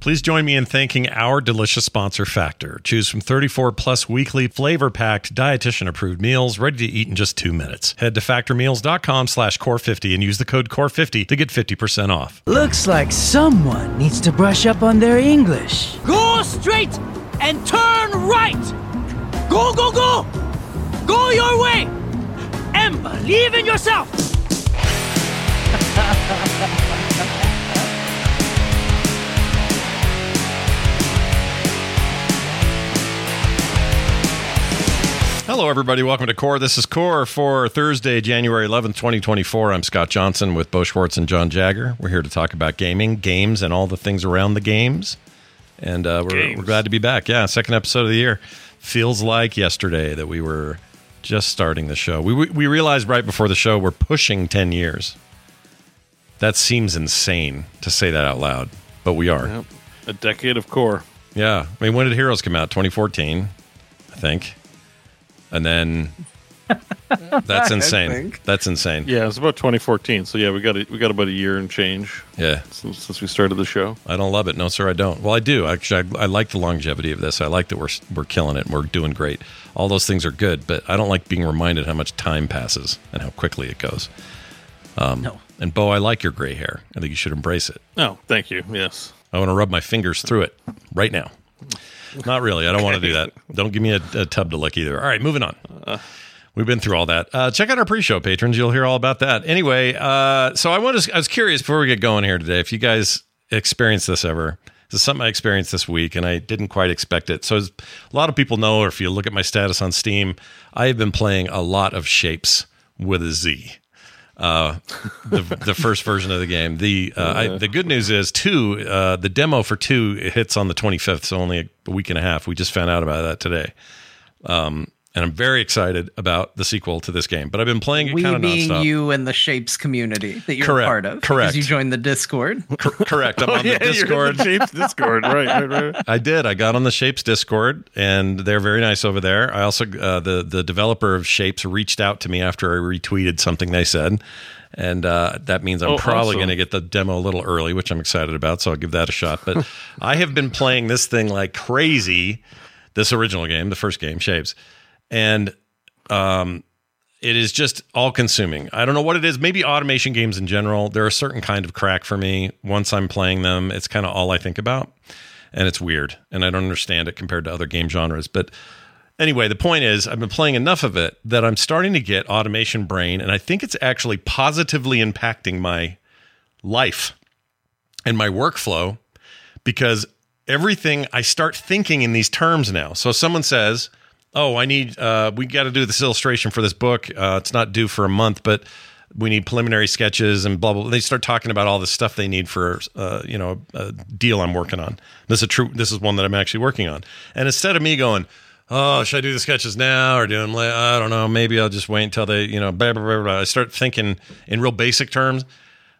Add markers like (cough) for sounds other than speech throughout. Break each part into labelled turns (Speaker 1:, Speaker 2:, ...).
Speaker 1: Please join me in thanking our delicious sponsor, Factor. Choose from 34 plus weekly flavor packed, dietitian approved meals ready to eat in just two minutes. Head to factormeals.com slash core50 and use the code core50 to get 50% off.
Speaker 2: Looks like someone needs to brush up on their English.
Speaker 3: Go straight and turn right. Go, go, go. Go your way. And believe in yourself. (laughs)
Speaker 1: Hello, everybody. Welcome to Core. This is Core for Thursday, January 11th, 2024. I'm Scott Johnson with Beau Schwartz and Jon Jagger. We're here to talk about gaming, games, and all the things around the games. And uh, we're, we're glad to be back. Yeah, second episode of the year. Feels like yesterday that we were just starting the show. We, we, we realized right before the show we're pushing 10 years. That seems insane to say that out loud, but we are.
Speaker 4: Yep. A decade of core.
Speaker 1: Yeah. I mean, when did Heroes come out? 2014, I think. And then (laughs) that's insane. That's insane.
Speaker 4: Yeah, it's about 2014. So yeah, we got a, we got about a year and change
Speaker 1: Yeah.
Speaker 4: since, since we started the show.
Speaker 1: I don't love it. No, sir, I don't. Well, I do. Actually, I, I like the longevity of this. I like that we're we're killing it and we're doing great. All those things are good, but I don't like being reminded how much time passes and how quickly it goes. Um,
Speaker 5: No.
Speaker 1: And Beau, I like your gray hair. I think you should embrace it.
Speaker 4: Oh, thank you. Yes.
Speaker 1: I want to rub my fingers through it right now. Not really. I don't want to do that. Don't give me a, a tub to lick either. All right, moving on. We've been through all that. Uh, check out our pre-show patrons. You'll hear all about that. Anyway, uh, so I want to. I was curious before we get going here today if you guys experienced this ever. This is something I experienced this week, and I didn't quite expect it. So, as a lot of people know, or if you look at my status on Steam, I have been playing a lot of Shapes with a Z uh, the the first version of the game. The uh, I, the good news is two. Uh, the demo for two hits on the twenty fifth, so only a week and a half. We just found out about that today. Um, and I'm very excited about the sequel to this game. But I've been playing it kind of
Speaker 5: being
Speaker 1: nonstop.
Speaker 5: you and the Shapez community that you're
Speaker 1: Correct,
Speaker 5: a part of.
Speaker 1: correct.
Speaker 5: Because you joined the Discord. (laughs)
Speaker 1: Cor- correct. I'm (laughs) on the
Speaker 4: Oh, yeah, you're in
Speaker 1: Discord.
Speaker 4: the Shapez Discord. (laughs) Right, right, right.
Speaker 1: I did. I got on the Shapez Discord, and they're very nice over there. I also uh, the the developer of Shapez reached out to me after I retweeted something they said, and uh, that means I'm
Speaker 4: Oh,
Speaker 1: probably
Speaker 4: awesome.
Speaker 1: going to get the demo a little early, which I'm excited about. So I'll give that a shot. But I have been playing this thing like crazy. This original game, the first game, Shapez, and um, it is just all consuming. I don't know what it is. Maybe automation games in general. They're a certain kind of crack for me. Once I'm playing them, it's kind of all I think about. And it's weird. And I don't understand it compared to other game genres. But anyway, the point is, I've been playing enough of it that I'm starting to get automation brain. And I think it's actually positively impacting my life and my workflow because everything I start thinking in these terms now. So someone says, "Oh, I need uh, we got to do this illustration for this book. Uh, it's not due for a month, but we need preliminary sketches and blah blah." blah. They start talking about all the stuff they need for uh, you know a deal I'm working on. This is a true. This is one that I'm actually working on. And instead of me going. Oh, should I do the sketches now or do them later? I don't know. Maybe I'll just wait until they, you know, blah, blah, blah, blah. I start thinking in real basic terms.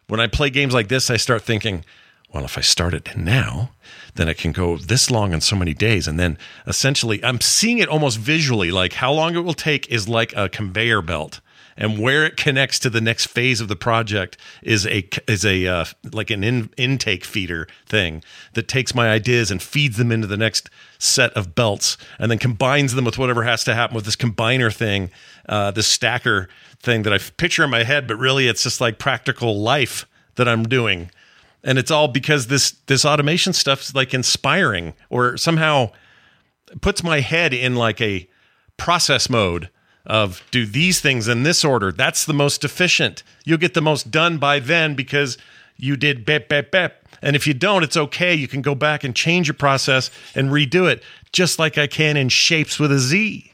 Speaker 1: When I play games like this, I start thinking, well, if I start it now, then it can go this long in so many days. And then essentially, I'm seeing it almost visually like how long it will take is like a conveyor belt. And where it connects to the next phase of the project is a is a uh, like an in, intake feeder thing that takes my ideas and feeds them into the next set of belts, and then combines them with whatever has to happen with this combiner thing, uh, this stacker thing that I picture in my head, but really it's just like practical life that I'm doing And it's all because this this automation stuff's like inspiring or somehow puts my head in like a process mode of do these things in this order. That's the most efficient. You'll get the most done by then because you did bep bep bep. And if you don't, it's okay. You can go back and change your process and redo it, just like I can in shapes with a Z.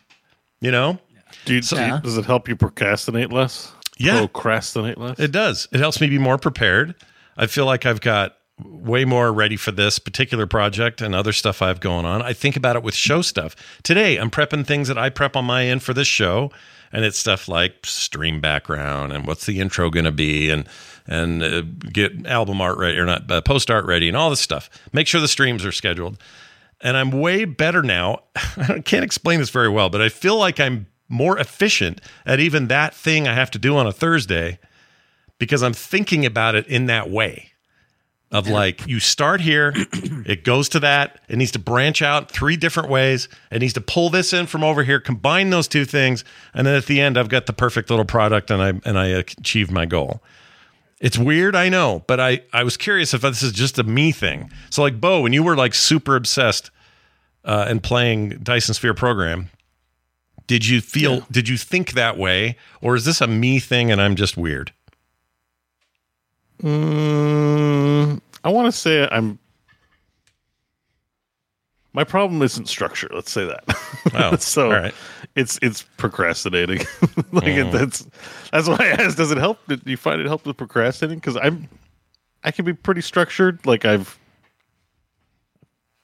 Speaker 1: You know?
Speaker 4: Do you, do you- does it help you procrastinate less?
Speaker 1: Yeah.
Speaker 4: Procrastinate less?
Speaker 1: It does. It helps me be more prepared. I feel like I've got way more ready for this particular project and other stuff I have going on. I think about it with show stuff. Today, I'm prepping things that I prep on my end for this show, and it's stuff like stream background and what's the intro going to be, and and uh, get album art ready or not uh, post art ready, and all this stuff. Make sure the streams are scheduled. And I'm way better now. (laughs) I can't explain this very well, but I feel like I'm more efficient at even that thing I have to do on a Thursday because I'm thinking about it in that way of like you start here, (clears throat) it goes to that, it needs to branch out three different ways, it needs to pull this in from over here, combine those two things, and then at the end I've got the perfect little product and I and I achieved my goal. It's weird, I know, but I I was curious if this is just a me thing. So like Beau, when you were like super obsessed uh, and playing Dyson Sphere program, did you feel did you think that way or is this a me thing and I'm just weird?
Speaker 4: Mm, I want to say I'm. My problem isn't structure. Let's say that.
Speaker 1: Oh, (laughs)
Speaker 4: so
Speaker 1: all right.
Speaker 4: it's it's procrastinating. (laughs) like it,
Speaker 1: Mm.
Speaker 4: that's that's why I asked. Does it help? Do you find it help with procrastinating? Because I'm I can be pretty structured. Like I've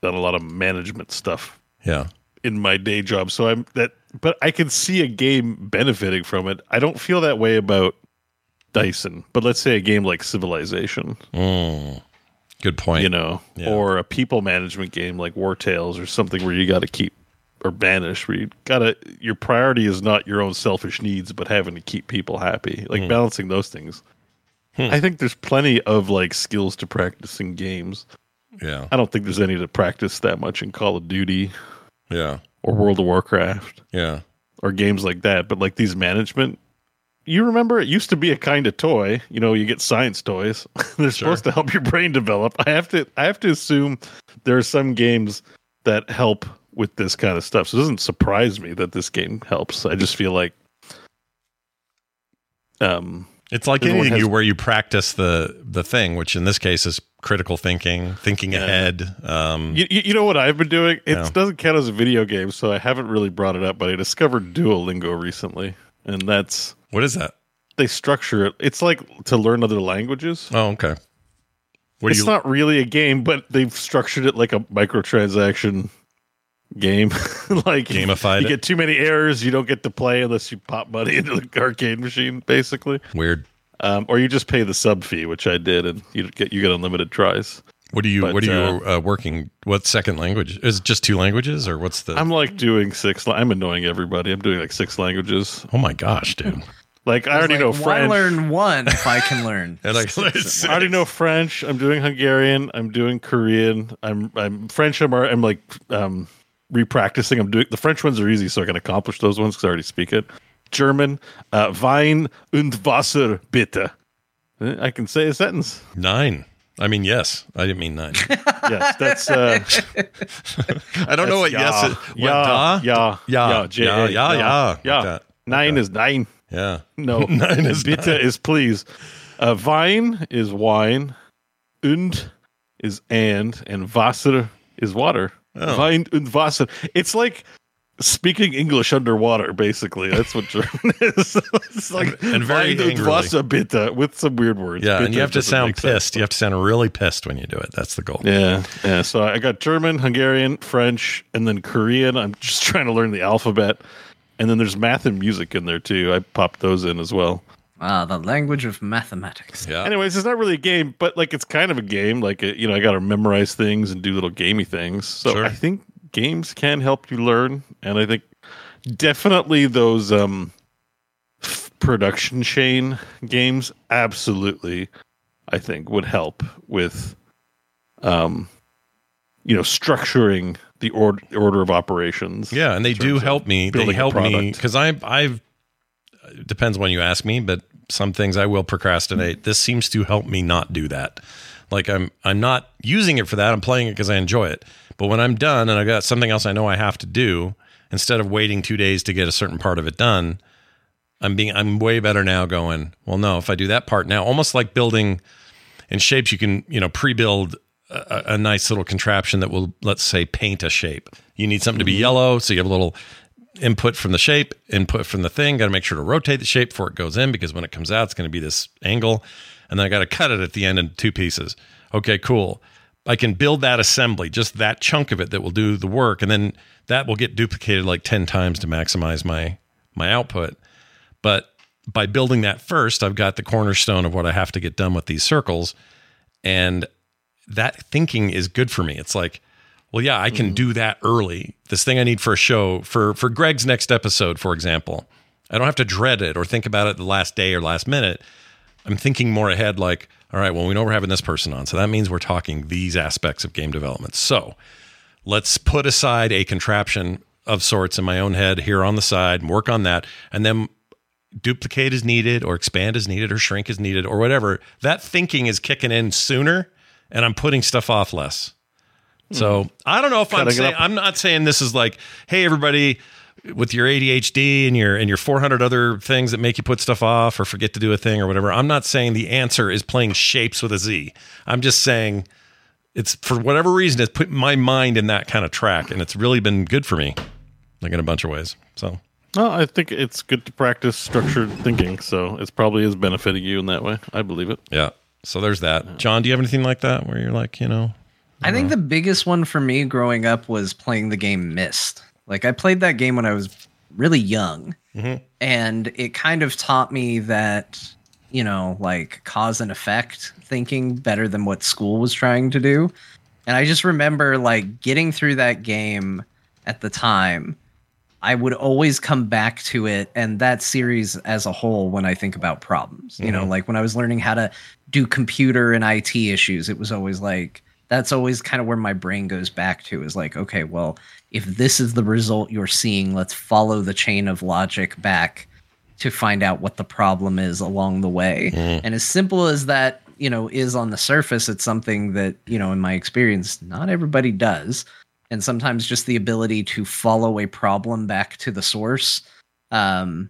Speaker 4: done a lot of management stuff
Speaker 1: Yeah.
Speaker 4: in my day job, so I'm that. But I can see a game benefiting from it. I don't feel that way about Dyson. But let's say a game like Civilization
Speaker 1: Mm. Good point.
Speaker 4: you know,
Speaker 1: Yeah.
Speaker 4: or a people management game like Wartales or something where you got to keep or banish where you gotta your priority is not your own selfish needs but having to keep people happy like balancing those things i think there's plenty of like skills to practice in games
Speaker 1: Yeah.
Speaker 4: i don't think there's any to practice that much in call of duty
Speaker 1: Yeah.
Speaker 4: or world of warcraft
Speaker 1: Yeah.
Speaker 4: or games like that but like these management you remember it used to be a kind of toy. You know you get science toys. (laughs) They're supposed to help your brain develop. I have to i have to assume there are some games that help with this kind of stuff. So it doesn't surprise me that this game helps. I just feel like um
Speaker 1: It's like anything
Speaker 4: has-
Speaker 1: you where you practice the the thing, which in this case is critical thinking, thinking ahead. Um,
Speaker 4: you, you you know what i've been doing? It
Speaker 1: Yeah.
Speaker 4: doesn't count as a video game so i haven't really brought it up but i discovered duolingo recently and that's
Speaker 1: what is that?
Speaker 4: they structure it it's like to learn other languages
Speaker 1: Oh, okay. What
Speaker 4: it's
Speaker 1: you?
Speaker 4: not really a game, but they've structured it like a microtransaction game. (laughs) like
Speaker 1: Gamified
Speaker 4: You
Speaker 1: it?
Speaker 4: get too many errors, you don't get to play unless you pop money (laughs) into the arcade machine, basically.
Speaker 1: weird.
Speaker 4: Um, or you just pay the sub fee, which I did, and you get you get unlimited tries.
Speaker 1: What do you?
Speaker 4: But,
Speaker 1: what are you
Speaker 4: uh,
Speaker 1: uh, working? What second language? Is it just two languages, or what's the?
Speaker 4: I'm like doing six. I'm annoying everybody. I'm doing like six languages.
Speaker 1: oh my gosh, dude! (laughs)
Speaker 4: Like I already
Speaker 5: Like,
Speaker 4: know
Speaker 5: why
Speaker 4: French.
Speaker 5: learn one if I can learn? (laughs)
Speaker 1: And like,
Speaker 4: I already know French. I'm doing Hungarian. I'm doing Korean. I'm I'm French. I'm I'm like um repracticing. I'm doing the French ones are easy, so I can accomplish those ones because I already speak it. German, uh, Wein und Wasser bitte. Eh, I can say a sentence.
Speaker 1: nine. I mean, yes. I didn't mean nine. (laughs)
Speaker 4: Yes, that's uh, (laughs)
Speaker 1: I don't know what
Speaker 4: yeah,
Speaker 1: yes. Is. What,
Speaker 4: yeah, yeah,
Speaker 1: yeah,
Speaker 4: yeah,
Speaker 1: yeah, yeah, yeah, like
Speaker 4: yeah.
Speaker 1: that.
Speaker 4: Nine is nine.
Speaker 1: Yeah.
Speaker 4: No, (laughs)
Speaker 1: Nine is
Speaker 4: bitte
Speaker 1: nine.
Speaker 4: is please. Uh, Wein is wine, und is and, and Wasser is water.
Speaker 1: Oh.
Speaker 4: Wein und Wasser. It's like speaking English underwater, basically. That's what German (laughs) is. it's like
Speaker 1: And- and very angrily.
Speaker 4: Wasser bitte with some weird words.
Speaker 1: Yeah, and you have to sound
Speaker 4: make sense.
Speaker 1: pissed. You have to sound really pissed when you do it. That's the goal.
Speaker 4: Yeah, yeah. So I got German, Hungarian, French, and then Korean. I'm just (laughs) trying to learn the alphabet. And then there's math and music in there too. I popped those in as well.
Speaker 5: Ah, the language of mathematics.
Speaker 1: Yeah.
Speaker 4: Anyways, it's not really a game, but like it's kind of a game. Like you know, I got to memorize things and do little gamey things. So
Speaker 1: Sure.
Speaker 4: I think games can help you learn, and I think definitely those um production chain games absolutely, I think would help with um you know structuring the order order of operations.
Speaker 1: Yeah, and they do help me. They help me because I I've it depends when you ask me, but some things I will procrastinate. This seems to help me not do that. Like I'm I'm not using it for that. I'm playing it because I enjoy it. But when I'm done and I've got something else I know I have to do, instead of waiting two days to get a certain part of it done, I'm being I'm way better now going, well no, if I do that part now, almost like building in Shapez you can, you know, pre-build a, a nice little contraption that will let's say paint a shape. You need something to be mm-hmm. yellow, so you have a little input from the shape, input from the thing. Got to make sure to rotate the shape before it goes in because when it comes out, it's going to be this angle. And then I got to cut it at the end in two pieces. Okay, cool. I can build that assembly, just that chunk of it that will do the work, and then that will get duplicated like ten times to maximize my my output. But by building that first, I've got the cornerstone of what I have to get done with these circles, and that thinking is good for me. It's like, well, yeah, I can mm-hmm. do that early. This thing I need for a show for for Greg's next episode, for example. I don't have to dread it or think about it the last day or last minute. I'm thinking more ahead, like, all right, well, we know we're having this person on. So that means we're talking these aspects of game development. So let's put aside a contraption of sorts in my own head here on the side and work on that. And then duplicate as needed or expand as needed or shrink as needed or whatever. That thinking is kicking in sooner and I'm putting stuff off less. So I don't know if I'm saying. I'm not saying this is like, hey everybody, with your ADHD and your and your 400 other things that make you put stuff off or forget to do a thing or whatever. I'm not saying the answer is playing shapes with a Z. I'm just saying it's for whatever reason it's put my mind in that kind of track and it's really been good for me, like in a bunch of ways. So
Speaker 4: Well, I think it's good to practice structured thinking, so it's probably is benefiting you in that way. I believe it.
Speaker 1: yeah. So there's that. Jon, do you have anything like that where you're like, you know,
Speaker 5: I think the biggest one for me growing up was playing the game Myst. Like I played that game when I was really young, mm-hmm. and it kind of taught me that you know, like cause and effect thinking better than what school was trying to do. And I just remember like getting through that game at the time. I would always come back to it and that series as a whole when I think about problems. You know, mm-hmm. like when I was learning how to do computer and IT issues, it was always like that's always kind of where my brain goes back to is like, okay, well, if this is the result you're seeing, let's follow the chain of logic back to find out what the problem is along the way. And as simple as that, you know, is on the surface, it's something that, you know, in my experience, not everybody does. And sometimes just the ability to follow a problem back to the source, um,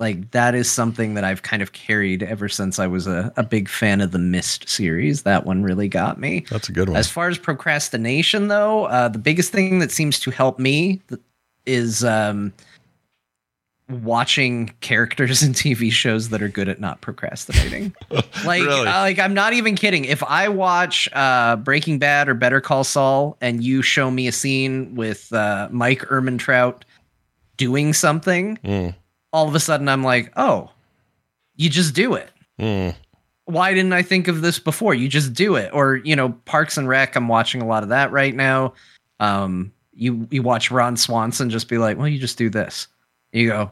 Speaker 5: like that is something that I've kind of carried ever since I was a, a big fan of the Myst series. That one really got me.
Speaker 1: that's a good one.
Speaker 5: As far as procrastination, though, uh, the biggest thing that seems to help me is um, watching characters (laughs) in TV shows that are good at not procrastinating. (laughs) like,
Speaker 1: Really?
Speaker 5: uh, like I'm not even kidding. If I watch uh, Breaking Bad or Better Call Saul, and you show me a scene with uh, Mike Ehrmantraut doing something,
Speaker 1: Mm.
Speaker 5: All of a sudden I'm like, oh, you just do it
Speaker 1: Mm.
Speaker 5: why didn't I think of this before? You just do it. Or, you know, Parks and Rec, I'm watching a lot of that right now. Um, you you watch Ron Swanson just be like, well, you just do this. You go,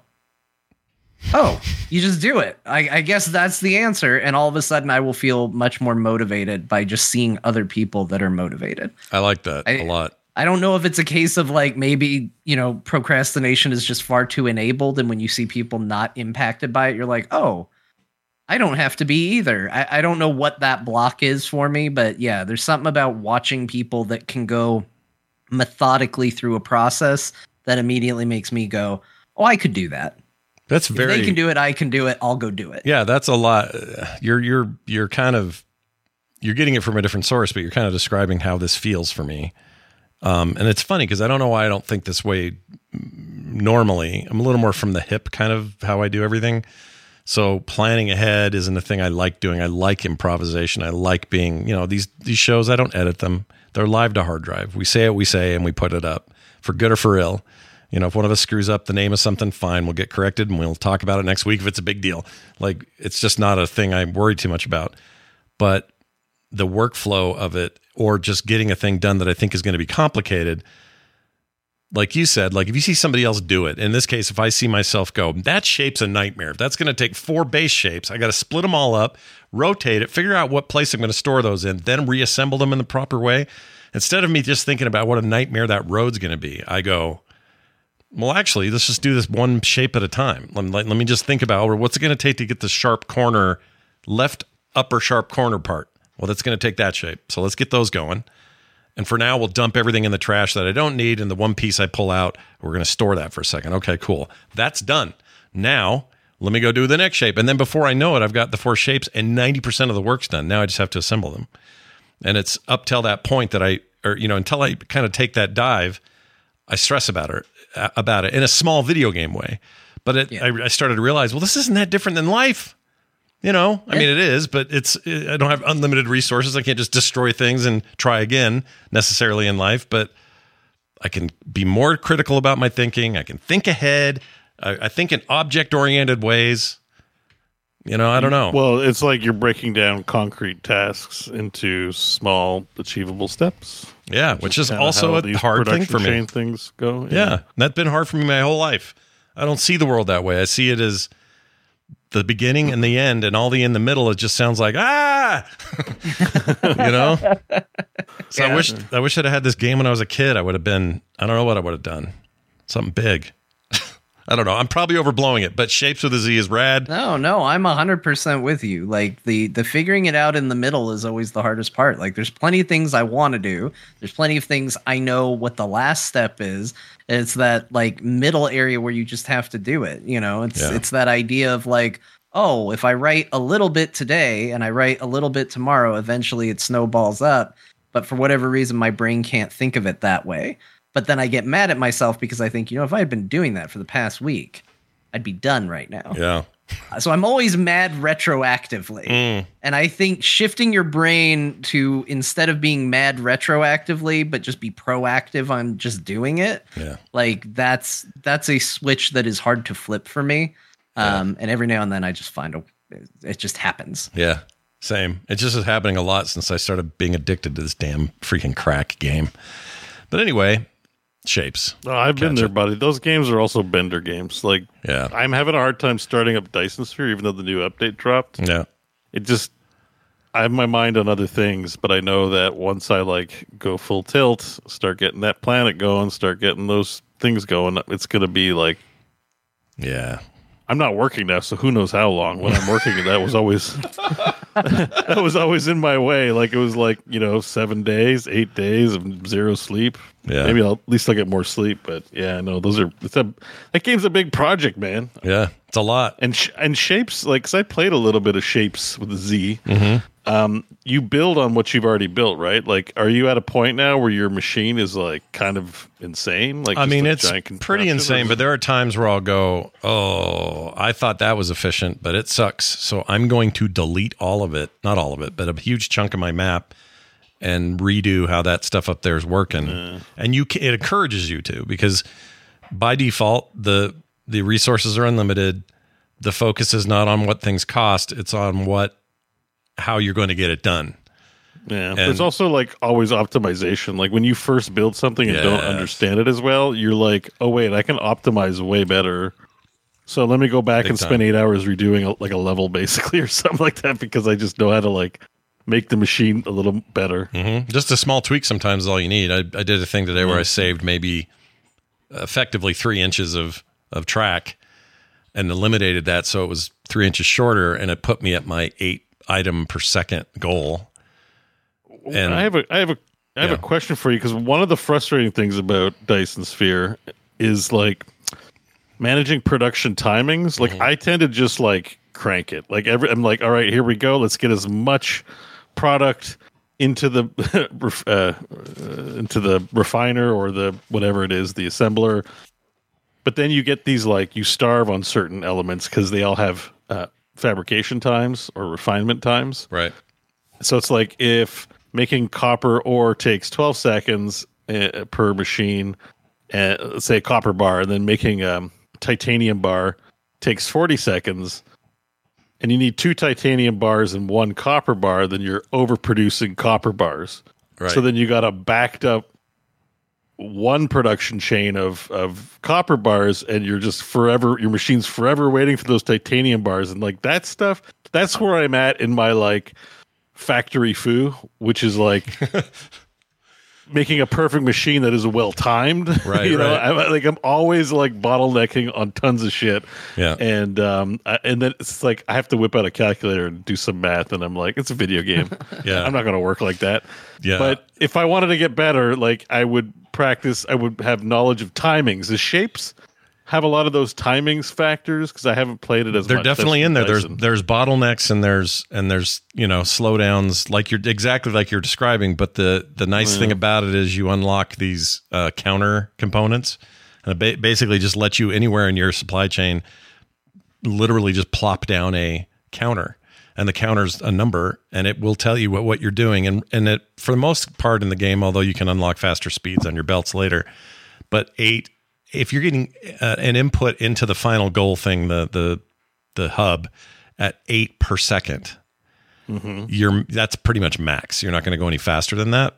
Speaker 5: oh, you just do it. I, I guess that's the answer. And all of a sudden, I will feel much more motivated by just seeing other people that are motivated.
Speaker 1: I like that
Speaker 5: I-
Speaker 1: a lot.
Speaker 5: I don't know if it's a case of like maybe, you know, procrastination is just far too enabled. And when you see people not impacted by it, you're like, oh, I don't have to be either. I, I don't know what that block is for me, but yeah, there's something about watching people that can go methodically through a process that immediately makes me go, oh, I could do that.
Speaker 1: That's
Speaker 5: If
Speaker 1: very
Speaker 5: they can do it, I can do it. I'll go do it.
Speaker 1: Yeah, that's a lot. You're you're you're kind of you're getting it from a different source, but you're kind of describing how this feels for me. Um, and it's funny because I don't know why I don't think this way normally. I'm a little more from the hip kind of how I do everything. So planning ahead isn't a thing I like doing. I like improvisation. I like being, you know, these these shows. I don't edit them. They're live to hard drive. We say what we say and we put it up for good or for ill. You know, if one of us screws up the name of something, fine, we'll get corrected and we'll talk about it next week if it's a big deal. Like it's just not a thing I worry too much about. But the workflow of it or just getting a thing done that I think is going to be complicated, like you said, like if you see somebody else do it, in this case, if I see myself go, that shape's a nightmare. If that's going to take four base shapes, I got to split them all up, rotate it, figure out what place I'm going to store those in, then reassemble them in the proper way. Instead of me just thinking about what a nightmare that road's going to be, I go, well, actually, let's just do this one shape at a time. Let, let, let me just think about or what's it going to take to get the sharp corner, left upper sharp corner part Well, that's going to take that shape. So let's get those going. And for now, we'll dump everything in the trash that I don't need. And the one piece I pull out, we're going to store that for a second. Okay, cool. That's done. Now, let me go do the next shape. And then before I know it, I've got the four shapes and 90% of the work's done. Now I just have to assemble them. And it's up till that point that I, or, you know, until I kind of take that dive, I stress about it, about it in a small video game way. But it,
Speaker 5: Yeah.
Speaker 1: I, I started to realize, well, this isn't that different than life. You know, I mean, it is, but it's, I don't have unlimited resources. I can't just destroy things and try again necessarily in life, but I can be more critical about my thinking. I can think ahead. I, I think in object oriented ways. You know, I don't know.
Speaker 4: Well, it's like you're breaking down concrete tasks into small, achievable steps.
Speaker 1: yeah, which is also a hard thing for me.
Speaker 4: chain Things go.
Speaker 1: Yeah, that's been hard for me my whole life. I don't see the world that way. I see it as the beginning and the end, and all the in the middle. It just sounds like ah, (laughs) you know. So I wish I wish I'd have had this game when I was a kid. I would have been. I don't know what I would have done. Something big. I don't know. I'm probably overblowing it, but Shapes with a Z is rad.
Speaker 5: No, no, I'm hundred percent with you. Like the the figuring it out in the middle is always the hardest part. Like there's plenty of things I want to do. There's plenty of things I know what the last step is. It's that like middle area where you just have to do it. You know, it's
Speaker 1: Yeah.
Speaker 5: it's that idea of like, oh, if I write a little bit today and I write a little bit tomorrow, eventually it snowballs up. But for whatever reason, my brain can't think of it that way. But then I get mad at myself because I think, you know, if I had been doing that for the past week, I'd be done right now.
Speaker 1: Yeah.
Speaker 5: So I'm always mad retroactively.
Speaker 1: Mm.
Speaker 5: And I think shifting your brain to instead of being mad retroactively, but just be proactive on just doing it,
Speaker 1: Yeah.
Speaker 5: like that's that's a switch that is hard to flip for me. Um, and every now and then I just find a it just happens.
Speaker 1: Yeah. Same. It just is happening a lot since I started being addicted to this damn freaking crack game. But anyway, shapes.
Speaker 4: Oh, I've been there, buddy. Those games are also bender games. Like,
Speaker 1: Yeah.
Speaker 4: I'm having a hard time starting up Dyson Sphere, even though the new update dropped.
Speaker 1: Yeah.
Speaker 4: It just, I have my mind on other things, but I know that once I like go full tilt, start getting that planet going, start getting those things going, it's going to be like,
Speaker 1: Yeah.
Speaker 4: I'm not working now, so who knows how long. When I'm working, that was always (laughs) that was always in my way. Like it was like you know seven days, eight days of zero sleep.
Speaker 1: Yeah.
Speaker 4: maybe I'll, at least I'll get more sleep. But yeah, no, those are it's a that game's a big project, man.
Speaker 1: Yeah. It's a lot.
Speaker 4: And sh- and Shapez like because I played a little bit of shapes with the Z.
Speaker 1: Mm-hmm.
Speaker 4: Um, you build on what you've already built, right? Like, are you at a point now where your machine is like kind of insane? Like,
Speaker 1: I mean, it's pretty
Speaker 4: contraption, or
Speaker 1: insane, but there are times where I'll go, Oh, I thought that was efficient, but it sucks. So I'm going to delete all of it. Not all of it, but a huge chunk of my map and redo how that stuff up there is working. And you it encourages you to because by default, the the resources are unlimited. The focus is not on what things cost, it's on what how you're going to get it done.
Speaker 4: Yeah,
Speaker 1: And-
Speaker 4: there's also like always optimization. Like when you first build something and don't understand it as well, you're like, oh wait, I can optimize way better. So let me go back and spend
Speaker 1: time.
Speaker 4: eight hours redoing a, like a level (laughs) basically or something like that because I just know how to like make the machine a little better.
Speaker 1: hmm Just a small tweak sometimes is all you need. I, I did a thing today where I saved maybe effectively three inches of, of track and eliminated that so it was three inches shorter and it put me at my eight item per second goal. And
Speaker 4: I have a I have a I have
Speaker 1: Yeah.
Speaker 4: a question for you because one of the frustrating things about Dyson Sphere is like managing production timings. Like I tend to just like crank it. Like every I'm like, all right, here we go. Let's get as much product into the (laughs) uh, uh, into the refiner or the whatever it is, the assembler. But then you get these like you starve on certain elements because they all have uh, fabrication times or refinement times.
Speaker 1: right.
Speaker 4: So it's like if making copper ore takes 12 seconds uh, per machine, uh, let's say a copper bar, and then making a titanium bar takes 40 seconds, and you need two titanium bars and one copper bar, then you're overproducing copper bars.
Speaker 1: Right.
Speaker 4: So then you got a backed up one production chain of of copper bars and you're just forever your machine's forever waiting for those titanium bars. And like that stuff that's where i'm at in my like factory foo which is like (laughs) making a perfect machine that is well timed. (laughs)
Speaker 1: Right,
Speaker 4: you know,
Speaker 1: right.
Speaker 4: I'm, like I'm always like bottlenecking on tons of shit.
Speaker 1: Yeah.
Speaker 4: and um, I, and then it's like I have to whip out a calculator and do some math, and I'm like, it's a video game. (laughs)
Speaker 1: Yeah.
Speaker 4: I'm not going to work like that.
Speaker 1: Yeah.
Speaker 4: but if I wanted to get better, like I would practice. I would have knowledge of timings. The shapes have a lot of those timings factors because I haven't played it as
Speaker 1: they're
Speaker 4: much.
Speaker 1: definitely
Speaker 4: That's
Speaker 1: in there. There's
Speaker 4: Dyson.
Speaker 1: there's bottlenecks and there's and there's you know slowdowns like you're exactly like you're describing. But the the nice thing about it is you unlock these uh, counter components, and it ba- basically just let you anywhere in your supply chain, literally just plop down a counter, and the counter's a number, and it will tell you what what you're doing. And and it for the most part in the game, although you can unlock faster speeds on your belts later, but eight if you're getting uh, an input into the final goal thing the the the hub at eight per 2nd you're that's pretty much max. You're not going to go any faster than that.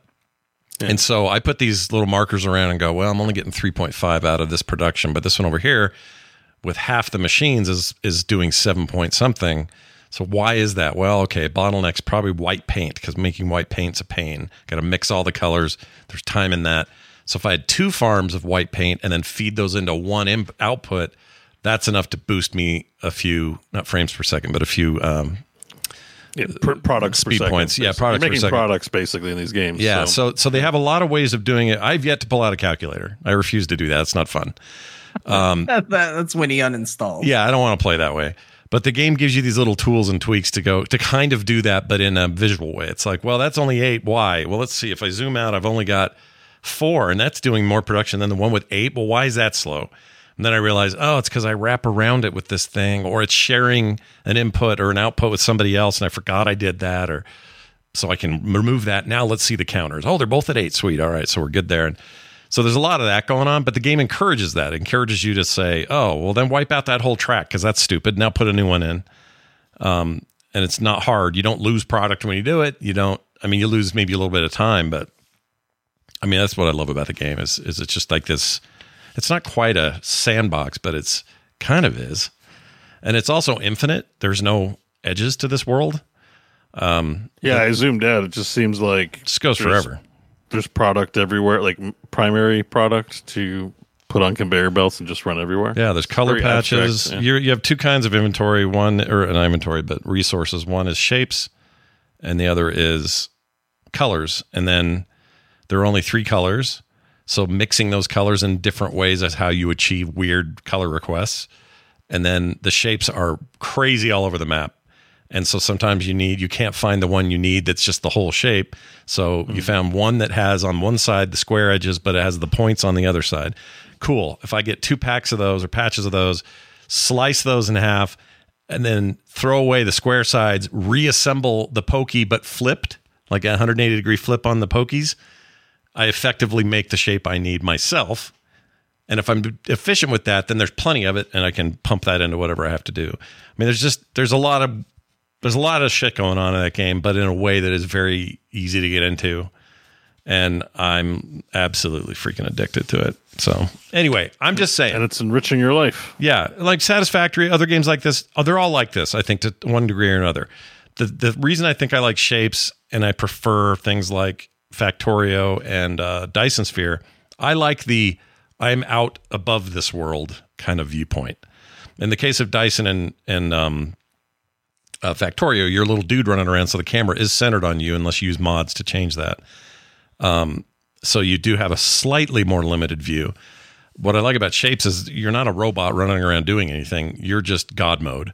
Speaker 1: And so i put these little markers around and go well i'm only getting 3.5 out of this production but this one over here with half the machines is is doing seven point something. So why is that? Well okay bottleneck's probably white paint because making white paint's a pain. Got to mix all the colors. There's time in that so if i had two farms of white paint and then feed those into one imp- output that's enough to boost me a few not frames per second but a few um,
Speaker 4: yeah, pr- products per
Speaker 1: speed
Speaker 4: second,
Speaker 1: points. Yeah,
Speaker 4: basically.
Speaker 1: products per
Speaker 4: You're making
Speaker 1: second.
Speaker 4: products basically in these games.
Speaker 1: yeah
Speaker 4: so.
Speaker 1: so so they have a lot of ways of doing it i've yet to pull out a calculator i refuse to do that it's not fun (laughs)
Speaker 5: That, that, that's when he uninstalls.
Speaker 1: Yeah, I don't want to play that way. But the game gives you these little tools and tweaks to go to kind of do that, but in a visual way. It's like, well, that's only eight. Why? Well, let's see. If I zoom out, I've only got four, and that's doing more production than the one with eight. Well, why is that slow? And then I realize, oh, it's because I wrap around it with this thing, or it's sharing an input or an output with somebody else, and I forgot I did that, or so I can remove that. Now let's see the counters. Oh, they're both at eight. Sweet. All right, so we're good there. And so there's a lot of that going on, but the game encourages that. It encourages you to say, "Oh, well, then wipe out that whole track because that's stupid. Now put a new one in." Um, and it's not hard. You don't lose product when you do it. You don't. I mean, you lose maybe a little bit of time, but I mean, that's what I love about the game. Is is it's just like this. It's not quite a sandbox, but it's kind of is, and it's also infinite. There's no edges to this world. Um,
Speaker 4: yeah, I zoomed out. It just seems like
Speaker 1: just goes
Speaker 4: there's-
Speaker 1: forever.
Speaker 4: There's product everywhere, like primary product to put on conveyor belts and just run everywhere.
Speaker 1: Yeah, there's color
Speaker 4: Very
Speaker 1: patches.
Speaker 4: abstract, yeah.
Speaker 1: You have two kinds of inventory. One or an inventory, but resources. One is shapes, and the other is colors. And then there are only three colors. So mixing those colors in different ways is how you achieve weird color requests. And then the shapes are crazy all over the map. And so sometimes you need, you can't find the one you need that's just the whole shape. So you mm-hmm. found one that has on one side the square edges, but it has the points on the other side. Cool. If I get two packs of those or patches of those, slice those in half, and then throw away the square sides, reassemble the pokey but flipped, like a 180 degree flip on the pokies, I effectively make the shape I need myself. And if I'm efficient with that, then there's plenty of it, and I can pump that into whatever I have to do. I mean, there's just there's a lot of there's a lot of shit going on in that game, but in a way that is very easy to get into, and I'm absolutely freaking addicted to it. So anyway, I'm just saying,
Speaker 4: and it's enriching your life.
Speaker 1: yeah, like Satisfactory, other games like this, oh, they're all like this. I think to one degree or another. The the reason I think I like shapes and I prefer things like Factorio and uh, Dyson Sphere, I like the I'm out above this world kind of viewpoint. In the case of Dyson and and um, uh, Factorio, you're a little dude running around, so the camera is centered on you unless you use mods to change that. Um, so you do have a slightly more limited view. What I like about Shapez is you're not a robot running around doing anything. You're just God mode.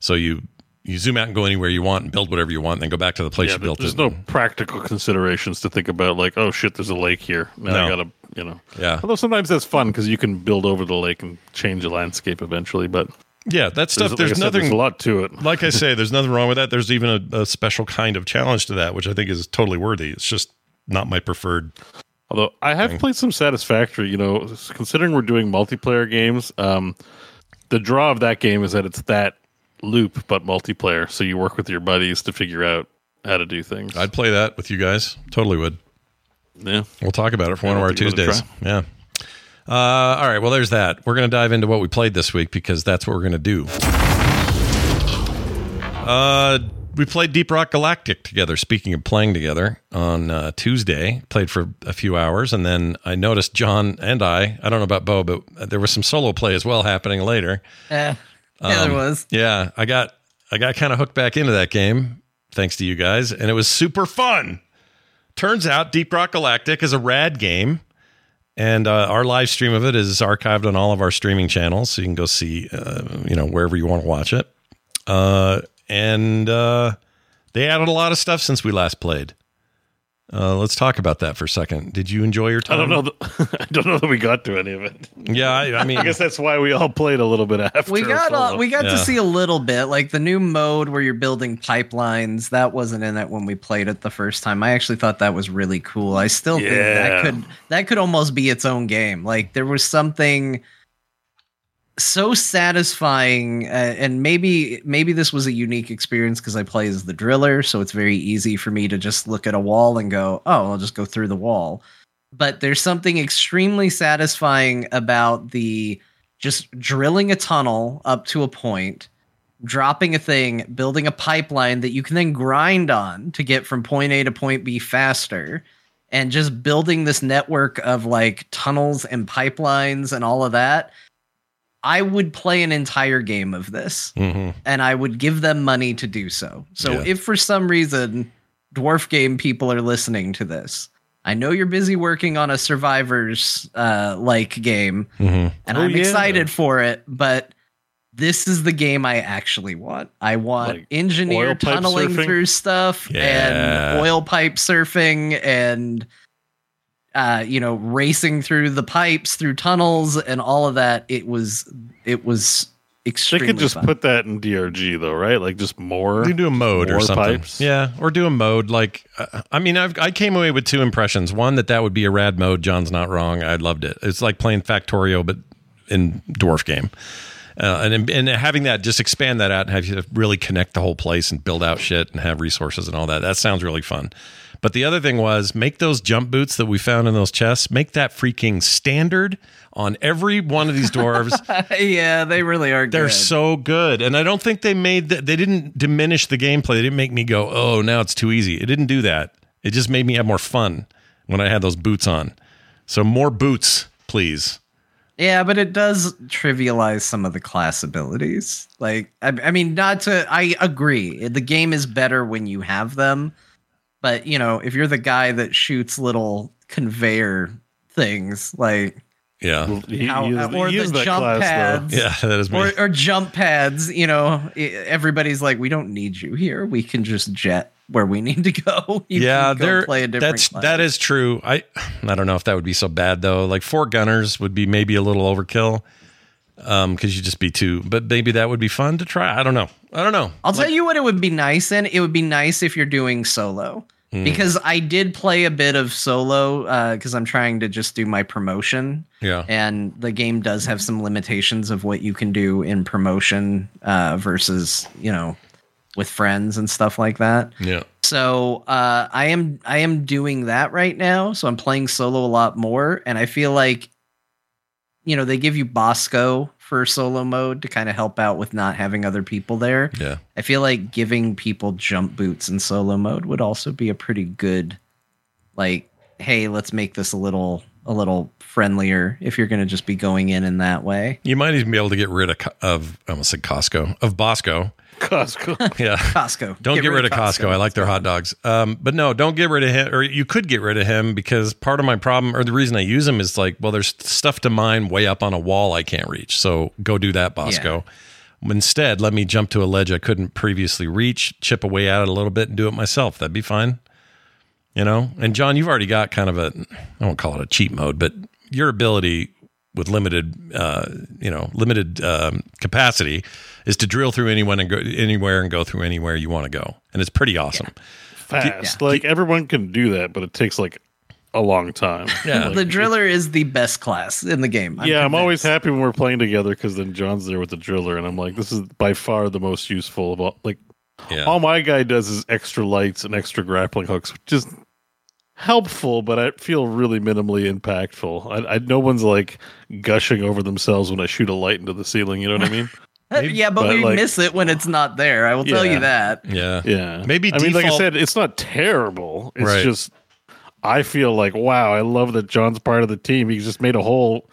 Speaker 1: So you you zoom out and go anywhere you want and build whatever you want, and then go back to the place
Speaker 4: Yeah,
Speaker 1: you built
Speaker 4: there's
Speaker 1: it.
Speaker 4: There's no practical considerations to think about, like, oh shit, there's a lake here. Now I gotta, you know.
Speaker 1: Yeah.
Speaker 4: Although sometimes that's fun because you can build over the lake and change the landscape eventually. But
Speaker 1: yeah, that stuff. There's,
Speaker 4: said,
Speaker 1: nothing.
Speaker 4: There's a lot to it.
Speaker 1: like I say, (laughs) there's nothing wrong with that. There's even a, a special kind of challenge to that, which I think is totally worthy. It's just not my preferred.
Speaker 4: Although I have played some Satisfactory, you know, considering we're doing multiplayer games, um, the draw of that game is that it's that loop but multiplayer. So you work with your buddies to figure out how to do things.
Speaker 1: I'd play that with you guys. Totally would.
Speaker 4: yeah.
Speaker 1: We'll talk about it for
Speaker 4: Yeah,
Speaker 1: one of our
Speaker 4: give it a
Speaker 1: Tuesdays. Yeah. Uh, all right. Well, there's that. We're going to dive into what we played this week because that's what we're going to do. Uh, we played Deep Rock Galactic together. Speaking of playing together on uh, Tuesday, played for a few hours, and then I noticed Jon and I. I don't know about Beau, but there was some solo play as well happening later.
Speaker 5: Yeah, yeah,
Speaker 1: Um,
Speaker 5: there was.
Speaker 1: Yeah, I got I got kind of hooked back into that game thanks to you guys, and it was super fun. Turns out Deep Rock Galactic is a rad game, and uh, our live stream of it is archived on all of our streaming channels, so you can go see, uh, you know, wherever you want to watch it. Uh, and uh, they added a lot of stuff since we last played. Uh, let's talk about that for a second. Did you enjoy your time?
Speaker 4: I
Speaker 1: time?
Speaker 4: don't know. That, (laughs) I don't know that we got to any of it.
Speaker 1: Yeah, I, I mean, (laughs)
Speaker 4: I guess that's why we all played a little bit after.
Speaker 5: We got
Speaker 4: solo.
Speaker 5: uh, we got
Speaker 1: Yeah.
Speaker 5: to see a little bit like the new mode where you're building pipelines. That wasn't in it when we played it the first time. I actually thought that was really cool. I still think that could that could almost be its own game. Like there was something so satisfying uh, and maybe maybe this was a unique experience because I play as the driller, so it's very easy for me to just look at a wall and go, "Oh, I'll just go through the wall." But there's something extremely satisfying about the just drilling a tunnel up to a point, dropping a thing, building a pipeline that you can then grind on to get from point A to point B faster, and just building this network of like tunnels and pipelines and all of that. I would play an entire game of this
Speaker 1: mhm.
Speaker 5: and I would give them money to do so. So
Speaker 1: Yeah.
Speaker 5: if for some reason dwarf game people are listening to this, I know you're busy working on a survivors uh like game
Speaker 1: Mhm.
Speaker 5: and
Speaker 4: Oh,
Speaker 5: I'm
Speaker 4: yeah.
Speaker 5: excited for it, but this is the game I actually want. I want
Speaker 4: Like
Speaker 5: engineer tunneling
Speaker 4: surfing?
Speaker 5: through stuff
Speaker 1: Yeah.
Speaker 5: and oil pipe surfing and uh, you know, racing through the pipes, through tunnels, and all of that. It was, it was extremely.
Speaker 4: They
Speaker 5: extremely.
Speaker 4: could just
Speaker 5: fun.
Speaker 4: put that in DRG though, right? Like just more.
Speaker 1: You do a mode or something.
Speaker 4: pipes.
Speaker 1: Yeah, or do a mode like uh, I mean I've, I came away with two impressions. One that that would be a rad mode. Jon's not wrong. I loved it. It's like playing Factorio but in dwarf game. Uh, and and having that just expand that out and have you really connect the whole place and build out shit and have resources and all that. That sounds really fun. But the other thing was make those jump boots that we found in those chests, make that freaking standard on every one of these dwarves. (laughs)
Speaker 5: yeah, they really are.
Speaker 1: They're
Speaker 5: good.
Speaker 1: so good, and I don't think they made that. They didn't diminish the gameplay. They didn't make me go, "Oh, now it's too easy." It didn't do that. It just made me have more fun when I had those boots on. So more boots, please.
Speaker 5: Yeah, but it does trivialize some of the class abilities. Like, I, I mean, not to. I agree. The game is better when you have them, but you know, if you're the guy that shoots little conveyor things, like
Speaker 1: Yeah,
Speaker 4: He,
Speaker 5: How-
Speaker 4: he is,
Speaker 5: or the jump
Speaker 4: class,
Speaker 5: pads.
Speaker 4: though.
Speaker 1: yeah, that is me.
Speaker 5: or, or jump pads, you know, everybody's like, we don't need you here. We can just jet where we (laughs) need to go. You
Speaker 1: yeah,
Speaker 5: can go
Speaker 1: they're
Speaker 5: play a different.
Speaker 1: that's
Speaker 5: class.
Speaker 1: that is true. I (sighs) I don't know if that would be so bad though. Like four gunners would be maybe a little overkill. Um, because you'd just be too, but maybe that would be fun to try. I don't know. I don't know.
Speaker 5: I'll tell you what it would be nice in. It would be nice if you're doing solo.
Speaker 1: Hmm.
Speaker 5: Because I did play a bit of solo because I'm trying to just do my promotion.
Speaker 1: Yeah.
Speaker 5: And the game does have some limitations of what you can do in promotion uh, versus, you know, with friends and stuff like that.
Speaker 1: Yeah.
Speaker 5: So uh, I am I am doing that right now. So I'm playing solo a lot more, and I feel like, you know, they give you Bosco for solo mode to kind of help out with not having other people there.
Speaker 1: Yeah.
Speaker 5: I feel like giving people jump boots in solo mode would also be a pretty good, like, hey, let's make this a little a little friendlier if you're going to just be going in in that way.
Speaker 1: You might even be able to get rid of of I almost said Costco of Bosco.
Speaker 4: Costco. (laughs)
Speaker 1: Yeah.
Speaker 5: Costco,
Speaker 1: Don't get, rid, of Costco. I like their hot dogs. Um, but no, don't get rid of him. Or you could get rid of him because part of my problem, or the reason I use him, is like, well, there's stuff to mine way up on a wall I can't reach. So go do that, Bosco. Instead, let me jump to a ledge I couldn't previously reach, chip away at it a little bit, and do it myself. That'd be fine. You know. And John, you've already got kind of a I won't call it a cheat mode, but your ability with limited, uh, you know, limited um, capacity is to drill through anyone and go anywhere and go through anywhere you want to go, and it's pretty awesome.
Speaker 4: Fast. Like everyone can do that, but it takes like a long time.
Speaker 1: Yeah.
Speaker 5: the driller is the best class in the game.
Speaker 4: yeah, I'm always happy when we're playing together because then Jon's there with the driller, and I'm like, this is by far the most useful of all. Like,
Speaker 1: Yeah.
Speaker 4: all my guy does is extra lights and extra grappling hooks, which is helpful, but I feel really minimally impactful. I, I no one's like gushing over themselves when I shoot a light into the ceiling. You know what I mean? (laughs)
Speaker 5: yeah, but,
Speaker 4: but,
Speaker 5: we
Speaker 4: like-
Speaker 5: miss it when it's not there. I will tell you that.
Speaker 1: Yeah.
Speaker 4: Yeah.
Speaker 1: Maybe
Speaker 4: I mean, like I said, it's not terrible. It's
Speaker 1: Right.
Speaker 4: just I feel like wow, I love that Jon's part of the team. He just made a hole.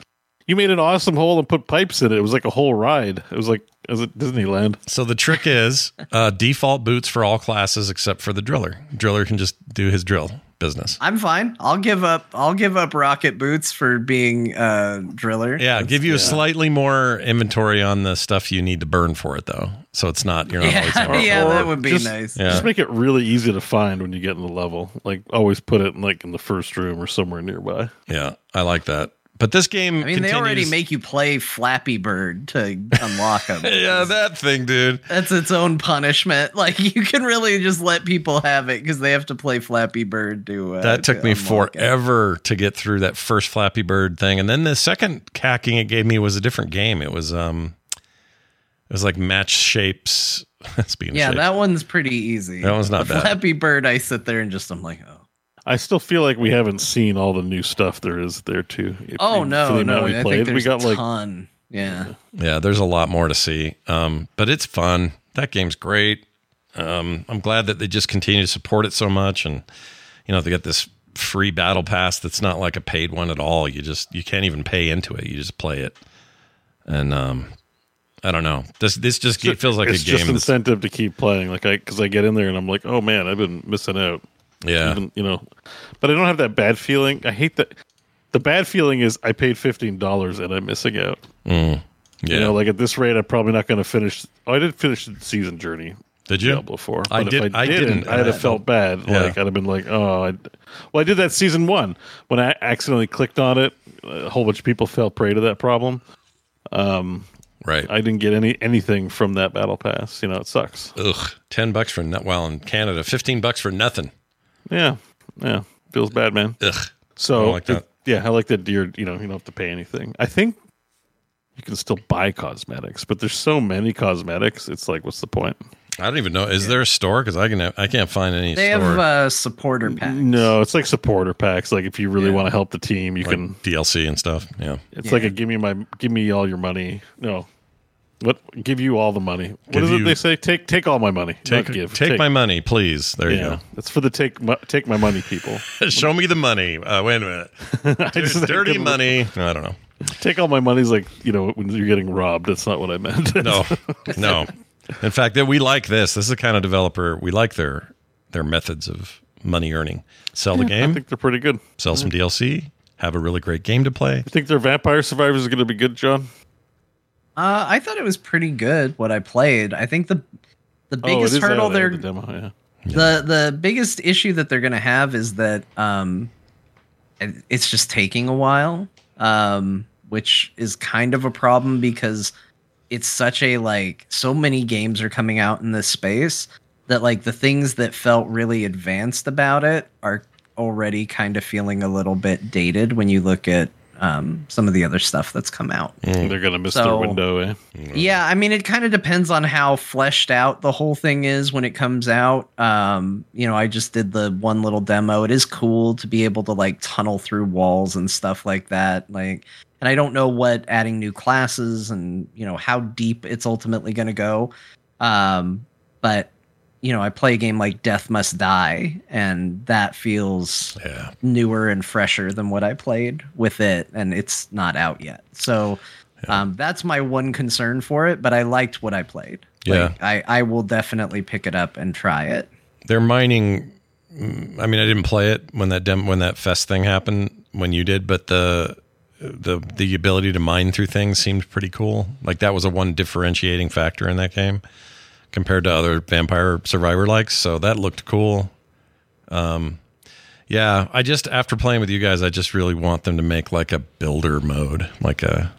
Speaker 4: You made an awesome hole and put pipes in it. It was like a whole ride. It was like is it Disneyland?
Speaker 1: So the trick is uh, default boots for all classes except for the driller. Driller can just do his drill business.
Speaker 5: I'm fine. I'll give up. I'll give up rocket boots for being a driller.
Speaker 1: Yeah, give you a slightly more inventory on the stuff you need to burn for it, though. So it's not you're not always (laughs)
Speaker 5: Yeah, yeah,
Speaker 4: Or
Speaker 5: that would be
Speaker 4: just-
Speaker 5: nice.
Speaker 1: Yeah.
Speaker 4: Just make it really easy to find when you get in the level. Like always put it in like in the first room or somewhere nearby.
Speaker 1: Yeah, I like that. But this game,
Speaker 5: I mean, they already make you play Flappy Bird to unlock them. (laughs)
Speaker 1: yeah, that thing, dude.
Speaker 5: That's its own punishment. (laughs) Like you can really just let people have it because they have to play Flappy Bird to. Uh,
Speaker 1: That took
Speaker 5: to
Speaker 1: me
Speaker 5: unlock it.
Speaker 1: forever to get through that first Flappy Bird thing, and then the second hacking it gave me was a different game. It was um, it was like match shapes. (laughs) Speaking
Speaker 5: Yeah,
Speaker 1: of shapes,
Speaker 5: that one's pretty easy.
Speaker 1: That one's not
Speaker 5: the
Speaker 1: bad.
Speaker 5: Flappy Bird, I sit there and just I'm like, oh,
Speaker 4: I still feel like we haven't seen all the new stuff there is there too. If
Speaker 5: oh
Speaker 4: we-
Speaker 5: no, no,
Speaker 4: we
Speaker 5: I
Speaker 4: played.
Speaker 5: think there's
Speaker 4: we got
Speaker 5: a
Speaker 4: like
Speaker 5: ton. Yeah,
Speaker 1: yeah, there's a lot more to see. Um, but it's fun. That game's great. Um, I'm glad that they just continue to support it so much, and you know they got this free battle pass that's not like a paid one at all. You just you can't even pay into it. You just play it, and um, I don't know. This this just it feels like
Speaker 4: it's
Speaker 1: a
Speaker 4: just
Speaker 1: game. that's-
Speaker 4: incentive to keep playing. Like I because I get in there and I'm like, oh man, I've been missing out.
Speaker 1: Yeah.
Speaker 4: Even, you know, but I don't have that bad feeling. I hate that. The bad feeling is I paid fifteen dollars and I'm missing out.
Speaker 1: Mm,
Speaker 4: You
Speaker 1: yeah.
Speaker 4: know, like at this rate, I'm probably not going to finish. Oh, I did finish the season journey.
Speaker 1: Did you?
Speaker 4: Diablo four.
Speaker 1: I
Speaker 4: But
Speaker 1: did-
Speaker 4: If I,
Speaker 1: I
Speaker 4: didn't,
Speaker 1: didn't,
Speaker 4: I'd have felt bad.
Speaker 1: Yeah.
Speaker 4: Like I'd have been like, oh, I, well, I did that season one when I accidentally clicked on it. A whole bunch of people fell prey to that problem. Um,
Speaker 1: right.
Speaker 4: I didn't get any anything from that battle pass. You know, it sucks.
Speaker 1: Ugh, ten bucks for no- well in Canada, fifteen bucks for nothing.
Speaker 4: Yeah, yeah, feels bad, man.
Speaker 1: Ugh.
Speaker 4: So
Speaker 1: I like that.
Speaker 4: yeah, I like that you're you know you don't have to pay anything. I think you can still buy cosmetics, but there's so many cosmetics. It's like, what's the point?
Speaker 1: I don't even know. Is there a store? Because I can I can't find any
Speaker 5: they
Speaker 1: store
Speaker 5: have uh, supporter packs.
Speaker 4: No, it's like supporter packs. Like if you really
Speaker 5: Yeah.
Speaker 4: want to help the team, you
Speaker 1: like
Speaker 4: can.
Speaker 1: DLC and stuff. Yeah.
Speaker 4: It's like a give me my give me all your money. No, what give you all the money? What
Speaker 1: Give
Speaker 4: is
Speaker 1: you-
Speaker 4: it they say? Take take all my money.
Speaker 1: Take
Speaker 4: give.
Speaker 1: take, my money, please. There you
Speaker 4: go. it's for the take my, take my money people. (laughs)
Speaker 1: Show me the money. Uh, wait a minute. (laughs)
Speaker 4: Just-
Speaker 1: Dirty money. I don't know.
Speaker 4: Take all my money is like you know when you're getting robbed. That's not what I meant.
Speaker 1: No, (laughs) no. In fact, that we like this. This is the kind of developer we like their their methods of money earning. Sell the game.
Speaker 4: I think they're pretty good.
Speaker 1: sell some DLC, have a really great game to play.
Speaker 4: I think their Vampire Survivors is going to be good, Jon.
Speaker 5: Uh, I thought it was pretty good what I played. I think the the
Speaker 4: Oh,
Speaker 5: biggest
Speaker 4: is out
Speaker 5: hurdle
Speaker 4: there,
Speaker 5: they're
Speaker 4: the demo. Yeah.
Speaker 5: the the biggest issue that they're going to have is that um it's just taking a while um which is kind of a problem because it's such a like so many games are coming out in this space that like the things that felt really advanced about it are already kind of feeling a little bit dated when you look at um some of the other stuff that's come out
Speaker 4: They're going to miss their window. Eh?
Speaker 5: yeah, I mean, it kind of depends on how fleshed out the whole thing is when it comes out. Um, you know, I just did the one little demo. It is cool to be able to like tunnel through walls and stuff like that. Like, and I don't know what adding new classes and you know how deep it's ultimately going to go. Um, but you know, I play a game like Death Must Die, and that feels
Speaker 1: Yeah.
Speaker 5: newer and fresher than what I played with it, and it's not out yet. So um, that's my one concern for it. But I liked what I played. Like, I I will definitely pick it up and try it.
Speaker 1: They're mining. mm, I mean, I didn't play it when that dem- when that fest thing happened when you did, but the the the ability to mine through things seemed pretty cool. Like that was a one differentiating factor in that game compared to other Vampire Survivor likes. So that looked cool. Um, yeah, I just after playing with you guys, I just really want them to make like a builder mode, like a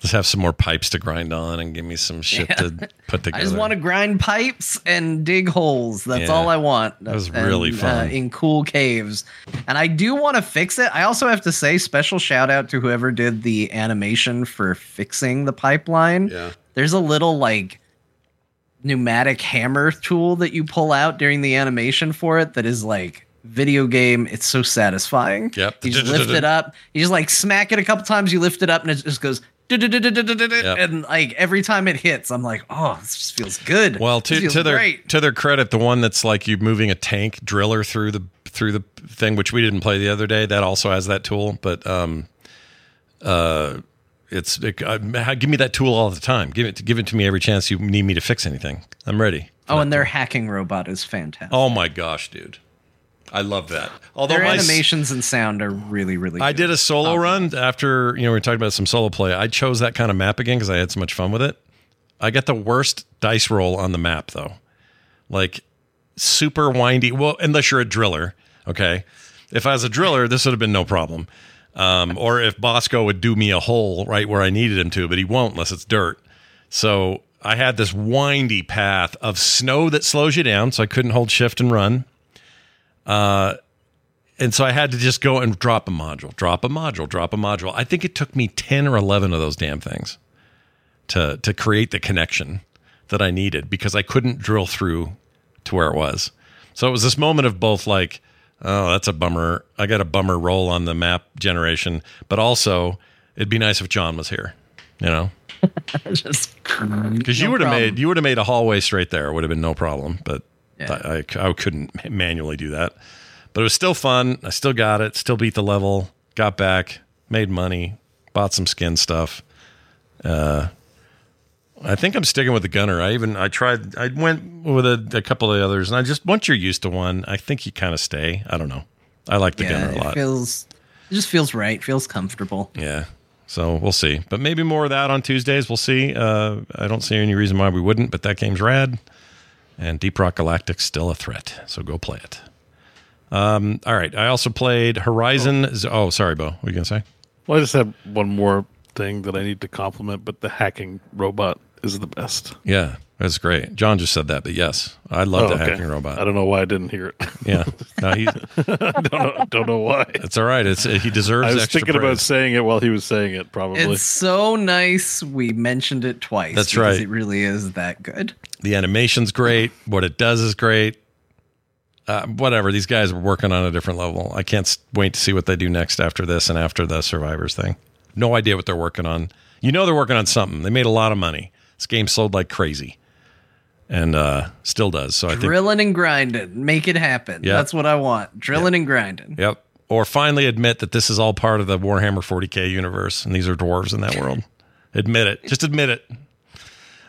Speaker 1: just have some more pipes to grind on and give me some shit to (laughs) put together.
Speaker 5: I just want to grind pipes and dig holes. That's
Speaker 1: Yeah.
Speaker 5: all I want.
Speaker 1: That was
Speaker 5: And,
Speaker 1: really fun.
Speaker 5: uh, in cool caves. And I do want to fix it. I also have to say special shout out to whoever did the animation for fixing the pipeline.
Speaker 1: Yeah.
Speaker 5: There's a little like pneumatic hammer tool that you pull out during the animation for it that is like video game it's so satisfying
Speaker 1: Yep.
Speaker 5: you just lift it up you just like smack it a couple times you lift it up and it just goes and like every time it hits, I'm like, oh, this just feels good.
Speaker 1: Well, to, to their
Speaker 5: great.
Speaker 1: to their credit, the one that's like you moving a tank driller through the through the thing, which we didn't play the other day, that also has that tool. But um, uh, it's it, uh, give me that tool all the time. Give it give it to me every chance you need me to fix anything. I'm ready.
Speaker 5: Oh, and their hacking robot is fantastic.
Speaker 1: Oh my gosh, dude, I love that. Although
Speaker 5: their
Speaker 1: my
Speaker 5: animations and sound are really, really.
Speaker 1: I
Speaker 5: good.
Speaker 1: did a solo run after you know we were talking about some solo play. I chose that kind of map again because I had so much fun with it. I got the worst dice roll on the map though, like super windy. Well, unless you're a driller, okay. If I was a driller, this would have been no problem. Um, or if Bosco would do me a hole right where I needed him to, but he won't unless it's dirt. So I had this windy path of snow that slows you down, so I couldn't hold shift and run. Uh, and so I had to just go and drop a module, drop a module, drop a module. I think it took me 10 or 11 of those damn things to to create the connection that I needed because I couldn't drill through to where it was. So it was this moment of both like, oh, that's a bummer. I got a bummer roll on the map generation, but also it'd be nice if Jon was here, you know? (laughs)
Speaker 5: just
Speaker 1: Because you
Speaker 5: No
Speaker 1: would have made you would have made a hallway straight there. Would have been no problem. But
Speaker 5: Yeah.
Speaker 1: I, I, I couldn't manually do that. But it was still fun. I still got it. Still beat the level. Got back. Made money. Bought some skin stuff. Uh, I think I'm sticking with the gunner. I even I tried. I went with a, a couple of the others, and I just once you're used to one, I think you kind of stay. I don't know. I like the
Speaker 5: yeah,
Speaker 1: gunner a
Speaker 5: it
Speaker 1: lot.
Speaker 5: feels. It just feels right. Feels comfortable.
Speaker 1: Yeah. So we'll see. But maybe more of that on Tuesdays. We'll see. Uh, I don't see any reason why we wouldn't, but that game's rad. And Deep Rock Galactic's still a threat. So go play it. Um, all right. I also played Horizon. Z- Oh, sorry, Beau. What were you going to say?
Speaker 4: Well, I just have one more thing that I need to compliment, but the hacking robot is the best.
Speaker 1: Yeah, that's great. Jon just said that, but yes, I love
Speaker 4: Oh,
Speaker 1: the
Speaker 4: okay.
Speaker 1: hacking robot.
Speaker 4: I don't know why I didn't hear it. (laughs)
Speaker 1: Yeah. No, he, (laughs)
Speaker 4: don't, know, don't know why.
Speaker 1: it's all right. It's He deserves it.
Speaker 4: I was
Speaker 1: extra
Speaker 4: thinking about saying it while he was saying it, probably.
Speaker 5: It's so nice. We mentioned it twice.
Speaker 1: That's
Speaker 5: because
Speaker 1: right.
Speaker 5: It really is that good.
Speaker 1: The animation's great. What it does is great. Uh, whatever. These guys are working on a different level. I can't wait to see what they do next after this and after the Survivors thing. No idea what they're working on. You know they're working on something. They made a lot of money. This game sold like crazy, and uh, still does. So I think.
Speaker 5: Drilling and grinding. Make it happen.
Speaker 1: Yeah.
Speaker 5: That's what I want. Drilling and grinding.
Speaker 1: Yep. Or finally admit that this is all part of the Warhammer 40k universe, and these are dwarves in that world. (laughs) admit it. Just admit it.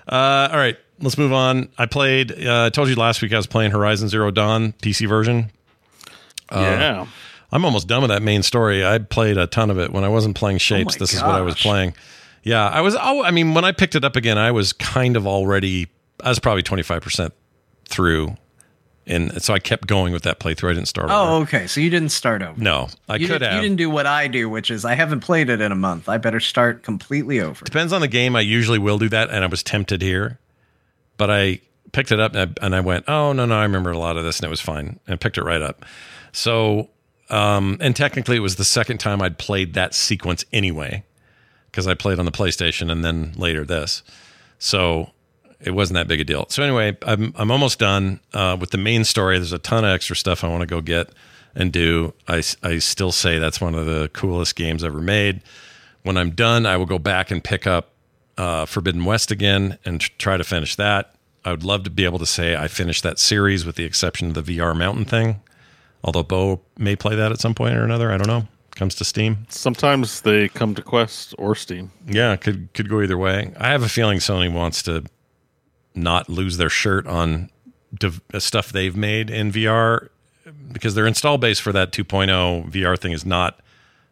Speaker 1: Uh, all right, let's move on. I played. Uh, I told you last week I was playing Horizon Zero Dawn PC version.
Speaker 4: yeah.
Speaker 1: I'm almost done with that main story. I played a ton of it when I wasn't playing Shapez.
Speaker 5: my
Speaker 1: this is what I was playing. Yeah, I was. Oh, I mean, when I picked it up again, I was kind of already. I was probably 25 percent through, and so I kept going with that playthrough. I didn't start. Over.
Speaker 5: Oh,
Speaker 1: over.
Speaker 5: okay. So you didn't start over.
Speaker 1: no, I
Speaker 5: you
Speaker 1: could
Speaker 5: didn't,
Speaker 1: have.
Speaker 5: You didn't do what I do, which is I haven't played it in a month. I better start completely over.
Speaker 1: Depends on the game. I usually will do that, and I was tempted here, but I picked it up and I, and I went, "Oh no, no, I remember a lot of this, and it was fine." And I picked it right up. So, um, and technically, it was the second time I'd played that sequence anyway, because I played on the PlayStation and then later this. So it wasn't that big a deal. So anyway, I'm I'm almost done uh, with the main story. There's a ton of extra stuff I want to go get and do. I I still say that's one of the coolest games ever made. When I'm done, I will go back and pick up uh, Forbidden West again and tr- try to finish that. I would love to be able to say I finished that series with the exception of the VR Mountain thing. Although Beau may play that at some point or another, I don't know. Comes to Steam.
Speaker 4: Sometimes they come to Quest or Steam.
Speaker 1: Yeah, could could go either way. I have a feeling Sony wants to not lose their shirt on uh, stuff they've made in VR because their install base for that 2.0 VR thing is not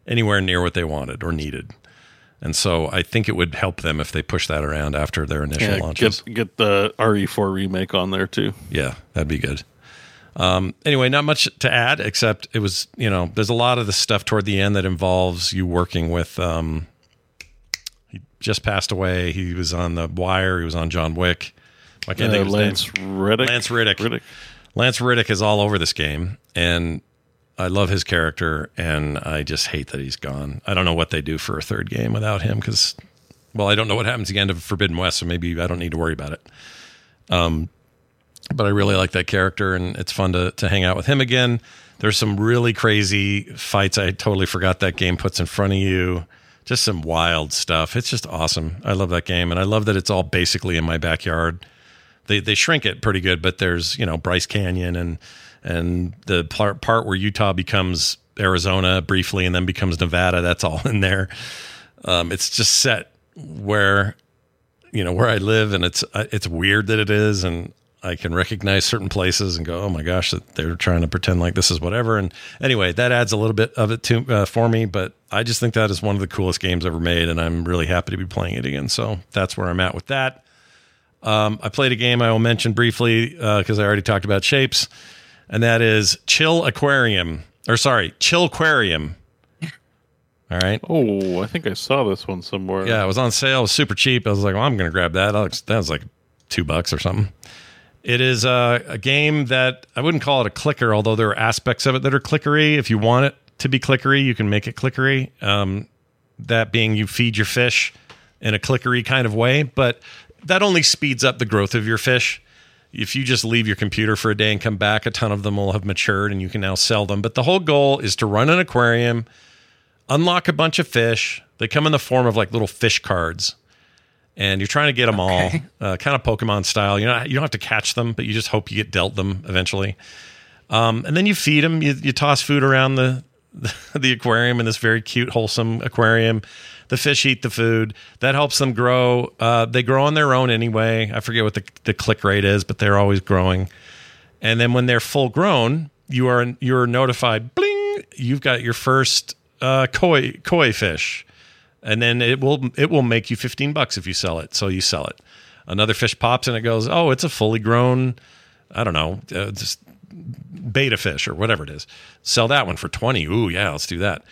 Speaker 1: anywhere near what they wanted or needed. And so I think it would help them if they push that around after their initial
Speaker 4: Yeah,
Speaker 1: launches.
Speaker 4: get get the RE4 remake on there too.
Speaker 1: Yeah, that'd be good. Um, anyway, not much to add except it was, you know, there's a lot of the stuff toward the end that involves you working with. Um, he just passed away. He was on The Wire. He was on John Wick. I can't
Speaker 4: Uh,
Speaker 1: think of his name.
Speaker 4: Lance Reddick.
Speaker 1: Lance Reddick.
Speaker 4: Reddick.
Speaker 1: Lance Reddick is all over this game, and I love his character, and I just hate that he's gone. I don't know what they do for a third game without him because, well, I don't know what happens at the end of Forbidden West, so maybe I don't need to worry about it. Um, but I really like that character, and it's fun to to hang out with him again. There's some really crazy fights I totally forgot that game puts in front of you. just some wild stuff. It's just awesome. I love that game, and I love that it's all basically in my backyard. They they shrink it pretty good, but there's you know Bryce Canyon and and the part part where Utah becomes Arizona briefly and then becomes Nevada. That's all (laughs) in there. Um, it's just set where you know where I live, and it's it's weird that it is, and I can recognize certain places and go, oh my gosh, that they're trying to pretend like this is whatever. And anyway, that adds a little bit of it to uh, for me, but I just think that is one of the coolest games ever made, and I'm really happy to be playing it again. So that's where I'm at with that. Um, I played a game I will mention briefly because uh, I already talked about shapes, and that is Chill Aquarium, or sorry, Chillquarium. All right.
Speaker 4: Oh, I think I saw this one somewhere.
Speaker 1: Yeah, it was on sale. It was super cheap. I was like, well, I'm going to grab that. That was like two bucks or something. It is a, a, game that I wouldn't call it a clicker, although there are aspects of it that are clickery. If you want it to be clickery, you can make it clickery. Um, that being you feed your fish in a clickery kind of way, but that only speeds up the growth of your fish. If you just leave your computer for a day and come back, a ton of them will have matured and you can now sell them. But the whole goal is to run an aquarium, unlock a bunch of fish. They come in the form of like little fish cards and you're trying to get them okay. all, uh, kind of Pokemon style. You know, you don't have to catch them, but you just hope you get dealt them eventually. Um, and then you feed them. You, you toss food around the, the, (laughs) the aquarium in this very cute, wholesome aquarium. The fish eat the food. That helps them grow. Uh, they grow on their own anyway. I forget what the, the click rate is, but they're always growing. And then when they're full grown, you are you're notified. Bling! You've got your first uh, koi koi fish and then it will it will make you 15 bucks if you sell it so you sell it. Another fish pops and it goes oh it's a fully grown i don't know uh, just beta fish or whatever it is. Sell that one for 20 ooh yeah let's do that.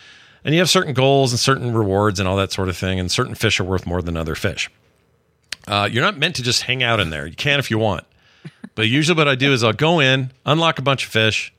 Speaker 1: And you have certain goals and certain rewards and all that sort of thing and certain fish are worth more than other fish. Uh, you're not meant to just hang out in there. You can if you want. But usually what i do is i'll go in unlock a bunch of fish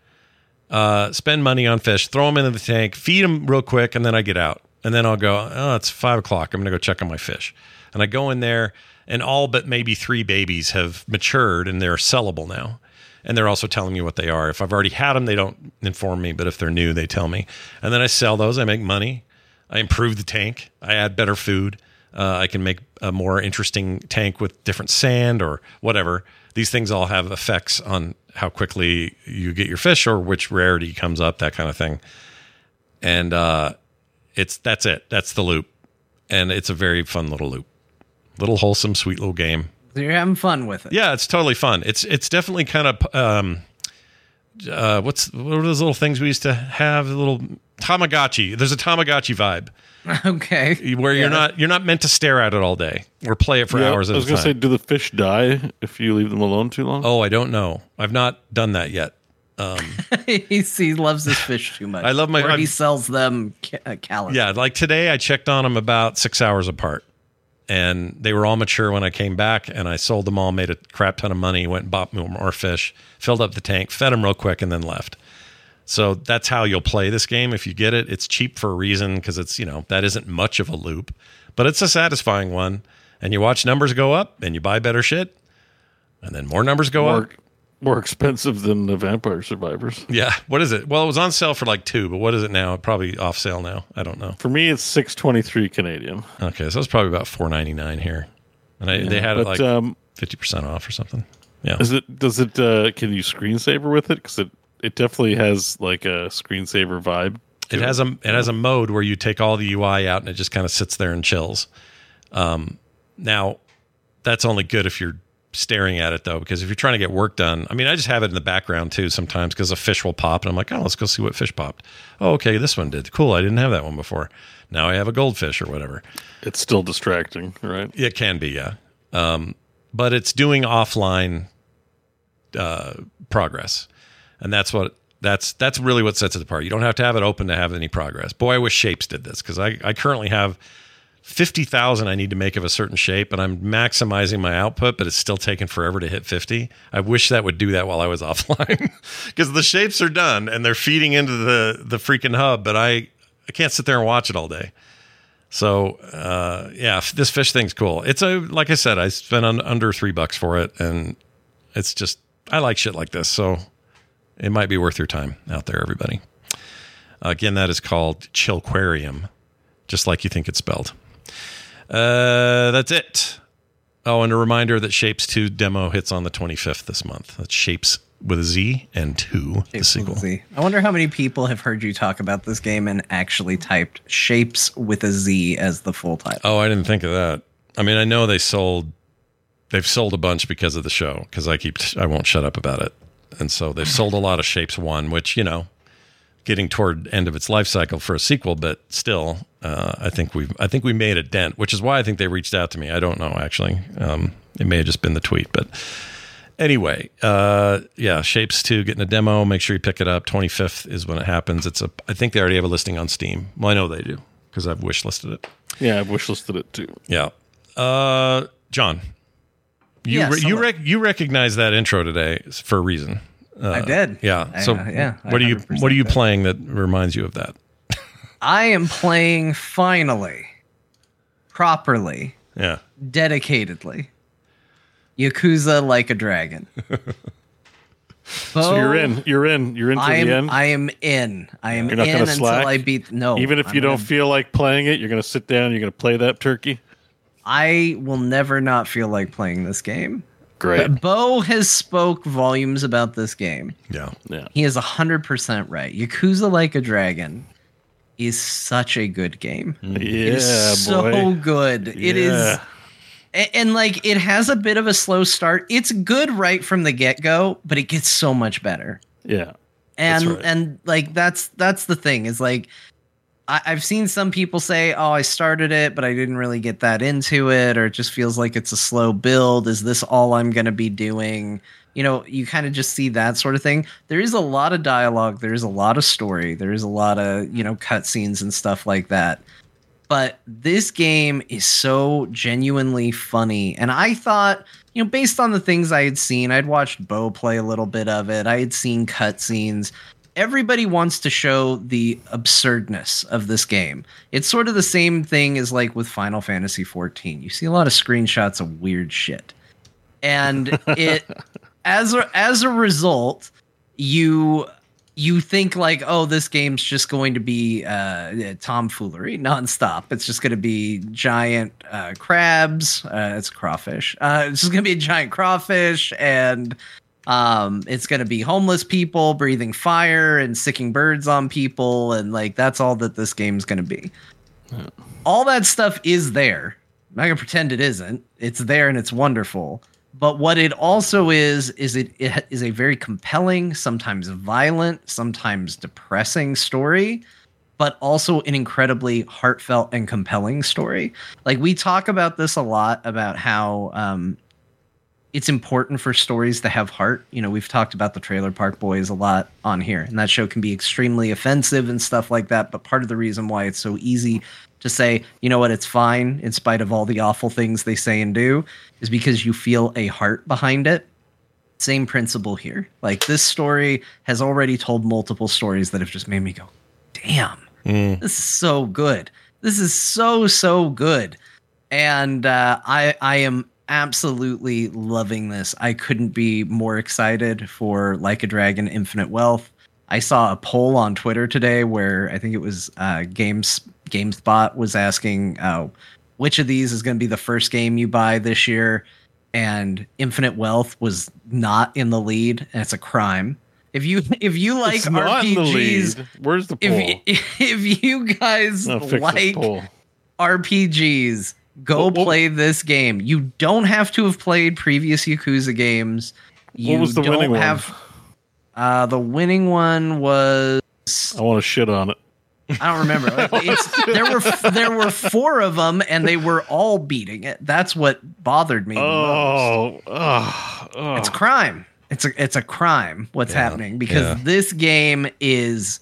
Speaker 1: uh, spend money on fish throw them into the tank feed them real quick and then i get out and then I'll go, oh, it's five o'clock. I'm going to go check on my fish. And I go in there, and all but maybe three babies have matured and they're sellable now. And they're also telling me what they are. If I've already had them, they don't inform me, but if they're new, they tell me. And then I sell those. I make money. I improve the tank. I add better food. Uh, I can make a more interesting tank with different sand or whatever. These things all have effects on how quickly you get your fish or which rarity comes up, that kind of thing. And uh, it's that's it. That's the loop, and it's a very fun little loop, little wholesome, sweet little game.
Speaker 5: You're having fun with it.
Speaker 1: Yeah, it's totally fun. It's it's definitely kind of um, uh, what's what are those little things we used to have? A little Tamagotchi. There's a Tamagotchi vibe. (laughs)
Speaker 5: Okay.
Speaker 1: Where you're not you're not meant to stare at it all day or play it for
Speaker 4: yeah,
Speaker 1: hours
Speaker 4: I was
Speaker 1: going
Speaker 4: to say, do the fish die if you leave them alone too long?
Speaker 1: Oh, I don't know. I've not done that yet. Um, (laughs)
Speaker 5: he, he loves his fish too much. (laughs)
Speaker 1: I love my.
Speaker 5: Or he sells them ca- uh, calories.
Speaker 1: Yeah, like today, I checked on them about six hours apart, and they were all mature when I came back. And I sold them all, made a crap ton of money, went and bought more fish, filled up the tank, fed them real quick, and then left. So that's how you'll play this game if you get it. It's cheap for a reason because it's you know that isn't much of a loop, but it's a satisfying one. And you watch numbers go up, and you buy better shit, and then more numbers go
Speaker 4: more,
Speaker 1: up
Speaker 4: more expensive than the Vampire Survivors.
Speaker 1: Yeah. What is it? Well, it was on sale for like two, but what is it now? Probably off sale now. I don't know.
Speaker 4: For me, it's six twenty three Canadian.
Speaker 1: Okay, so it's probably about four ninety nine here, and I,
Speaker 4: Yeah,
Speaker 1: they had
Speaker 4: but,
Speaker 1: it like
Speaker 4: um,
Speaker 1: fifty percent off or something. Yeah.
Speaker 4: Is it? Does it? Uh, can you screensaver with it? Because it it definitely has like a screensaver vibe.
Speaker 1: It has a it has a mode where you take all the UI out and it just kind of sits there and chills. Um, now, that's only good if you're staring at it though, because if you're trying to get work done, I mean, I just have it in the background too sometimes because a fish will pop and I'm like, oh, let's go see what fish popped. Oh, okay, this one did. Cool, I didn't have that one before. Now I have a goldfish or whatever.
Speaker 4: It's still distracting, right?
Speaker 1: It can be, yeah. Um, but it's doing offline uh, progress, and that's what that's that's really what sets it apart. You don't have to have it open to have any progress. Boy, I wish Shapez did this because I I currently have. 50,000 I need to make of a certain shape and I'm maximizing my output, but it's still taking forever to hit 50. I wish that would do that while I was (laughs) offline because the shapes are done and they're feeding into the, the freaking hub, but I, I can't sit there and watch it all day. So, uh, yeah, this fish thing's cool. It's a, like I said, I spent un, under three bucks for it and it's just, I like shit like this. So it might be worth your time out there, everybody. Again, that is called Chillquarium just like you think it's spelled. Uh, that's it. Oh, and a reminder that Shapez 2 demo hits on the 25th this month. That's Shapes with a Z and 2, the sequel.
Speaker 5: Z. I wonder how many people have heard you talk about this game and actually typed shapes with a Z as the full title.
Speaker 1: Oh, I didn't think of that. I mean, I know they sold, they've sold a bunch because of the show, because I keep, I won't shut up about it. And so they've (laughs) sold a lot of Shapez 1, which, you know, getting toward end of its life cycle for a sequel, but still, uh, I think we I think we made a dent, which is why I think they reached out to me. I don't know actually. Um, it may have just been the tweet, but anyway, uh, yeah, Shapez two getting a demo. Make sure you pick it up. Twenty fifth is when it happens. It's a. I think they already have a listing on Steam. Well, I know they do because I've wish listed it.
Speaker 4: Yeah, I've wish listed it too.
Speaker 1: Yeah, uh, Jon, you
Speaker 5: Yes,
Speaker 1: re- you rec- you recognize that intro today for a reason. Uh,
Speaker 5: I did.
Speaker 1: Yeah.
Speaker 5: I-
Speaker 1: So
Speaker 5: uh, yeah, I
Speaker 1: what are you what are you
Speaker 5: did.
Speaker 1: playing that reminds you of that?
Speaker 5: I am playing finally, properly,
Speaker 1: Yeah.
Speaker 5: dedicatedly, Yakuza like a dragon. (laughs)
Speaker 4: So you're in. You're in. You're into
Speaker 5: I am.
Speaker 4: the end.
Speaker 5: I am in. I am
Speaker 4: You're not
Speaker 5: in
Speaker 4: gonna
Speaker 5: until
Speaker 4: slack?
Speaker 5: I beat. No,
Speaker 4: Even if
Speaker 5: I'm
Speaker 4: you don't
Speaker 5: gonna-
Speaker 4: feel like playing it, you're going to sit down. You're going to play that turkey.
Speaker 5: I will never not feel like playing this game.
Speaker 4: Great.
Speaker 5: But Beau has spoke volumes about this game.
Speaker 1: Yeah.
Speaker 4: Yeah.
Speaker 5: He is 100% right. Yakuza Like a Dragon is such a good game.
Speaker 4: Yeah,
Speaker 5: It is so
Speaker 4: boy.
Speaker 5: good. It is,
Speaker 4: Yeah.
Speaker 5: and like it has a bit of a slow start. It's good right from the get go, but it gets so much better.
Speaker 4: Yeah.
Speaker 5: And
Speaker 4: right.
Speaker 5: and like that's that's the thing is like I, I've seen some people say, "Oh, I started it, but I didn't really get that into it, or it just feels like it's a slow build. Is this all I'm going to be doing?" You know, you kind of just see that sort of thing. There is a lot of dialogue. There is a lot of story. There is a lot of you know cutscenes and stuff like that. But this game is so genuinely funny, and I thought, you know, based on the things I had seen, I'd watched Beau play a little bit of it. I had seen cutscenes everybody wants to show the absurdness of this game. It's sort of the same thing as like with Final Fantasy 14. You see a lot of screenshots of weird shit. And (laughs) it as a, as a result, you you think like, oh, this game's just going to be uh, tomfoolery nonstop. It's just going to be giant uh, crabs. Uh, it's crawfish. Uh, it's just going to be a giant crawfish and um it's going to be homeless people breathing fire and sicking birds on people and like that's all that this game's going to be all that stuff is there. I'm not going to pretend it isn't. It's there and it's wonderful. But what it also is is it, it is a very compelling sometimes violent sometimes depressing story but also an incredibly heartfelt and compelling story. Like we talk about this a lot about how um it's important for stories to have heart. You know, we've talked about the Trailer Park Boys a lot on here, and that show can be extremely offensive and stuff like that. But part of the reason why it's so easy to say, you know what, it's fine, in spite of all the awful things they say and do, is because you feel a heart behind it. Same principle here. Like this story has already told multiple stories that have just made me go, damn, this is so good. This is so so good, and uh, I I am absolutely loving this. I couldn't be more excited for Like a Dragon Infinite Wealth. I saw a poll on Twitter today where I think it was uh, Games GameSpot was asking uh, which of these is going to be the first game you buy this year, and Infinite Wealth was not in the lead, and it's a crime. If you (laughs) if you like
Speaker 4: It's not in the
Speaker 5: RPGs.
Speaker 4: Where's the poll?
Speaker 5: if (laughs) if you guys
Speaker 4: I'll fix this
Speaker 5: like. RPGs, go
Speaker 4: What- what-
Speaker 5: play this game. You don't have to have played previous Yakuza games. You
Speaker 4: What was the
Speaker 5: don't
Speaker 4: winning one?
Speaker 5: have, Uh, the winning one was
Speaker 4: I want to shit on it.
Speaker 5: I don't remember. (laughs) It's, there were there were four of them, and they were all beating it. That's what bothered me. the most.
Speaker 4: Oh, oh, oh.
Speaker 5: It's crime. It's a it's a crime what's happening because
Speaker 1: yeah.
Speaker 5: this game is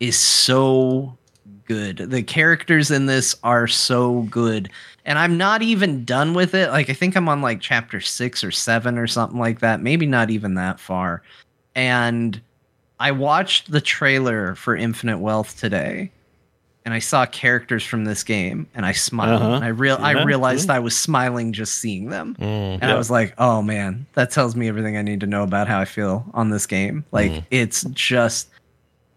Speaker 5: is so good. The characters in this are so good. And I'm not even done with it. Like I think I'm on like chapter 6 or 7 or something like that. Maybe not even that far. And I watched the trailer for Infinite Wealth today. And I saw characters from this game and I smiled.
Speaker 4: Uh-huh.
Speaker 5: And I real I
Speaker 4: Yeah,
Speaker 5: realized
Speaker 4: yeah.
Speaker 5: I was smiling just seeing them.
Speaker 1: Mm.
Speaker 5: And I was like, oh man, that tells me everything I need to know about how I feel on this game. Like, it's just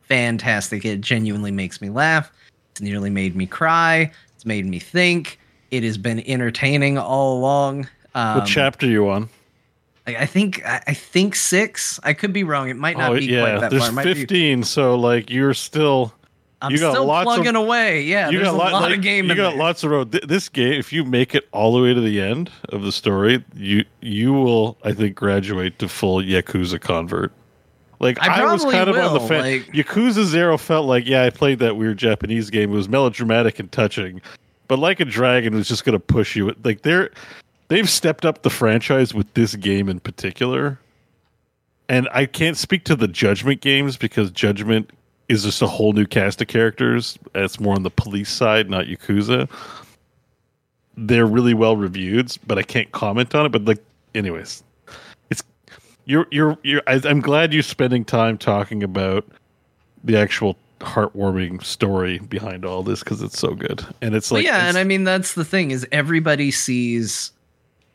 Speaker 5: fantastic. It genuinely makes me laugh. It's nearly made me cry. It's made me think. It has been entertaining all along. Um,
Speaker 4: what chapter you on?
Speaker 5: I, I think I, I think six. I could be wrong. It might not
Speaker 4: oh
Speaker 5: be
Speaker 4: yeah,
Speaker 5: quite that
Speaker 4: there's
Speaker 5: far. It might be-
Speaker 4: 15. So like you're still.
Speaker 5: I'm
Speaker 4: you got
Speaker 5: still
Speaker 4: lots
Speaker 5: plugging
Speaker 4: of,
Speaker 5: away. Yeah,
Speaker 4: you
Speaker 5: there's
Speaker 4: got
Speaker 5: a
Speaker 4: lot,
Speaker 5: lot
Speaker 4: like,
Speaker 5: of game.
Speaker 4: You got
Speaker 5: there.
Speaker 4: lots of road. Th- This game, if you make it all the way to the end of the story, you you will, I think, graduate to full Yakuza convert. Like
Speaker 5: I
Speaker 4: I, was kind of on the
Speaker 5: will,
Speaker 4: fence.
Speaker 5: like-
Speaker 4: Yakuza Zero felt like, yeah, I played that weird Japanese game. It was melodramatic and touching, but like a dragon was just going to push you. Like they're they've stepped up the franchise with this game in particular. And I can't speak to the Judgment games because Judgment is just a whole new cast of characters. It's more on the police side, not Yakuza. They're really well reviewed, but I can't comment on it. But like, anyways, it's you're you're you're. I, I'm glad you're spending time talking about the actual heartwarming story behind all this because it's so good. And it's
Speaker 5: Well,
Speaker 4: like,
Speaker 5: yeah,
Speaker 4: it's-
Speaker 5: and I mean that's the thing is everybody sees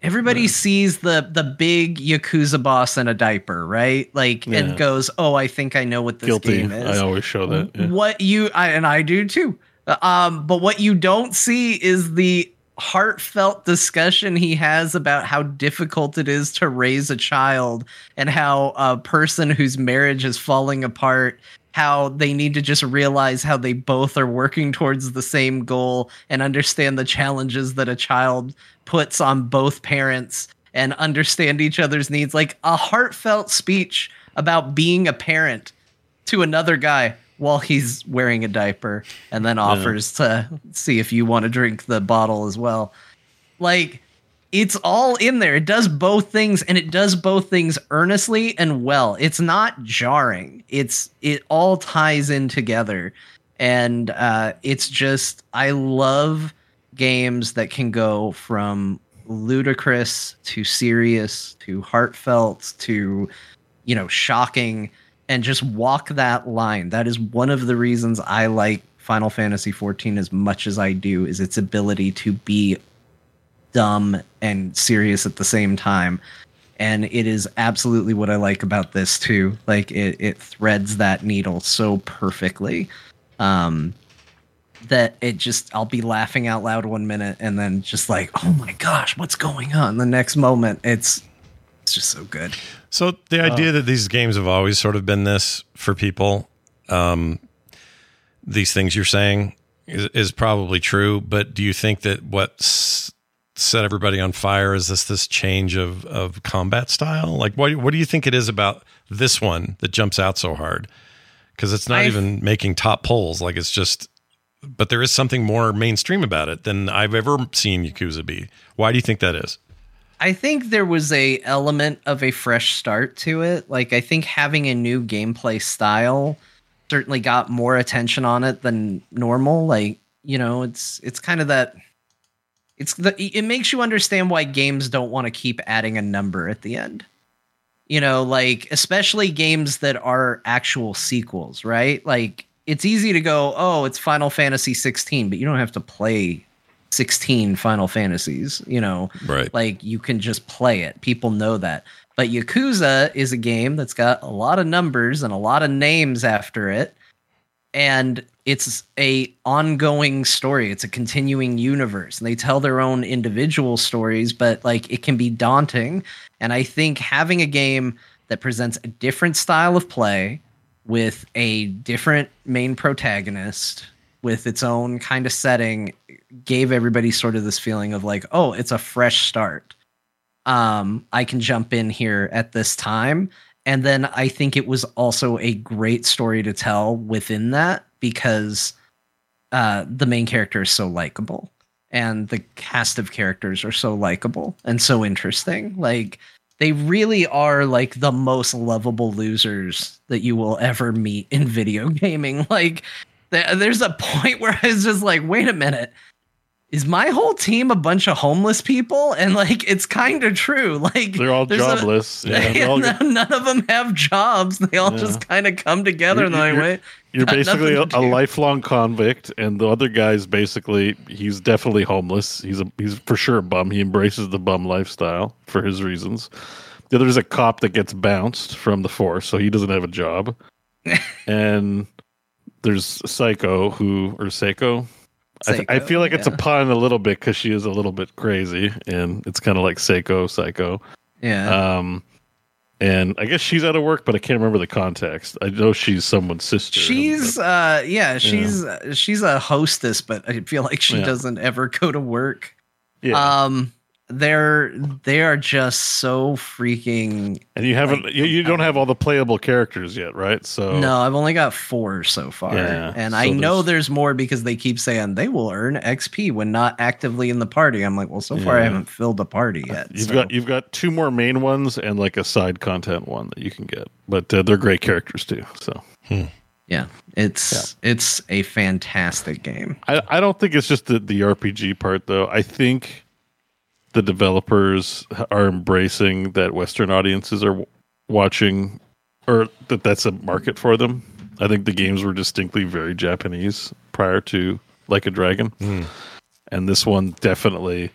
Speaker 5: everybody sees the the big yakuza boss in a diaper, right? Like
Speaker 4: Yeah.
Speaker 5: and goes, "Oh, I think I know what this
Speaker 4: guilty.
Speaker 5: game is."
Speaker 4: I always show that. yeah.
Speaker 5: What you I, and I do too. Um, but what you don't see is the heartfelt discussion he has about how difficult it is to raise a child and how a person whose marriage is falling apart how they need to just realize how they both are working towards the same goal and understand the challenges that a child puts on both parents and understand each other's needs like a heartfelt speech about being a parent to another guy while he's wearing a diaper and then offers to see if you want to drink the bottle as well. Like it's all in there. It does both things and it does both things earnestly and well. It's not jarring. It's it all ties in together. And uh it's just I love games that can go from ludicrous to serious to heartfelt to you know shocking and just walk that line. That is one of the reasons I like Final Fantasy XIV as much as I do is its ability to be dumb and serious at the same time. And it is absolutely what I like about this too. Like it, it threads that needle so perfectly. Um that it just I'll be laughing out loud one minute and then just like, oh my gosh, what's going on? The next moment it's it's just so good.
Speaker 1: So the idea that these games have always sort of been this for people, um, these things you're saying is, is probably true. But do you think that what s- set everybody on fire is this this change of of combat style? Like, what what do you think it is about this one that jumps out so hard? Because it's not
Speaker 5: I-
Speaker 1: even making top polls. Like it's just, but there is something more mainstream about it than I've ever seen Yakuza be. Why do you think that is?
Speaker 5: I think there was a element of a fresh start to it. Like I think having a new gameplay style certainly got more attention on it than normal. Like, you know, it's it's kind of that it's the it makes you understand why games don't want to keep adding a number at the end. You know, like especially games that are actual sequels, right? Like it's easy to go, "Oh, it's Final Fantasy 16," but you don't have to play 16 Final Fantasies, you know.
Speaker 1: Right.
Speaker 5: Like you can just play it. People know that. But Yakuza is a game that's got a lot of numbers and a lot of names after it. And it's a ongoing story. It's a continuing universe. And they tell their own individual stories, but like it can be daunting. And I think having a game that presents a different style of play with a different main protagonist with its own kind of setting gave everybody sort of this feeling of like, oh, it's a fresh start. Um, I can jump in here at this time. And then I think it was also a great story to tell within that because uh, the main character is so likable and the cast of characters are so likable and so interesting. Like they really are like the most lovable losers that you will ever meet in (laughs) video gaming. Like th- there's a point (laughs) where I was just like, wait a minute. Is my whole team a bunch of homeless people? And like, it's kind of true. Like,
Speaker 4: They're all
Speaker 5: there's a-
Speaker 4: jobless. (laughs) yeah, they're all-
Speaker 5: none, (laughs) none of them have jobs. They all
Speaker 4: Yeah.
Speaker 5: just kind of come together and they're like,
Speaker 4: You're-
Speaker 5: wait,
Speaker 4: You're
Speaker 5: got
Speaker 4: basically a, a lifelong convict, and the other guy's basically he's definitely homeless. He's a he's for sure a bum. He embraces the bum lifestyle for his reasons. The other's a cop that gets bounced from the force, so he doesn't have a job. (laughs) and there's Psycho who or Saeko. I, feel like it's a pun a little bit because she is a little bit crazy, and it's kind of like Saeko, Psycho.
Speaker 5: Yeah.
Speaker 4: Um, and I guess she's out of work, but I can't remember the context. I know she's someone's sister.
Speaker 5: She's uh yeah, she's uh, she's a hostess, but I feel like she
Speaker 4: Yeah.
Speaker 5: doesn't ever go to work.
Speaker 4: yeah,
Speaker 5: Um they're they are just so freaking
Speaker 4: and you haven't you, you don't have all the playable characters yet, right? So
Speaker 5: No, I've only got 4 so far.
Speaker 4: Yeah,
Speaker 5: and I
Speaker 4: so
Speaker 5: know
Speaker 4: there's-
Speaker 5: there's more because they keep saying they will earn XP when not actively in the party. I'm like, well, so far I haven't filled a party yet.
Speaker 4: You've
Speaker 5: so-
Speaker 4: got you've got two more main ones and like a side content one that you can get, but uh, they're great characters too. So
Speaker 5: yeah, it's it's a fantastic game.
Speaker 4: I, I don't think it's just the, the RPG part though. I think the developers are embracing that Western audiences are w- watching, or that that's a market for them. I think the games were distinctly very Japanese prior to Like a Dragon, and this one definitely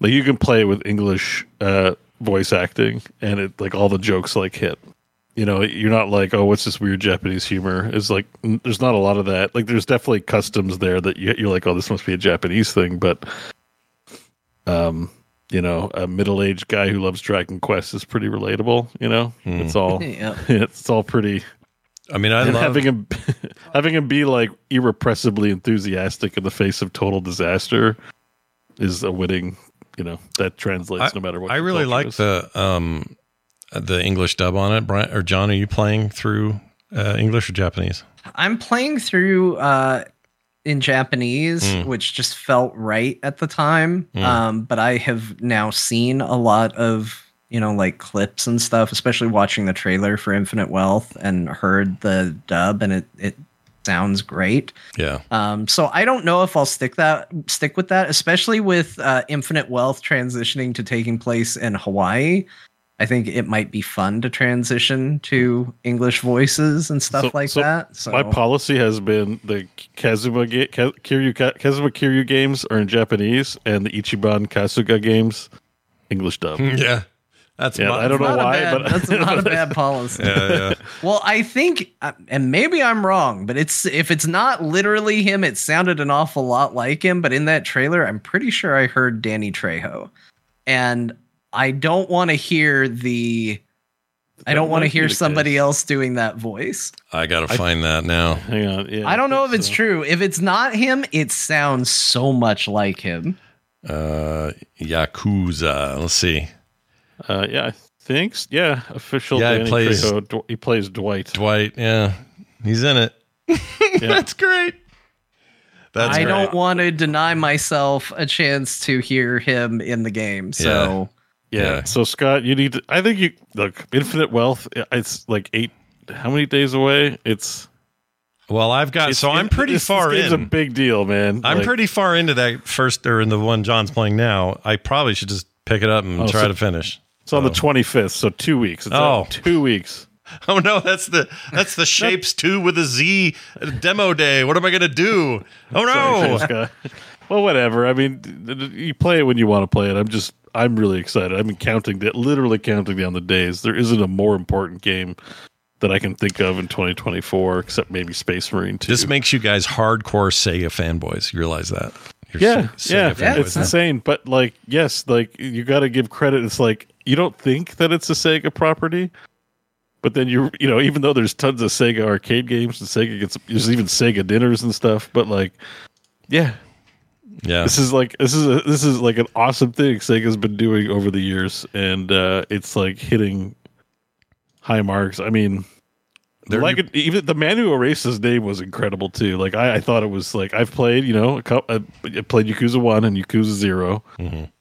Speaker 4: like you can play with English uh, voice acting, and it like all the jokes like hit. You know, you're not like, oh, what's this weird Japanese humor? It's like n- there's not a lot of that. Like, there's definitely customs there that you, you're like, oh, this must be a Japanese thing. But, um, you know, a middle-aged guy who loves Dragon Quest is pretty relatable. You know, it's all (laughs)
Speaker 5: Yeah.
Speaker 4: it's all pretty.
Speaker 1: I mean, I love
Speaker 4: having him (laughs) having him be like irrepressibly enthusiastic in the face of total disaster is a winning. You know, that translates no matter what.
Speaker 1: I really like
Speaker 4: is.
Speaker 1: the um the English dub on it. Brian or Jon, are you playing through uh, English or Japanese?
Speaker 5: I'm playing through uh in Japanese,
Speaker 1: Mm.
Speaker 5: which just felt right at the time.
Speaker 1: Mm.
Speaker 5: Um, but I have now seen a lot of you know like clips and stuff, especially watching the trailer for Infinite Wealth and heard the dub, and it it sounds great.
Speaker 1: Yeah.
Speaker 5: Um, so I don't know if I'll stick that stick with that, especially with uh, Infinite Wealth transitioning to taking place in Hawaii. I think it might be fun to transition to English voices and stuff
Speaker 4: So-
Speaker 5: like
Speaker 4: so
Speaker 5: that. So
Speaker 4: my policy has been the Kazuma ga- Ka- Kiryu Ka- Kazuma Kiryu games are in Japanese, and the Ichiban Kasuga games English dub.
Speaker 1: Yeah. That's
Speaker 4: Yeah,
Speaker 1: my-
Speaker 4: I don't know why,
Speaker 5: bad-
Speaker 4: but
Speaker 5: that's not a bad (laughs) policy.
Speaker 1: Yeah, yeah.
Speaker 5: Well, I think, uh, and maybe I'm wrong, but it's if it's not literally him, it sounded an awful lot like him. But in that trailer, I'm pretty sure I heard Danny Trejo, and I don't want to hear the. I don't want to hear somebody
Speaker 4: case.
Speaker 5: else doing that voice.
Speaker 1: I gotta find that now.
Speaker 4: Hang on, yeah,
Speaker 5: I don't know if
Speaker 4: think
Speaker 5: it's
Speaker 4: so.
Speaker 5: true. If it's not him, it sounds so much like him.
Speaker 1: Uh, Yakuza. Let's see.
Speaker 4: Uh, yeah, I think yeah. Official.
Speaker 1: Yeah, he plays-
Speaker 4: Trejo, he plays Dwight.
Speaker 1: Dwight. Yeah, he's in it. (laughs) That's great. That's
Speaker 5: I
Speaker 1: great.
Speaker 5: don't want to deny myself a chance to hear him in the game. So
Speaker 4: Yeah.
Speaker 1: Yeah.
Speaker 4: So Scott, you need to. I think you look. Infinite Wealth. It's like eight. How many days away? It's.
Speaker 1: Well, I've got so I'm pretty
Speaker 4: this-
Speaker 1: far
Speaker 4: this game's
Speaker 1: in.
Speaker 4: a big deal, man.
Speaker 1: I'm
Speaker 4: Like,
Speaker 1: pretty far into that first or in the one Jon's playing now. I probably should just pick it up and
Speaker 4: Oh,
Speaker 1: try
Speaker 4: so-
Speaker 1: to finish.
Speaker 4: It's on the 25th, so two weeks. It's
Speaker 1: Oh.
Speaker 4: two weeks. (laughs)
Speaker 1: Oh no, that's the that's the (laughs) shapes two with a Z uh, demo day. What am I gonna do? Oh
Speaker 4: Sorry,
Speaker 1: no!
Speaker 4: Scott. well, whatever. I mean, th- th- you play it when you want to play it. I'm just, I'm really excited. I've been counting, that, literally counting down the days. There isn't a more important game that I can think of in 2024, except maybe Space Marine 2.
Speaker 1: This makes you guys hardcore Sega fanboys. You realize that? You're
Speaker 4: yeah,
Speaker 1: Se-
Speaker 4: yeah,
Speaker 1: fanboys
Speaker 4: it's
Speaker 1: now.
Speaker 4: insane. But like, yes, like you got to give credit. It's like you don't think that it's a Sega property, but then you, you know, even though there's tons of Sega arcade games and Sega gets, there's even Sega dinners and stuff. But like, yeah,
Speaker 1: Yeah,
Speaker 4: this is like this is a, this is like an awesome thing Sega's been doing over the years, and uh, it's like hitting high marks. I mean,
Speaker 1: They're-
Speaker 4: like it, even the man who erased his name was incredible too. Like I, I thought it was like I've played, you know, a couple, I played Yakuza one and Yakuza 0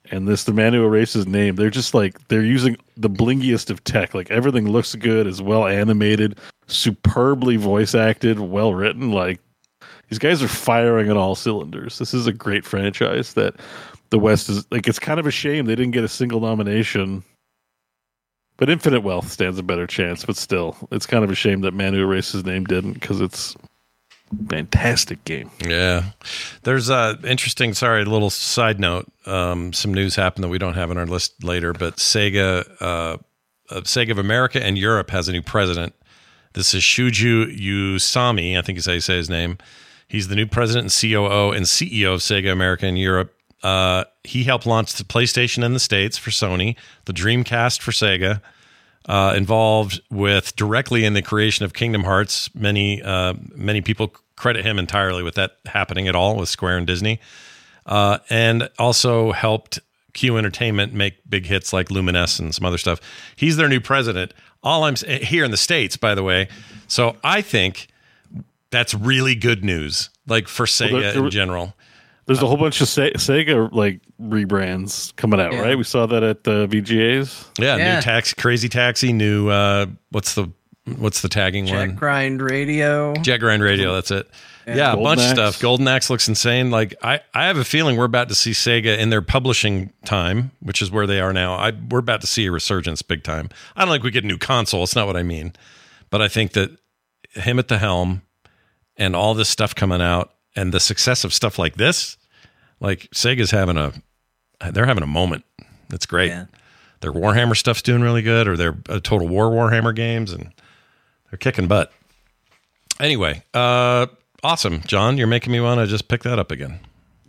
Speaker 4: and this the man who erased his name. They're just like they're using the blingiest of tech. Like everything looks good, is well animated, superbly voice acted, well written. Like these guys are firing on all cylinders. This is a great franchise that the West is like. It's kind of a shame they didn't get a single nomination. But Infinite Wealth stands a better chance. But still, it's kind of a shame that Man Who Erased His Name didn't because it's fantastic game.
Speaker 1: Yeah. There's a interesting, sorry, little side note. Um, some news happened that we don't have on our list later, but Sega, uh, uh, Sega of America and Europe has a new president This is Shuji Utsumi, I think is how you say his name. He's the new president and COO and CEO of Sega America and Europe. Uh, he helped launch the PlayStation in the States for Sony, the Dreamcast for Sega, uh, involved with directly in the creation of Kingdom Hearts. Many uh, many people credit him entirely with that happening at all with Square and Disney, uh, and also helped Q Entertainment make big hits like Lumines and some other stuff. He's their new president. All I'm here in the states, by the way. So I think that's really good news, like for Sega
Speaker 4: Well, there- there-
Speaker 1: in general.
Speaker 4: There's a whole bunch of Se- Sega like rebrands coming out,
Speaker 5: Yeah.
Speaker 4: right? We saw that at the VGAs.
Speaker 1: Yeah,
Speaker 5: Yeah.
Speaker 1: new taxi, crazy taxi, new. Uh, what's the what's the tagging
Speaker 5: Jet
Speaker 1: one?
Speaker 5: Grind Radio.
Speaker 1: Jet Grind Radio. That's it. Yeah, a
Speaker 4: Golden
Speaker 1: bunch of stuff. Golden Axe looks insane. Like I, I have a feeling we're about to see Sega in their publishing time, which is where they are now. I, we're about to see a resurgence, big time. I don't think we get a new console. It's not what I mean, but I think that him at the helm and all this stuff coming out and the success of stuff like this, like Sega's having a, they're having a moment. That's great.
Speaker 5: Yeah.
Speaker 1: Their Warhammer stuff's doing really good, or their uh, Total War Warhammer games, and they're kicking butt. Anyway, uh, awesome, Jon. You're making me want to just pick that up again.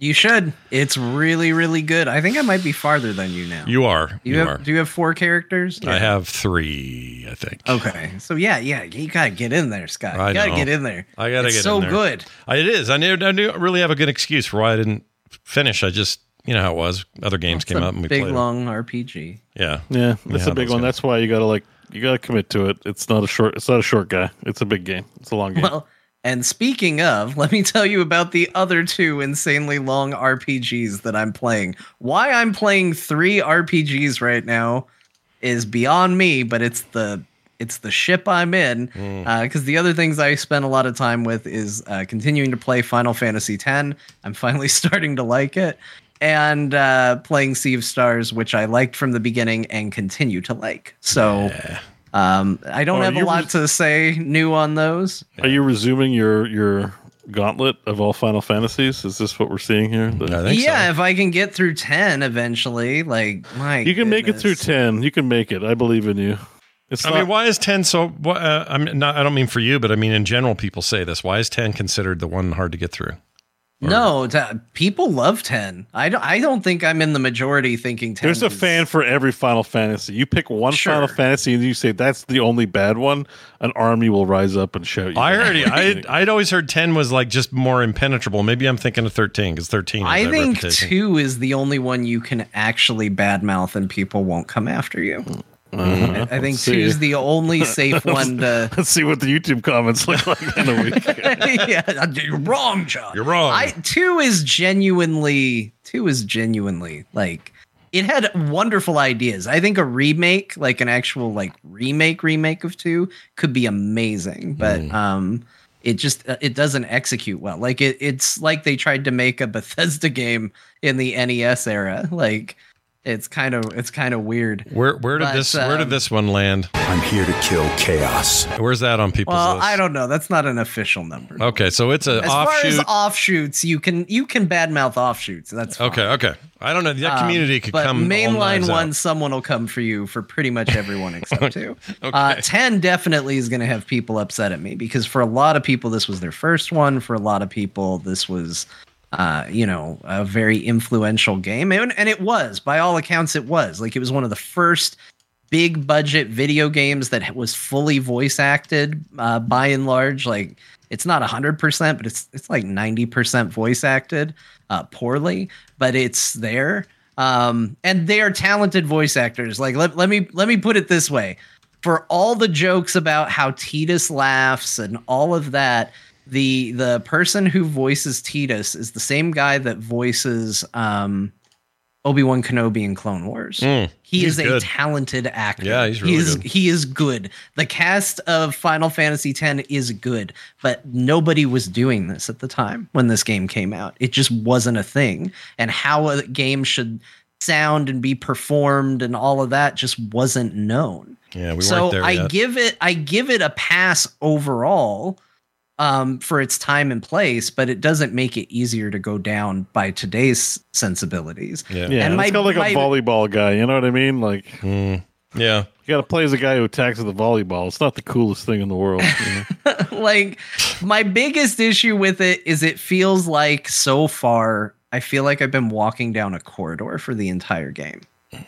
Speaker 5: You should. It's really, really good. I think I might be farther than you now.
Speaker 1: You are.
Speaker 5: you,
Speaker 1: You,
Speaker 5: have,
Speaker 1: are.
Speaker 5: Do you have four characters?
Speaker 1: I have three, I think.
Speaker 5: Okay. So yeah, yeah, you gotta get in there, Scott. You
Speaker 1: I
Speaker 5: gotta
Speaker 1: know.
Speaker 5: get in there.
Speaker 1: I gotta
Speaker 5: It's
Speaker 1: get
Speaker 5: so
Speaker 1: in there.
Speaker 5: good.
Speaker 1: I- It is. I knew. I knew. I really have a good excuse for why I didn't finish. I just, you know how it was. Other games
Speaker 5: It's
Speaker 1: came
Speaker 5: a
Speaker 1: out and we
Speaker 5: big
Speaker 1: played. them.
Speaker 5: long RPG.
Speaker 1: Yeah.
Speaker 4: Yeah, that's
Speaker 1: had
Speaker 4: a big
Speaker 1: those
Speaker 4: one.
Speaker 1: guys.
Speaker 4: That's why you gotta like you gotta commit to it. It's not a short. It's not a short guy. It's a big game. It's a long game.
Speaker 5: Well, and speaking of, (laughs) let me tell you about the other two insanely long RPGs that I'm playing. Why I'm playing three RPGs right now is beyond me, but it's the it's the ship I'm in. Because the other things I spend a lot of time with is uh, continuing to play Final Fantasy X. I'm (laughs) finally starting to like it. And uh, playing Sea of Stars, which I liked from the beginning and continue to like. So um, I don't
Speaker 4: Oh,
Speaker 5: have a lot
Speaker 4: res-
Speaker 5: to say new on those.
Speaker 4: Are you resuming your your gauntlet of all Final Fantasies? Is this what we're seeing here? The-
Speaker 1: I think
Speaker 5: yeah,
Speaker 1: so.
Speaker 5: if I can get through 10 eventually, like, my
Speaker 4: you can make it through ten. You can make it. I believe in you. It's
Speaker 1: I
Speaker 4: not,
Speaker 1: mean, why is ten so? What, uh, I'm not. I don't mean for you, but I mean in general. People say this. Why is ten considered the one hard to get through?
Speaker 5: No, t- people love 10. I don't, I don't think I'm in the majority thinking 10.
Speaker 4: There's a
Speaker 5: is-
Speaker 4: fan for every Final Fantasy. You pick one
Speaker 5: Sure.
Speaker 4: Final Fantasy and you say that's the only bad one. An army will rise up and shout you.
Speaker 1: I
Speaker 4: down.
Speaker 1: already. I I'd always heard ten was like just more impenetrable. Maybe I'm thinking of thirteen because thirteen. Has
Speaker 5: I
Speaker 1: that
Speaker 5: think
Speaker 1: reputation.
Speaker 5: 2 is the only one you can actually badmouth and people won't come after you.
Speaker 1: Mm-hmm.
Speaker 5: I, I think
Speaker 4: Let's
Speaker 5: 2 is the only (laughs) safe one to. (laughs)
Speaker 4: Let's see what the YouTube comments look like in a week. (laughs)
Speaker 5: yeah, you're wrong, Jon.
Speaker 1: You're wrong.
Speaker 5: I two is genuinely two is genuinely like it had wonderful ideas. I think a remake, like an actual like remake remake of two, could be amazing. But
Speaker 1: Hmm.
Speaker 5: um, it just uh, it doesn't execute well. Like it, it's like they tried to make a Bethesda game in the NES era. Like it's kind of it's kind of weird.
Speaker 1: Where where did
Speaker 5: But,
Speaker 1: this where did
Speaker 5: um,
Speaker 1: this one land?
Speaker 6: I'm here to kill chaos.
Speaker 1: Where's that on people's
Speaker 5: Well,
Speaker 1: list?
Speaker 5: I don't know. That's not an official number.
Speaker 1: Okay, so it's an
Speaker 5: As far as offshoots, you can you can badmouth offshoots. That's fine.
Speaker 1: okay, okay. I don't know. That
Speaker 5: Um,
Speaker 1: community could
Speaker 5: but
Speaker 1: come. all
Speaker 5: mainline
Speaker 1: knives out.
Speaker 5: one, someone will come for you for pretty much everyone (laughs) except two. uh, Ten definitely is going to have people upset at me because for a lot of people this was their first one. For a lot of people this was, uh, you know, a very influential game, and, and it was by all accounts it was. Like it was one of the first big budget video games that was fully voice acted uh, by and large. Like it's not 100% but it's it's like 90% voice acted uh, poorly but it's there. Um, and they are talented voice actors. Like let, let me let me put it this way. For all the jokes about how Tidus laughs and all of that the the person who voices Tidus is the same guy that voices um, Obi-Wan Kenobi in Clone Wars.
Speaker 1: Mm,
Speaker 5: he
Speaker 1: he's
Speaker 5: is a
Speaker 1: good.
Speaker 5: talented actor.
Speaker 1: Yeah, he's really
Speaker 5: he is,
Speaker 1: good.
Speaker 5: He is good. The cast of Final Fantasy X is good, but nobody was doing this at the time when this game came out. It just wasn't a thing. And how a game should sound and be performed and all of that just wasn't known
Speaker 1: Yeah, we
Speaker 5: so
Speaker 1: weren't there
Speaker 5: I
Speaker 1: yet.
Speaker 5: give it I give it a pass overall um, for its time and place, but it doesn't make it easier to go down by today's sensibilities.
Speaker 1: yeah.
Speaker 4: Yeah,
Speaker 5: And
Speaker 4: and
Speaker 5: my-
Speaker 4: it's got like
Speaker 5: my-
Speaker 4: a volleyball guy. You know what I mean? Like
Speaker 1: Mm. Yeah.
Speaker 4: You got to play as a guy who attacks with a volleyball. It's not the coolest thing in the world. you know? (laughs)
Speaker 5: like my biggest issue with it is it feels like so far I feel like I've been walking down a corridor for the entire game.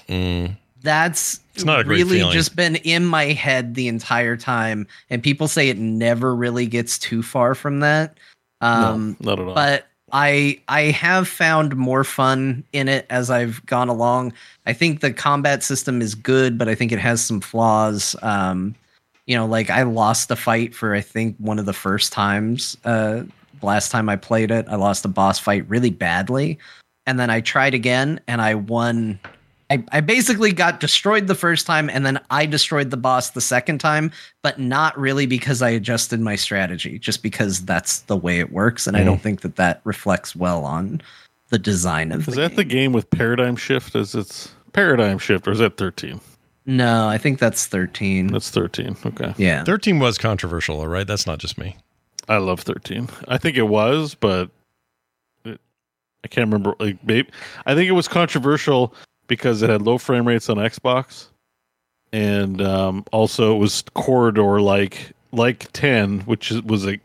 Speaker 1: Mm.
Speaker 5: That's
Speaker 1: It's not
Speaker 5: really
Speaker 1: feeling.
Speaker 5: just been in my head the entire time and people say it never really gets too far from that. Um
Speaker 4: not at all.
Speaker 5: but I I have found more fun in it as I've gone along. I think the combat system is good, but I think it has some flaws. Um, you know, like I lost a fight for I think one of the first times. Uh, last time I played it, I lost a boss fight really badly, and then I tried again and I won. I, I basically got destroyed the first time and then I destroyed the boss the second time, but not really because I adjusted my strategy, just because that's the way it works. And I
Speaker 4: Mhm.
Speaker 5: don't think that that reflects well on the design of the
Speaker 4: Is
Speaker 5: the
Speaker 4: that the game with Paradigm Shift as its Paradigm Shift, or is that 13?
Speaker 5: No, I think that's 13.
Speaker 4: That's 13. Okay.
Speaker 5: Yeah.
Speaker 1: 13 was controversial, all right? That's not just me.
Speaker 4: I love 13. I think it was, but it, I can't remember. Like, maybe, I think it was controversial because it had low frame rates on Xbox, and um, also it was corridor like like 10, which was a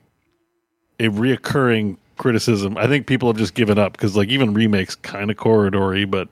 Speaker 4: a reoccurring criticism. I think people have just given up because like even remakes kind of corridory, but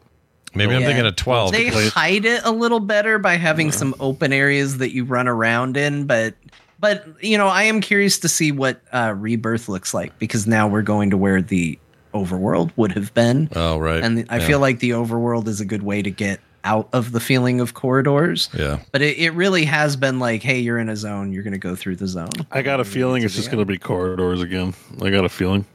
Speaker 1: Maybe I'm thinking of 12.
Speaker 5: They
Speaker 1: because-
Speaker 5: hide it a little better by having some open areas that you run around in, but but you know, I am curious to see what uh, Rebirth looks like because now we're going to where the overworld would have been.
Speaker 1: oh, right.
Speaker 5: And I
Speaker 1: Yeah.
Speaker 5: feel like the overworld is a good way to get out of the feeling of corridors.
Speaker 1: Yeah.
Speaker 5: But it, it really has been like, hey, you're in a zone, you're going to go through the zone.
Speaker 4: I got a feeling it's just going to be corridors again. I got a feeling.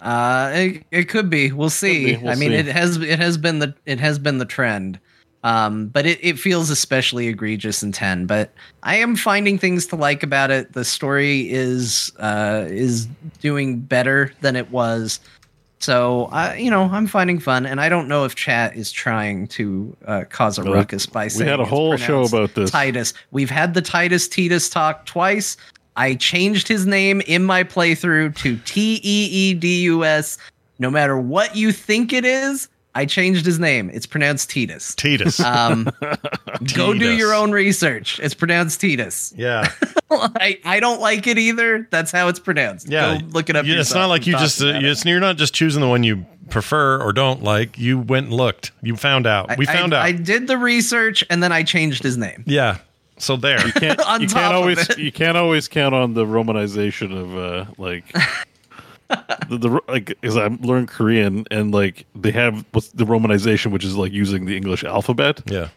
Speaker 5: Uh, it, it could be. We'll see.
Speaker 4: be. We'll
Speaker 5: I mean,
Speaker 4: see.
Speaker 5: it has it has been the it has been the trend. Um, but it, it feels especially egregious in ten. But I am finding things to like about it. The story is uh is doing better than it was. So I, you know, I'm finding fun, and I don't know if chat is trying to uh, cause a
Speaker 4: Well,
Speaker 5: ruckus by saying we
Speaker 4: had a whole show about this.
Speaker 5: Tidus. We've had the Tidus Tidus talk twice. I changed his name in my playthrough to T E E D U S. No matter what you think it is, I changed his name. It's pronounced Tidus.
Speaker 1: Tidus.
Speaker 5: Um, (laughs) go do your own research. It's pronounced Tidus.
Speaker 1: yeah. (laughs)
Speaker 5: I, I don't like it either. That's how it's pronounced.
Speaker 1: Yeah.
Speaker 5: Go look it up.
Speaker 1: Yeah, it's not like you just, uh,
Speaker 5: about it.
Speaker 1: it's, you're not just choosing the one you prefer or don't like. You went and looked. You found out. We
Speaker 5: I-
Speaker 1: found
Speaker 5: I,
Speaker 1: out.
Speaker 5: I did the research and then I changed his name.
Speaker 1: yeah. So there.
Speaker 4: You Can't, (laughs)
Speaker 5: On
Speaker 4: you
Speaker 5: top
Speaker 4: can't
Speaker 5: of
Speaker 4: always
Speaker 5: it.
Speaker 4: you can't always count on the romanization of uh like the, the like because I learned Korean and like they have what's the romanization which is like using the English alphabet
Speaker 1: yeah.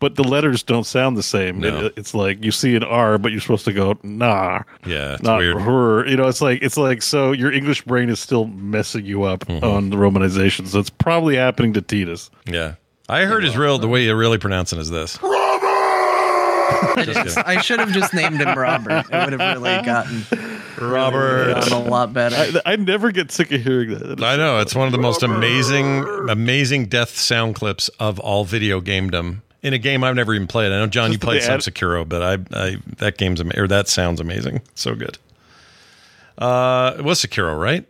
Speaker 4: but the letters don't sound the same.
Speaker 1: No.
Speaker 4: It- it's like you see an R but you're supposed to go nah
Speaker 1: Yeah. It's
Speaker 4: not
Speaker 1: weird.
Speaker 4: her. You know, it's like it's like so your English brain is still messing you up
Speaker 1: Mm-hmm.
Speaker 4: on the romanization. So it's probably happening to Tidus.
Speaker 1: Yeah. I heard his real, the way you really pronounce it is this.
Speaker 5: It's- I should have just named him Robert. It would have really gotten,
Speaker 1: Robert.
Speaker 5: gotten a lot better.
Speaker 4: I, I never get sick of hearing that.
Speaker 1: I know it's one of the most amazing, amazing death sound clips of all video gamedom in a game I've never even played. I know Jon, you
Speaker 4: Just that
Speaker 1: played
Speaker 4: they
Speaker 1: some Sekiro, but I, I that game's ama- or that sounds amazing, so good. Uh, it was Sekiro, right?